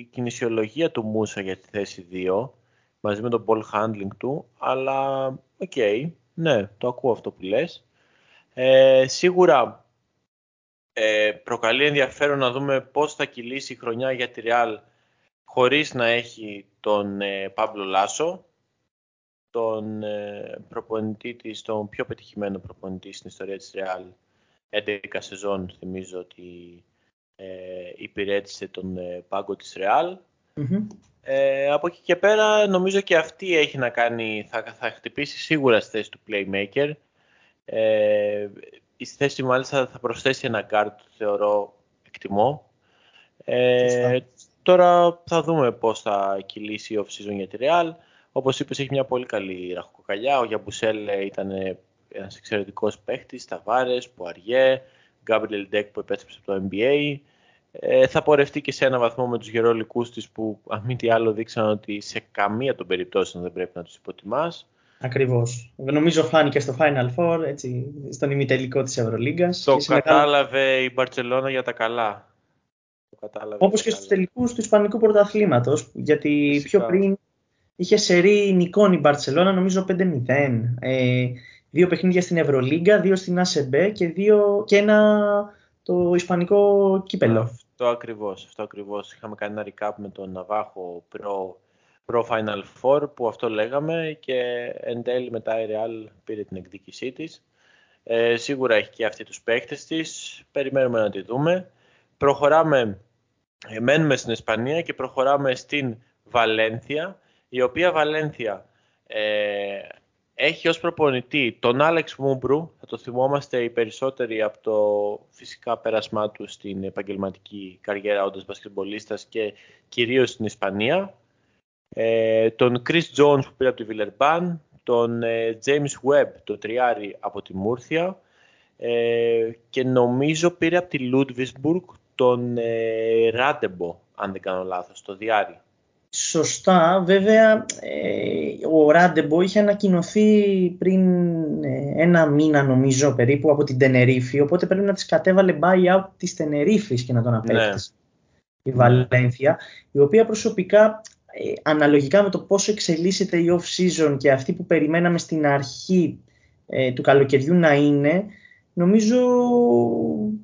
[SPEAKER 1] κινησιολογία του Μούσα για τη θέση 2, μαζί με τον ball handling του, αλλά OK, okay, Ναι, το ακούω αυτό που λες. Ε, σίγουρα ε, προκαλεί ενδιαφέρον να δούμε πώς θα κυλήσει η χρονιά για τη Real χωρίς να έχει τον ε, Πάμπλο Λάσο, τον ε, προπονητή της, τον πιο πετυχημένο προπονητή στην ιστορία της Real. 11 σεζόν θυμίζω ότι ε, υπηρέτησε τον ε, πάγκο της Real. Ε, από εκεί και πέρα νομίζω και αυτή έχει να κάνει, θα, θα χτυπήσει σίγουρα στη θέση του playmaker. Ε, η θέση μάλιστα θα προσθέσει ένα guard, θεωρώ, εκτιμώ. Ε, τώρα θα δούμε πώς θα κυλήσει η off-season για τη Real. Όπως είπες, έχει μια πολύ καλή ραχοκοκαλιά. Ο Γιαμπουσέλ ήταν ένας εξαιρετικός παίχτης, Ταβάρες, Πουαριέ, Γκάμπριελ Ντέκ που επέστρεψε από το NBA. Ε, θα πορευτεί και σε ένα βαθμό με τους γερόλικούς της που αν μη τι άλλο δείξαν ότι σε καμία των περιπτώσεων δεν πρέπει να τους υποτιμάς.
[SPEAKER 2] Ακριβώς. Νομίζω φάνηκε στο Final Four, έτσι, στον ημιτελικό της Ευρωλίγκας.
[SPEAKER 1] Το κατάλαβε η Μπαρτσελώνα για τα καλά.
[SPEAKER 2] Όπως και στους τελικούς του Ισπανικού Πρωταθλήματος, γιατί Φυσικά. πιο πριν είχε σερή νικών η Μπαρτσελώνα, νομίζω 5-0. Ε, δύο παιχνίδια στην Ευρωλίγκα, δύο στην ΑΣΕΜΠΕ και, δύο, και ένα το Ισπανικό κύπελο.
[SPEAKER 1] Αυτό ακριβώς, αυτό ακριβώς. Είχαμε κάνει ένα recap με τον Ναβάχο προ, προ Final Four που αυτό λέγαμε και εν τέλει μετά η Real πήρε την εκδίκησή της. Ε, σίγουρα έχει και αυτή τους παίχτες της, περιμένουμε να τη δούμε. Προχωράμε, ε, μένουμε στην Ισπανία και προχωράμε στην Βαλένθια, η οποία Βαλένθια ε, έχει ως προπονητή τον Άλεξ Μούμπρου, θα το θυμόμαστε οι περισσότεροι από το φυσικά πέρασμά του στην επαγγελματική καριέρα όντας μπασκετμπολίστας και κυρίως στην Ισπανία. Ε, τον Chris Jones που πήρε από τη Βιλερμπάν, τον ε, James Webb, το τριάρι από τη Μούρθια ε, και νομίζω πήρε από τη Λούντβισμπουργκ τον ε, Ράντεμπο, αν δεν κάνω λάθος, το διάρι.
[SPEAKER 2] Σωστά. Βέβαια, ε, ο Ράντεμπο είχε ανακοινωθεί πριν ε, ένα μήνα νομίζω περίπου από την Τενερίφη, οπότε πρέπει να της κατέβαλε buyout της Τενερίφης και να τον απέκτησε. Ναι. Η Βαλένθια, η οποία προσωπικά ε, αναλογικά με το πόσο εξελίσσεται η off-season και αυτή που περιμέναμε στην αρχή του καλοκαιριού να είναι, νομίζω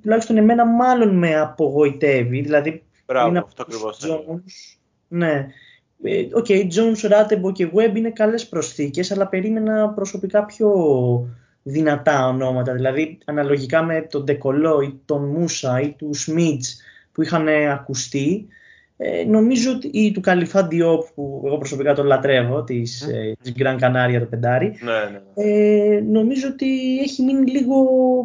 [SPEAKER 2] τουλάχιστον εμένα μάλλον με απογοητεύει. Δηλαδή,
[SPEAKER 1] Μπράβο, είναι αυτό ακριβώς.
[SPEAKER 2] Ναι. Ε, OK, okay, Jones, Ratebo και Webb είναι καλές προσθήκες, αλλά περίμενα προσωπικά πιο δυνατά ονόματα. Δηλαδή, αναλογικά με τον Ντεκολό ή τον Μούσα ή του Σμιτς που είχαν ακουστεί, ε, νομίζω ότι ή του Καλίφα που εγώ προσωπικά τον λατρεύω, της, mm. ε, της Gran Canaria το πεντάρι,
[SPEAKER 1] ναι, ναι, ναι.
[SPEAKER 2] Ε, νομίζω ότι έχει μείνει λίγο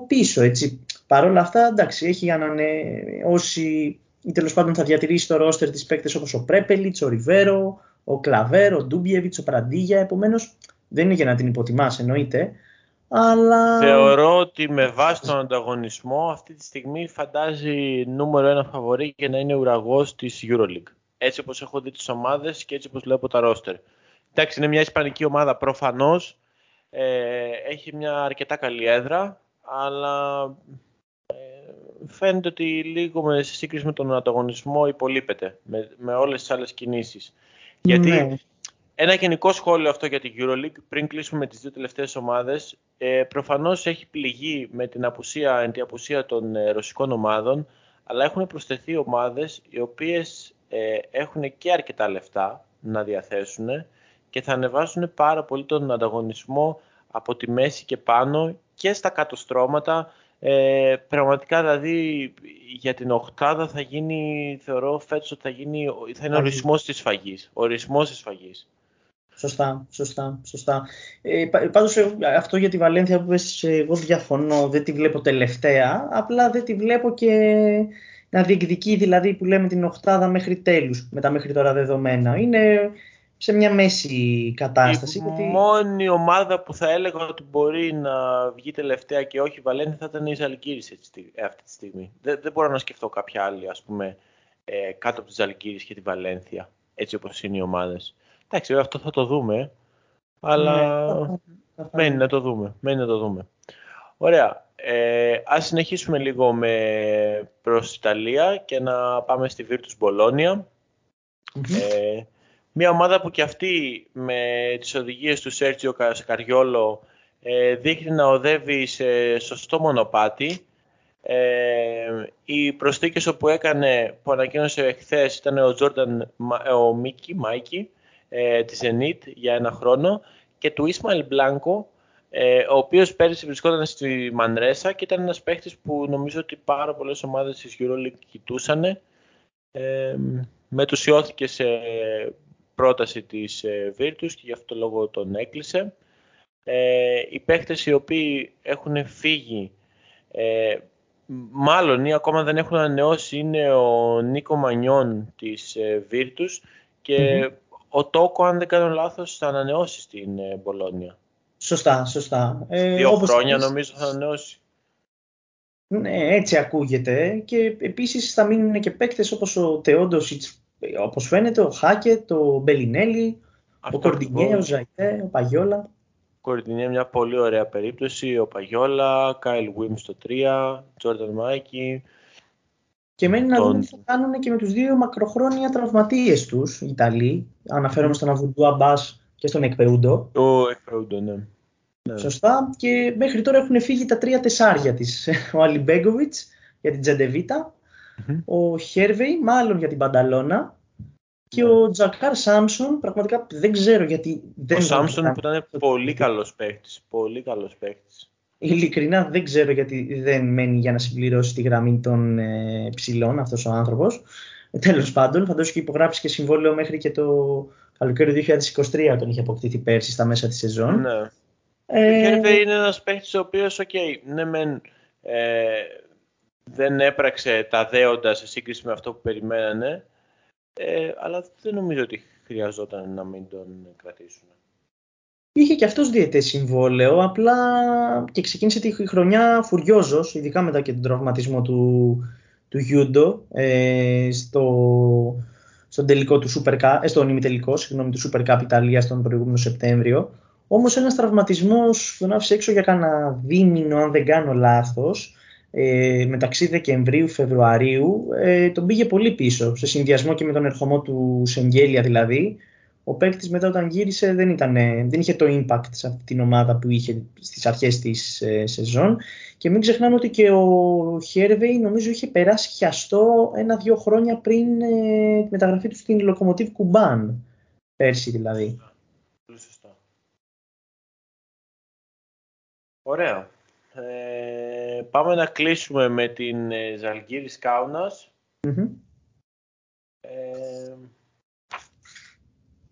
[SPEAKER 2] πίσω, έτσι. Παρ' όλα αυτά, εντάξει, έχει ανανεώσει ή τέλος πάντων θα διατηρήσει το ρόστερ της παίκτες όπως ο Πρέπελιτς, ο Ριβέρο, ο Κλαβέρ, ο Ντούμπιεβιτς, ο Πραντίγια. Επομένως δεν είναι για να την υποτιμάς, εννοείται. Αλλά...
[SPEAKER 1] Θεωρώ ότι με βάση τον ανταγωνισμό αυτή τη στιγμή φαντάζει νούμερο ένα φαβορή για να είναι ουραγός της Euroleague. Έτσι όπως έχω δει τις ομάδες και έτσι όπως βλέπω τα ρόστερ. Εντάξει, είναι μια ισπανική ομάδα προφανώς. Ε, έχει μια αρκετά καλή έδρα, αλλά φαίνεται ότι λίγο με, σε σύγκριση με τον ανταγωνισμό υπολείπεται με, με όλες τις άλλες κινήσεις. Γιατί ναι. ένα γενικό σχόλιο αυτό για την EuroLeague, πριν κλείσουμε με τις δύο τελευταίες ομάδες, ε, προφανώς έχει πληγεί με την απουσία, την απουσία των ε, ρωσικών ομάδων, αλλά έχουν προσθεθεί ομάδες οι οποίες ε, έχουν και αρκετά λεφτά να διαθέσουν και θα ανεβάσουν πάρα πολύ τον ανταγωνισμό από τη μέση και πάνω και στα κάτω στρώματα ε, πραγματικά δηλαδή για την οχτάδα θα γίνει, θεωρώ φέτος ότι θα, γίνει, θα είναι ο ορισμός της φαγής. Ορισμός της φαγής.
[SPEAKER 2] Σωστά, σωστά, σωστά. Ε, πάντως ε, αυτό για τη Βαλένθια που πες, εγώ διαφωνώ, δεν τη βλέπω τελευταία, απλά δεν τη βλέπω και να διεκδικεί δηλαδή που λέμε την οχτάδα μέχρι τέλους, με τα μέχρι τώρα δεδομένα. Είναι σε μια μέση κατάσταση.
[SPEAKER 1] Η γιατί... μόνη ομάδα που θα έλεγα ότι μπορεί να βγει τελευταία και όχι Βαλένθια θα ήταν η Ζαλγκύρης αυτή τη στιγμή. Δεν, δεν μπορώ να σκεφτώ κάποια άλλη ας πούμε, ε, κάτω από τη Ζαλγκύρης και τη Βαλένθια, έτσι όπως είναι οι ομάδες. Εντάξει, αυτό θα το δούμε, αλλά ναι, μένει να το δούμε. Μένει να το δούμε. Ωραία. Ε, ας συνεχίσουμε λίγο με προς Ιταλία και να πάμε στη Virtus Bologna. Ε, μια ομάδα που και αυτή με τις οδηγίες του Σέρτζιο Καριόλο ε, δείχνει να οδεύει σε σωστό μονοπάτι. Ε, οι προσθήκες που έκανε, που ανακοίνωσε χθες ήταν ο Τζόρνταν, ο Μίκη, Μάικη, ε, της Zenit για ένα χρόνο και του Ισμαήλ Μπλάνκο, ε, ο οποίος πέρυσι βρισκόταν στη Μανρέσα και ήταν ένας παίχτης που νομίζω ότι πάρα πολλές ομάδες της EuroLeague κοιτούσαν. Ε, μετουσιώθηκε σε πρόταση της ε, Virtus και γι' αυτό το λόγο τον έκλεισε. Ε, οι παίχτες οι οποίοι έχουν φύγει, ε, μάλλον ή ακόμα δεν έχουν ανανεώσει, είναι ο Νίκο Μανιόν της ε, Virtus και ο Τόκο, αν δεν κάνω λάθος, θα ανανεώσει στην ε, Μπολόνια.
[SPEAKER 2] Σωστά, σωστά.
[SPEAKER 1] Ε, Δύο χρόνια νομίζω θα ανανεώσει.
[SPEAKER 2] Ναι, έτσι ακούγεται. Και επίσης θα μείνουν και παίκτες όπως ο Τεόντοσιτς, όπως φαίνεται, ο Χάκετ, ο Μπελινέλη, ο Κορντινιέ, ο Ζαϊτέ, ο Παγιόλα.
[SPEAKER 1] Κορντινιέ μια πολύ ωραία περίπτωση, ο Παγιόλα, Κάιλ Βίμ στο 3, Τζόρνταν Μάικη.
[SPEAKER 2] Και μένει τον... να δούμε τι θα κάνουν και με τους δύο μακροχρόνια τραυματίες τους, οι Ιταλοί. Αναφέρομαι στον Αβουντού Αμπάς και στον Εκπεούντο.
[SPEAKER 1] Ο Εκπεούντο, ναι.
[SPEAKER 2] ναι. Σωστά. Και μέχρι τώρα έχουν φύγει τα τρία τεσσάρια της. Ο Αλιμπέγκοβιτς για την τζεντεβιτα ο Χέρβεϊ μάλλον για την Πανταλώνα και ο Τζακάρ Σάμψον, πραγματικά δεν ξέρω γιατί δεν
[SPEAKER 1] Ο Σάμψον που ήταν πολύ καλός παίχτης, πολύ καλός παίχτης.
[SPEAKER 2] Ειλικρινά δεν ξέρω γιατί δεν μένει για να συμπληρώσει τη γραμμή των ε, ψηλών αυτός ο άνθρωπος. Ε, τέλος πάντων, θα δώσει και υπογράψει και συμβόλαιο μέχρι και το καλοκαίρι 2023 όταν είχε αποκτήθει πέρσι στα μέσα της σεζόν.
[SPEAKER 1] Ναι. Ε... Ο Χέρβεϊ είναι ένας παίχτης ο οποίος, okay, ναι μεν, ε, δεν έπραξε τα δέοντα σε σύγκριση με αυτό που περιμένανε, ε, αλλά δεν νομίζω ότι χρειαζόταν να μην τον κρατήσουν.
[SPEAKER 2] Είχε και αυτός διαιτές συμβόλαιο, απλά και ξεκίνησε τη χρονιά φουριόζος, ειδικά μετά και τον τραυματισμό του, του Γιούντο, ε, στο, στον τελικό του Super Cup, ε, στον ημιτελικό, συγγνώμη, του Super Cup Ιταλίας τον προηγούμενο Σεπτέμβριο. Όμως ένας τραυματισμός τον άφησε έξω για κανένα δίμηνο, αν δεν κάνω λάθος, ε, μεταξύ Δεκεμβρίου-Φεβρουαρίου ε, τον πήγε πολύ πίσω, σε συνδυασμό και με τον ερχομό του Σεγγέλια δηλαδή. Ο παίκτης μετά όταν γύρισε δεν, ήταν, δεν είχε το impact σε αυτή την ομάδα που είχε στις αρχές της ε, σεζόν και μην ξεχνάμε ότι και ο Χέρβεϊ νομίζω είχε περάσει χιαστό ένα-δύο χρόνια πριν ε, τη μεταγραφή του στην Λοκομοτίβ Κουμπάν, πέρσι δηλαδή.
[SPEAKER 1] Ωραία. Ε, πάμε να κλείσουμε με την ε, Ζαλγκύρης Ε,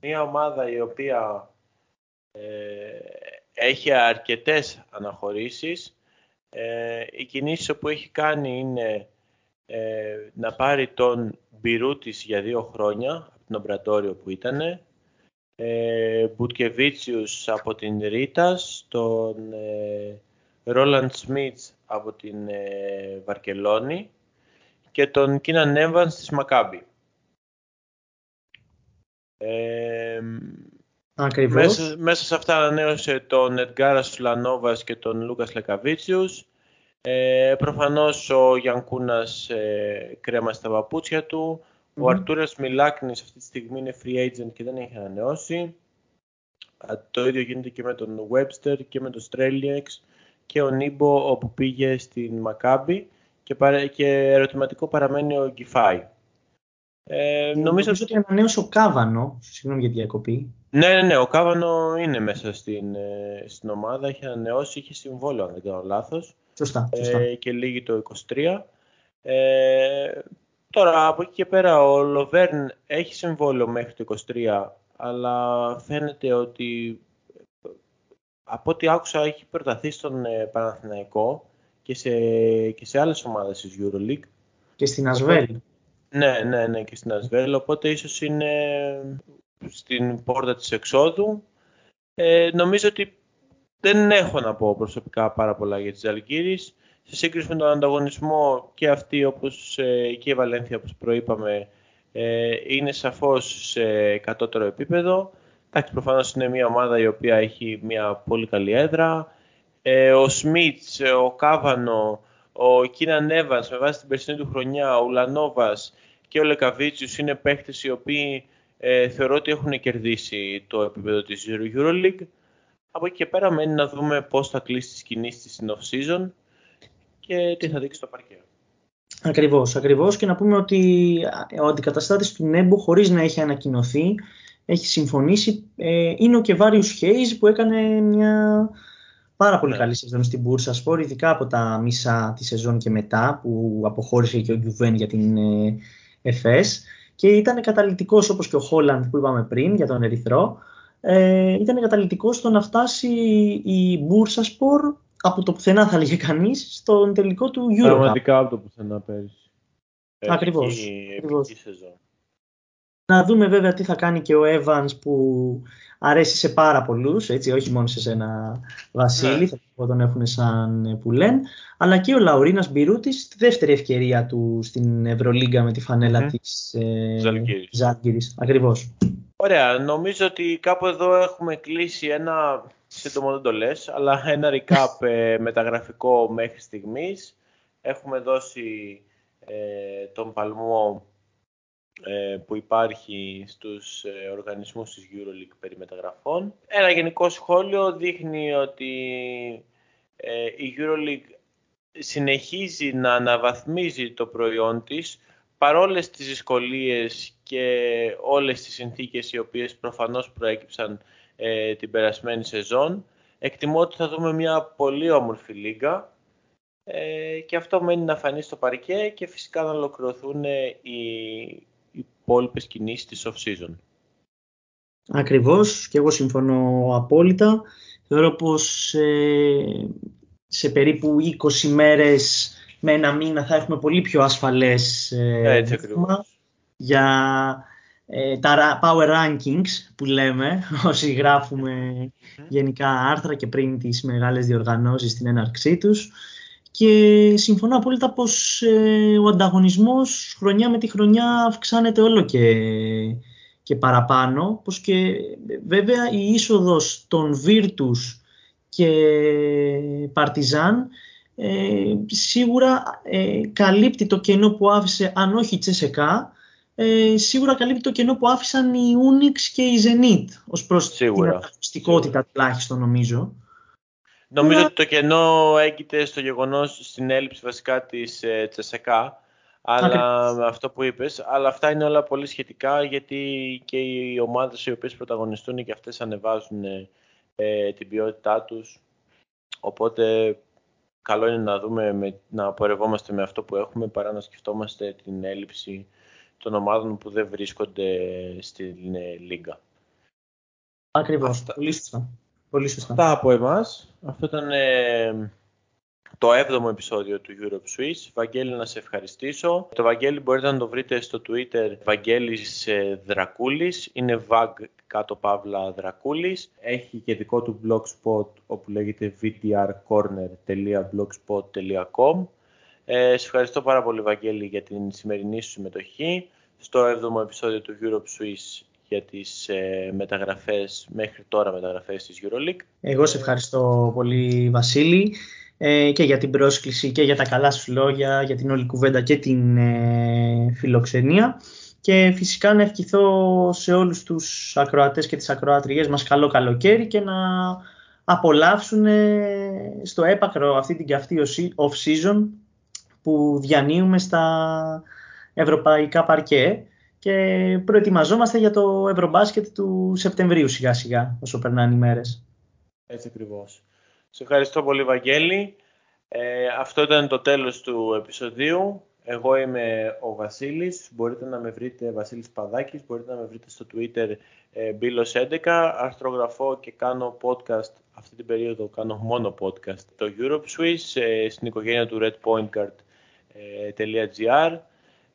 [SPEAKER 1] μια ομάδα η οποία ε, έχει αρκετές αναχωρήσεις. Ε, οι κινήσεις που έχει κάνει είναι ε, να πάρει τον Μπιρούτης για δύο χρόνια, από την Ομπρατόριο που ήταν, ε, Μπουτκεβίτσιους από την Ρίτας, τον ε, Ρόλαντ Σμίτς από την ε, Βαρκελόνη και τον Κίναν Εύανς της Μακάμπη. Ε, μέσα, μέσα, σε αυτά ανανέωσε τον Εντγκάρα Σουλανόβας και τον Λούκας Λεκαβίτσιους. Ε, προφανώς ο Γιανκούνας ε, κρέμα στα παπούτσια του. Ο Αρτούρας Μιλάκνης αυτή τη στιγμή είναι free agent και δεν έχει ανανεώσει. Το ίδιο γίνεται και με τον Webster και με τον Streliex και ο Νίμπο όπου πήγε στην Μακάμπη και, και ερωτηματικό παραμένει ο Γκιφάη.
[SPEAKER 2] Ε, νομίζω ότι ανανέωσε ο Κάβανο, συγγνώμη για τη διακοπή.
[SPEAKER 1] Ναι, ναι, ναι, ο Κάβανο είναι μέσα στην, ε, στην ομάδα, έχει ανανεώσει, είχε συμβόλαιο αν δεν κάνω λάθος.
[SPEAKER 2] Σωστά, σωστά.
[SPEAKER 1] Ε, και λίγη το 23. Ε, τώρα από εκεί και πέρα ο Λοβέρν έχει συμβόλαιο μέχρι το 23, αλλά φαίνεται ότι από ό,τι άκουσα έχει προταθεί στον ε, Παναθηναϊκό και σε, και σε άλλες ομάδες της EuroLeague.
[SPEAKER 2] Και στην Ασβέλ.
[SPEAKER 1] Ναι, ναι, ναι, και στην Ασβέλ, οπότε ίσως είναι στην πόρτα της εξόδου. Ε, νομίζω ότι δεν έχω να πω προσωπικά πάρα πολλά για τις Αλγύρης. Σε σύγκριση με τον ανταγωνισμό και αυτή όπως ε, και η Βαλένθια όπως προείπαμε ε, είναι σαφώς σε κατώτερο επίπεδο. Εντάξει, προφανώς είναι μια ομάδα η οποία έχει μια πολύ καλή έδρα. Ε, ο Σμίτς, ο Κάβανο, ο Κίνα Νέβας με βάση την περσινή του χρονιά, ο Ουλανόβας και ο Λεκαβίτσιους είναι παίχτες οι οποίοι ε, θεωρώ ότι έχουν κερδίσει το επίπεδο της EuroLeague. Από εκεί και πέρα μένει να δούμε πώς θα κλείσει τις κινήσεις στην off-season και τι θα δείξει το παρκέ.
[SPEAKER 2] Ακριβώς, ακριβώς και να πούμε ότι ο αντικαταστάτης του Νέμπο χωρίς να έχει ανακοινωθεί έχει συμφωνήσει ε, είναι ο Κεβάριους Χέιζ που έκανε μια πάρα πολύ ναι. καλή σεζόν στην Μπούρσα Σπορ, ειδικά από τα μισά τη σεζόν και μετά που αποχώρησε και ο Γκιουβέν για την ε, ΕΦΕΣ και ήταν καταλητικός όπως και ο Χόλαντ που είπαμε πριν για τον Ερυθρό ε, ήταν καταλητικός στο να φτάσει η Μπούρσα Σπορ από το πουθενά θα λέγε κανείς στον τελικό του Euro
[SPEAKER 1] Πραγματικά από το πουθενά πέρυσι.
[SPEAKER 2] Ακριβώς. Σεζόν. Να δούμε βέβαια τι θα κάνει και ο Evans που αρέσει σε πάρα πολλούς, έτσι, όχι μόνο σε ένα Βασίλη, ναι. θα τον έχουν σαν που λένε, αλλά και ο Λαουρίνας Μπιρούτης, τη δεύτερη ευκαιρία του στην Ευρωλίγκα με τη φανέλα mm-hmm. της ε, Ζάλγκυρης. Ακριβώς.
[SPEAKER 1] Ωραία, νομίζω ότι κάπου εδώ έχουμε κλείσει ένα, σύντομο δεν το λες, αλλά ένα recap ε, μεταγραφικό μέχρι στιγμής. Έχουμε δώσει ε, τον παλμό ε, που υπάρχει στους ε, οργανισμούς της EuroLeague περί μεταγραφών. Ένα γενικό σχόλιο δείχνει ότι ε, η EuroLeague συνεχίζει να αναβαθμίζει το προϊόν της παρόλες τις δυσκολίες και όλες τις συνθήκες οι οποίες προφανώς προέκυψαν την περασμένη σεζόν. Εκτιμώ ότι θα δούμε μια πολύ όμορφη λίγα και αυτό μένει να φανεί στο παρκέ και φυσικά να ολοκληρωθούν οι υπόλοιπες κινήσεις της off-season.
[SPEAKER 2] Ακριβώς και εγώ συμφωνώ απόλυτα. Θεωρώ πως ε, σε περίπου 20 μέρες με ένα μήνα θα έχουμε πολύ πιο ασφαλές
[SPEAKER 1] ε,
[SPEAKER 2] για ε, τα power rankings που λέμε όσοι γενικά άρθρα και πριν τις μεγάλες διοργανώσεις στην έναρξή τους και συμφωνώ απόλυτα πως ε, ο ανταγωνισμός χρονιά με τη χρονιά αυξάνεται όλο και, και παραπάνω, πως και βέβαια η είσοδος των Virtus και Partizan ε, σίγουρα ε, καλύπτει το κενό που άφησε, αν όχι η Τσεσεκά, ε, σίγουρα καλύπτει το κενό που άφησαν οι Unix και η Zenit ως προς
[SPEAKER 1] σίγουρα.
[SPEAKER 2] την αγωνιστικότητα τουλάχιστον νομίζω.
[SPEAKER 1] Νομίζω ότι το κενό έγκυται στο γεγονός, στην έλλειψη βασικά της ε, Τσεσεκά, αλλά με αυτό που είπες, αλλά αυτά είναι όλα πολύ σχετικά γιατί και οι ομάδες οι οποίες πρωταγωνιστούν και αυτές ανεβάζουν ε, την ποιότητά τους, οπότε καλό είναι να δούμε, με, να πορευόμαστε με αυτό που έχουμε παρά να σκεφτόμαστε την έλλειψη των ομάδων που δεν βρίσκονται στην ε, Λίγκα.
[SPEAKER 2] Ακριβώς, πολύ σωστά. Πολύ σωστά.
[SPEAKER 1] Αυτά από εμάς. Αυτό ήταν ε, το 7ο επεισόδιο του Europe Swiss. Βαγγέλη, να σε ευχαριστήσω. Το Βαγγέλη μπορείτε να το βρείτε στο Twitter Βαγγέλης ε, Δρακούλης. Είναι βαγ κάτω παύλα Δρακούλης. Έχει και δικό του blogspot όπου λέγεται vtrcorner.blogspot.com ε, Σε ευχαριστώ πάρα πολύ Βαγγέλη για την σημερινή σου συμμετοχή. Στο 7ο επεισόδιο του Europe Swiss για τις ε, μεταγραφές, μέχρι τώρα μεταγραφές της EuroLeague.
[SPEAKER 2] Εγώ σε ευχαριστώ πολύ Βασίλη ε, και για την πρόσκληση και για τα καλά σου λόγια, για την όλη κουβέντα και την ε, φιλοξενία και φυσικά να ευχηθώ σε όλους τους ακροατές και τις ακροατριές μας καλό καλοκαίρι και να απολαύσουν στο έπακρο αυτή την καυτή off-season που διανύουμε στα ευρωπαϊκά παρκέ και προετοιμαζόμαστε για το Ευρωμπάσκετ του Σεπτεμβρίου σιγά σιγά όσο περνάνε οι μέρες.
[SPEAKER 1] Έτσι ακριβώς. Σε ευχαριστώ πολύ Βαγγέλη. Ε, αυτό ήταν το τέλος του επεισοδίου. Εγώ είμαι ο Βασίλης. Μπορείτε να με βρείτε Βασίλης Παδάκης. Μπορείτε να με βρείτε στο Twitter ε, Μπίλος11. Αρθρογραφώ και κάνω podcast. Αυτή την περίοδο κάνω μόνο podcast. Το Europe Swiss ε, στην οικογένεια του redpointcard.gr.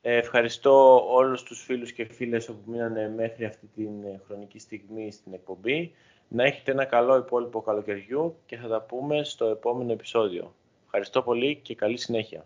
[SPEAKER 1] Ε, ευχαριστώ όλους τους φίλους και φίλες που μείνανε μέχρι αυτή την ε, χρονική στιγμή στην εκπομπή. Να έχετε ένα καλό υπόλοιπο καλοκαιριού και θα τα πούμε στο επόμενο επεισόδιο. Ευχαριστώ πολύ και καλή συνέχεια.